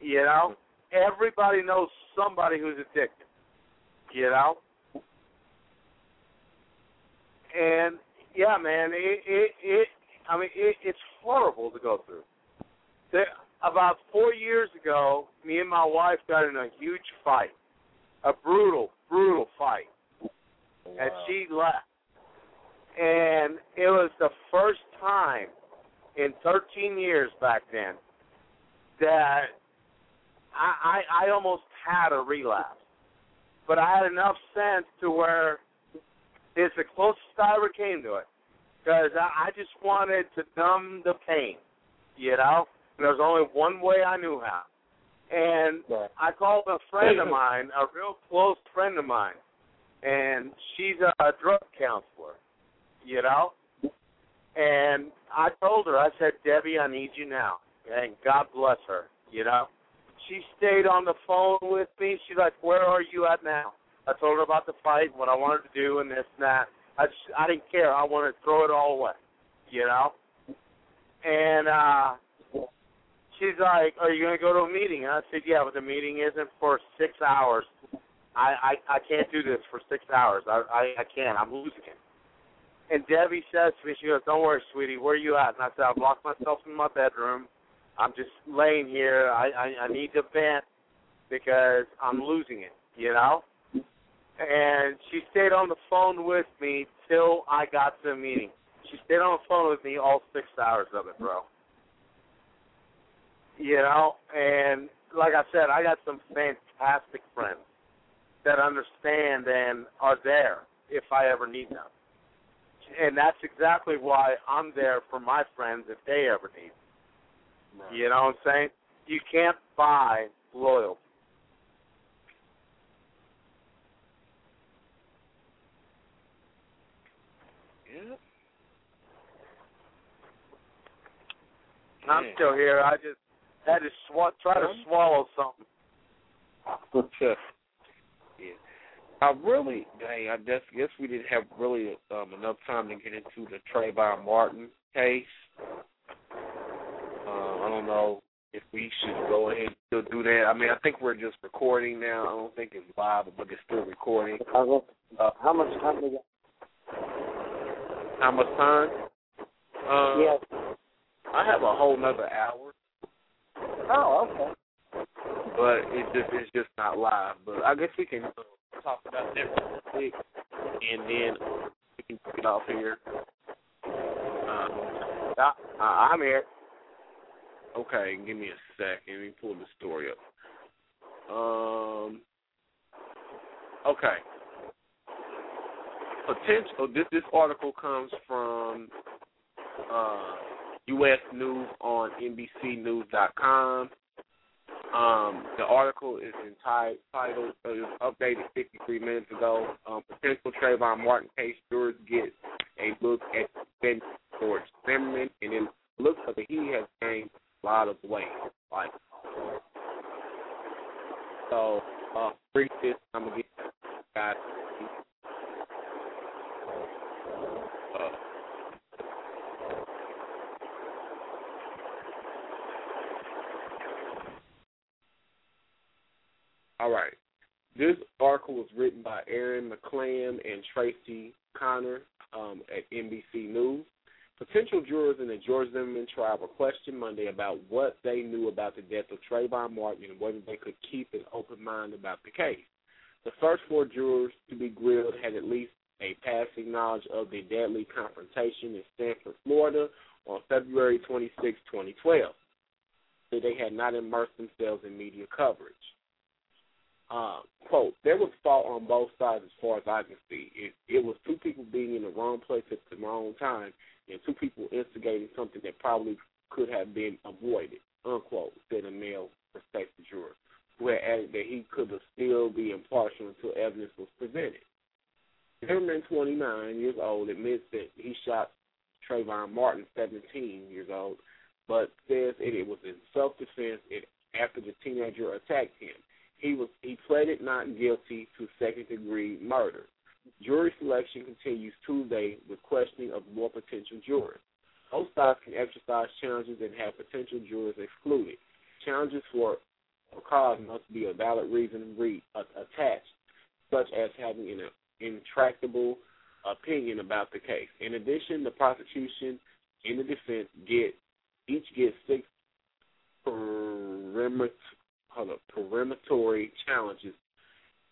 You know, everybody knows somebody who's addicted. You know, and yeah, man, it it, it I mean it, it's horrible to go through. There, about four years ago, me and my wife got in a huge fight, a brutal, brutal fight, and she left. And it was the first time in 13 years back then that I, I I almost had a relapse, but I had enough sense to where it's the closest I ever came to it, because I, I just wanted to numb the pain, you know. And there was only one way I knew how, and Right. I called a friend of mine, a real close friend of mine, and she's a, a drug counselor, you know. And I told her, I said, Debbie, I need you now, and God bless her, you know. She stayed on the phone with me. She's like, "Where are you at now?" I told her about the fight, what I wanted to do, and this and that. I just, I didn't care. I wanted to throw it all away, you know. And uh she's like, "Are you gonna go to a meeting?" And I said, "Yeah, but the meeting isn't for six hours. I I, I can't do this for six hours. I, I I can't. I'm losing it." And Debbie says to me, she goes, "Don't worry, sweetie. Where are you at?" And I said, "I've locked myself in my bedroom. I'm just laying here. I I, I need to vent because I'm losing it, you know." And she stayed on the phone with me till I got to the meeting. She stayed on the phone with me all six hours of it, bro. You know, and like I said, I got some fantastic friends that understand and are there if I ever need them. And that's exactly why I'm there for my friends if they ever need. me. You know what I'm saying? You can't buy loyalty. Yeah. I'm Man. still here. I just had to sw- try to swallow something. [laughs] yeah. I really, hey, I just guess we didn't have really um, enough time to get into the Trayvon Martin case. Um, I don't know if we should go ahead and still do that. I mean, I think we're just recording now. I don't think it's live, but it's still recording. Uh, How much time do you how much time? Uh, Yes. I have a whole nother hour, Oh, okay. but it just it's just not live. But I guess we can uh, talk about that real quick, and then we can get off here. Um, uh, I'm here. Okay, give me a second. Let me pull the story up. Um. Okay. Potential. This this article comes from uh, U.S. News on NBCNews.com. Um, the article is entitled, titled, uh, was updated 53 minutes ago. Um, potential Trayvon Martin case jurors get a look at Ben George Zimmerman, and it looks like he has gained a lot of weight. Like, so, uh, brief this, I'm gonna get guys. All right. This article was written by Erin McClam and Tracy Connor um, at NBC News. Potential jurors in the George Zimmerman trial were questioned Monday about what they knew about the death of Trayvon Martin and whether they could keep an open mind about the case. The first four jurors to be grilled had at least a passing knowledge of the deadly confrontation in Sanford, Florida on February 26, 2012. They had not immersed themselves in media coverage. Uh, quote, there was fault on both sides as far as I can see. It, it was two people being in the wrong place at the wrong time and two people instigating something that probably could have been avoided, unquote, said a male prospective juror, who had added that he could still be impartial until evidence was presented. Zimmerman, 29 years old, admits that he shot Trayvon Martin, 17 years old, but says it, it was in self-defense after the teenager attacked him. He was he pleaded not guilty to second degree murder. Jury selection continues Tuesday with questioning of more potential jurors. Both sides can exercise challenges and have potential jurors excluded. Challenges for a cause must be a valid reason re- uh, attached, such as having an intractable opinion about the case. In addition, the prosecution and the defense get each get six perimeter hold peremptory challenges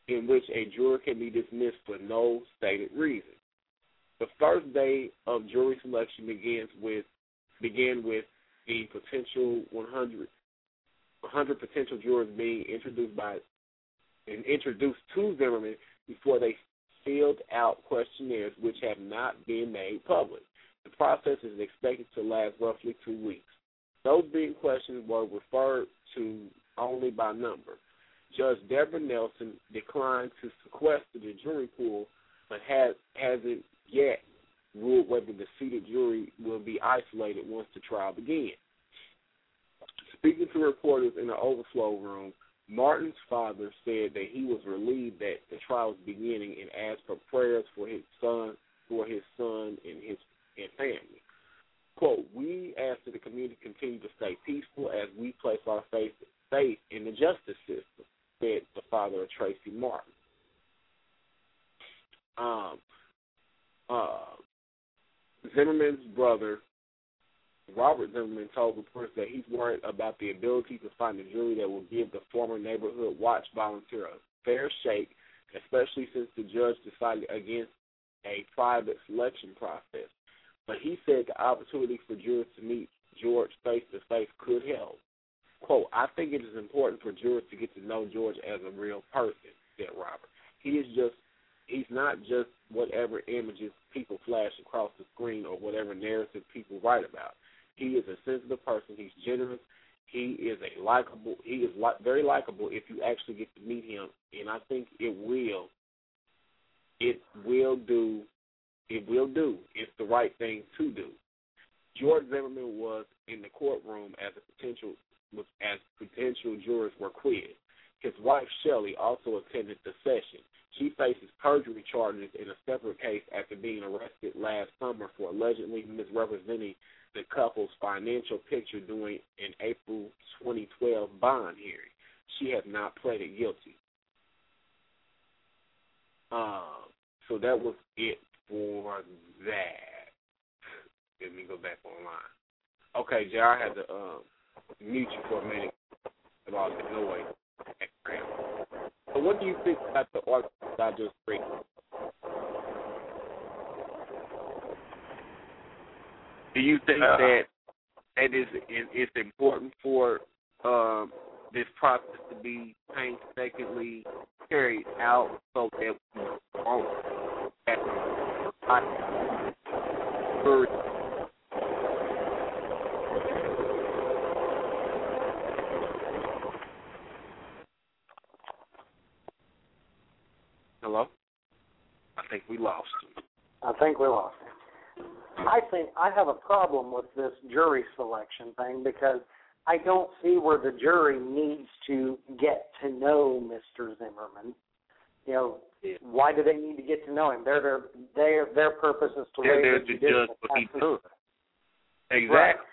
in which a juror can be dismissed for no stated reason. The first day of jury selection begins with began with the potential 100, 100 potential jurors being introduced by and introduced to Zimmerman before they filled out questionnaires which have not been made public. The process is expected to last roughly two weeks. Those being questioned were referred to only by number. Judge Deborah Nelson declined to sequester the jury pool, but has hasn't yet ruled whether the seated jury will be isolated once the trial begins. Speaking to reporters in the overflow room, Martin's father said that he was relieved that the trial was beginning and asked for prayers for his son, for his son and his and family. Quote, we ask that the community continue to stay peaceful as we place our faith faith in the justice system, said the father of Tracy Martin. Um, uh, Zimmerman's brother, Robert Zimmerman, told reporters that he's worried about the ability to find a jury that will give the former neighborhood watch volunteer a fair shake, especially since the judge decided against a private selection process. But he said the opportunity for jurors to meet George face to face could help. Quote, I think it is important for jurors to get to know George as a real person, said Robert. He is just he's not just whatever images people flash across the screen or whatever narrative people write about. He is a sensitive person. He's generous. He is a likable. He is li- very likable if you actually get to meet him, and I think it will. It will do. It will do. It's the right thing to do. George Zimmerman was in the courtroom as a potential as potential jurors were quizzed. His wife, Shellie, also attended the session. She faces perjury charges in a separate case after being arrested last summer for allegedly misrepresenting the couple's financial picture during an April 2012 bond hearing. She has not pleaded guilty. Uh, so that was it for that. Let me go back online. Okay, I had to um, mute you for a minute about the noise. So what do you think about the article I just read? Do you think Yeah. that that is it, it's important for um, this process to be painstakingly carried out so that we won't have Hello? I think we lost him. I think we lost him. I think I have a problem with this jury selection thing because I don't see where the jury needs to get to know Mr. Zimmerman. You know, Yeah. why do they need to get to know him? Their their their their purpose is to They're weigh the to judge what he does. Right. Exactly.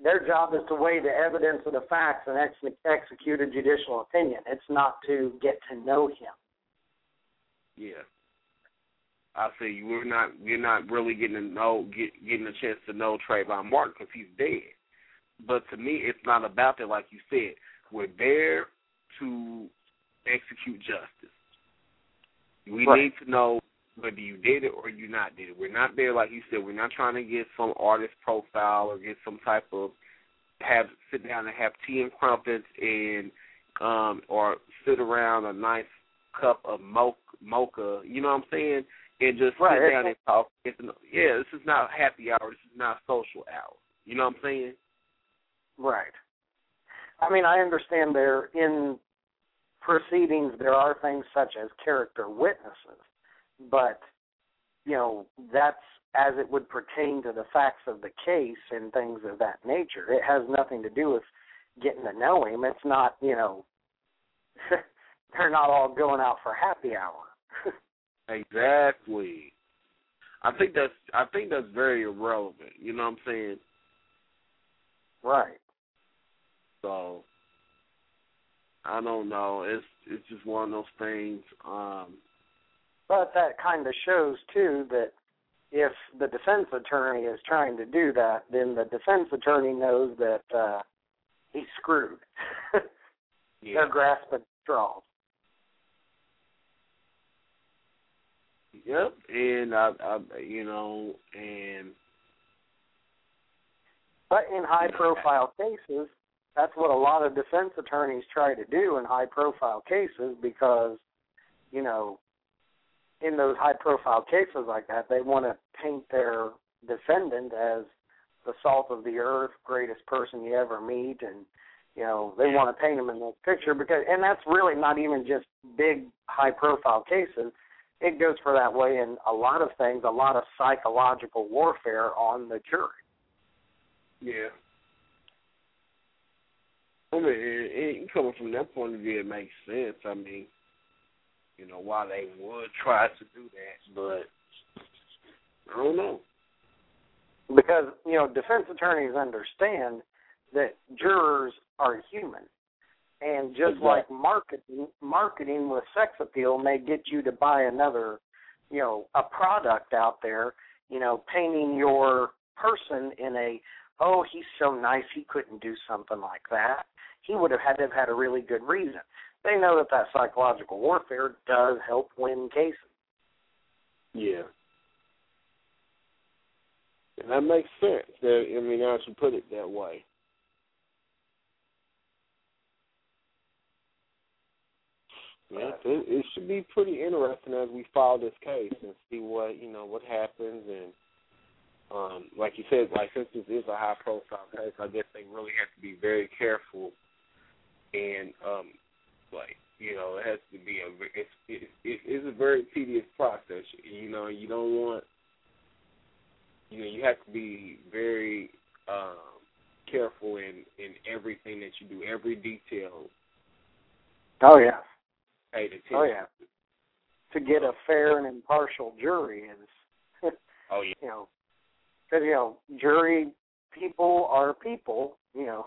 Their job is to weigh the evidence of the facts and ex- execute a judicial opinion. It's not to get to know him. Yeah. I say you we're not we're not really getting to know get, getting a chance to know Trayvon Martin because he's dead. But to me, it's not about that. Like you said, we're there to execute justice. We Right. need to know whether you did it or you not did it. We're not there, like you said. We're not trying to get some artist profile or get some type of have sit down and have tea and crumpets and um or sit around a nice cup of mo- mocha. You know what I'm saying? And just Right, sit down and talk. It's, yeah, this is not happy hour. This is not social hour. You know what I'm saying? Right. I mean, I understand there in proceedings there are things such as character witnesses, but you know that's as it would pertain to the facts of the case and things of that nature. It has nothing to do with getting to know him. It's not, you know, [laughs] they're not all going out for happy hour. [laughs] Exactly. I think that's I think that's very irrelevant. You know what I'm saying? right. So I don't know. It's it's just one of those things. Um But that kind of shows too that if the defense attorney is trying to do that, then the defense attorney knows that uh he's screwed. [laughs] yeah. They're grasping straws. Yep. And I, I you know, and But in high profile cases, that's what a lot of defense attorneys try to do in high profile cases because, you know, in those high profile cases like that, they want to paint their defendant as the salt of the earth, greatest person you ever meet and you know, they want to paint him in that picture because and that's really not even just big high profile cases. It goes for that way in a lot of things, a lot of psychological warfare on the jury. yeah. I mean, it, it, coming from that point of view, it makes sense. I mean, you know, why they would try to do that, but I don't know. because you know defense attorneys understand that jurors are human and just Exactly. like marketing marketing with sex appeal may get you to buy another you know a product out there you know painting your person in a oh he's so nice he couldn't do something like that he would have had to have had a really good reason they know that that psychological warfare does help win cases Yeah. And that makes sense. I mean, now to put it that way. Yeah, it, it should be pretty interesting as we follow this case and see what you know what happens. And um like you said, like since this is a high profile case, I guess they really have to be very careful. And um like you know it has to be a it's it, it, it's a very tedious process. You know you don't want you know you have to be very um careful in in everything that you do, every detail. Oh yeah paid attention. oh yeah to get a fair and impartial jury is [laughs] Oh yeah. you know, because you know, jury people are people. You know,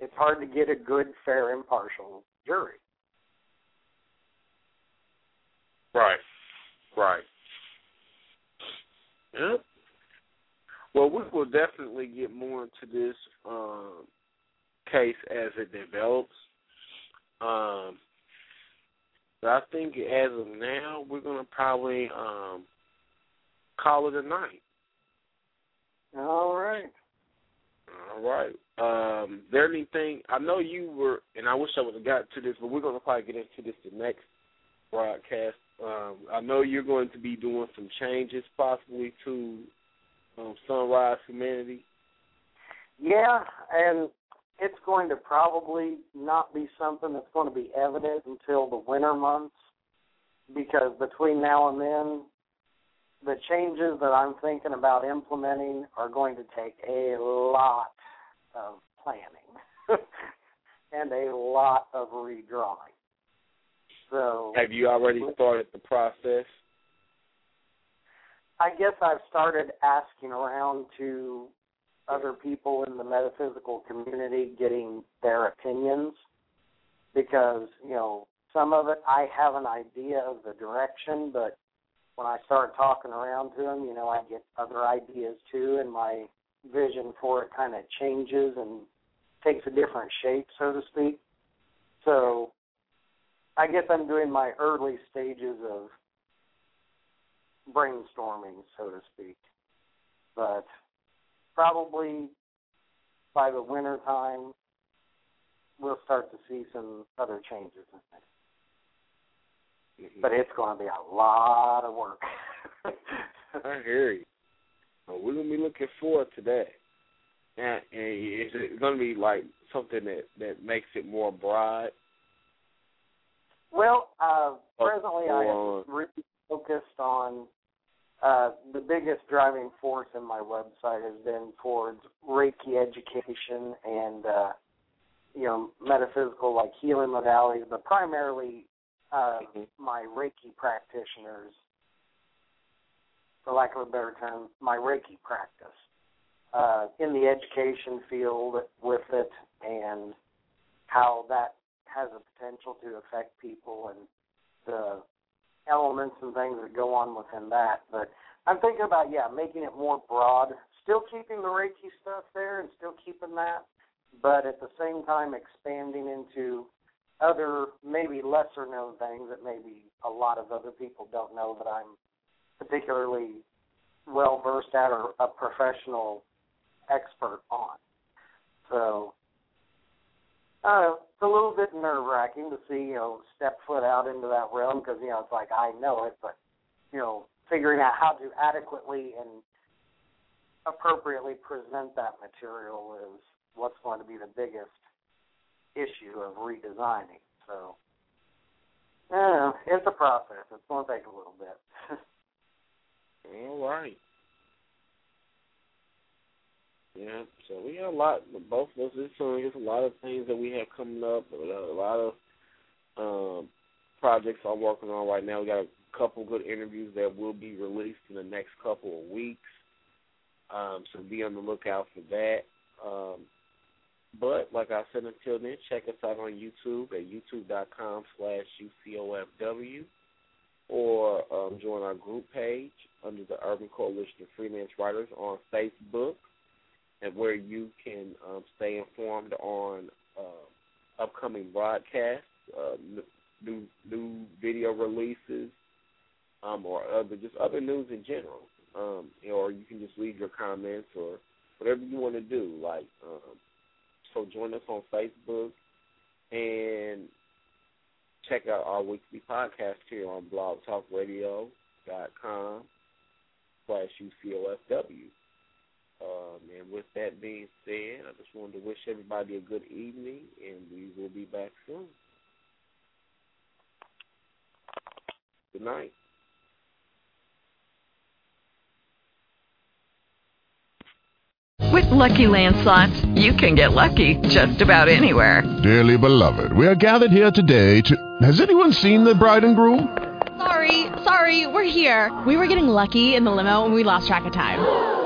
it's hard to get a good, fair, impartial jury. Right. Right. Yep. Well, we will definitely get more into this um, case as it develops. Um, but I think as of now, we're going to probably um, call it a night. All right. All right. Um, there anything I know you were, and I wish I would have got to this, but we're gonna probably get into this the next broadcast. Um, I know you're going to be doing some changes possibly to um, Sunrise Humanity. Yeah, and it's going to probably not be something that's going to be evident until the winter months because between now and then the changes that I'm thinking about implementing are going to take a lot of planning [laughs] and a lot of redrawing. So Have you already started the process? I guess I've started asking around to other people in the metaphysical community getting their opinions because, you know, some of it I have an idea of the direction, but when I start talking around to them, you know, I get other ideas too, and my vision for it kind of changes and takes a different shape, so to speak. So I guess I'm doing my early stages of brainstorming, so to speak. But probably by the winter time, we'll start to see some other changes in. Mm-hmm. But it's going to be a lot of work. [laughs] I hear you. Well, we're gonna be looking forward to that. And, and is it going to be like something that that makes it more broad? well, uh, Or- presently I am really focused on uh, the biggest driving force in my website has been towards Reiki education and uh, you know metaphysical like healing modalities, but primarily uh, my Reiki practitioners, for lack of a better term, my Reiki practice. Uh, in the education field with it and how that has a potential to affect people and the elements and things that go on within that. But I'm thinking about yeah, making it more broad, still keeping the Reiki stuff there and still keeping that, but at the same time expanding into other maybe lesser known things that maybe a lot of other people don't know that I'm particularly well versed at or a professional expert on. So uh, it's a little bit nerve wracking to see, you know, step foot out into that realm because, you know, it's like I know it, but, you know, figuring out how to adequately and appropriately present that material is what's going to be the biggest issue of redesigning. So, yeah, it's a process. It's going to take a little bit. [laughs] All right. Yeah, so we got a lot. Both of us, it's, uh, it's a lot of things that we have coming up. A lot of um, projects I'm working on right now. We got a couple good interviews that will be released in the next couple of weeks. Um, so be on the lookout for that. Um, but like I said, until then, check us out on YouTube at youtube.com slash UCOFW or um, join our group page under the Urban Coalition of Freelance Writers on Facebook, and where you can um, stay informed on uh, upcoming broadcasts, uh, new new video releases, um, or other just other news in general. Um, or you can just leave your comments or whatever you want to do. Like, um, so join us on Facebook and check out our weekly podcast here on blogtalkradio.com slash UCOFW. Um, and with that being said, I just wanted to wish everybody a good evening, and we will be back soon. Good night. With Lucky Land slots, you can get lucky just about anywhere. Dearly beloved, we are gathered here today to. Has anyone seen the bride and groom? Sorry, sorry, we're here. We were getting lucky in the limo and we lost track of time.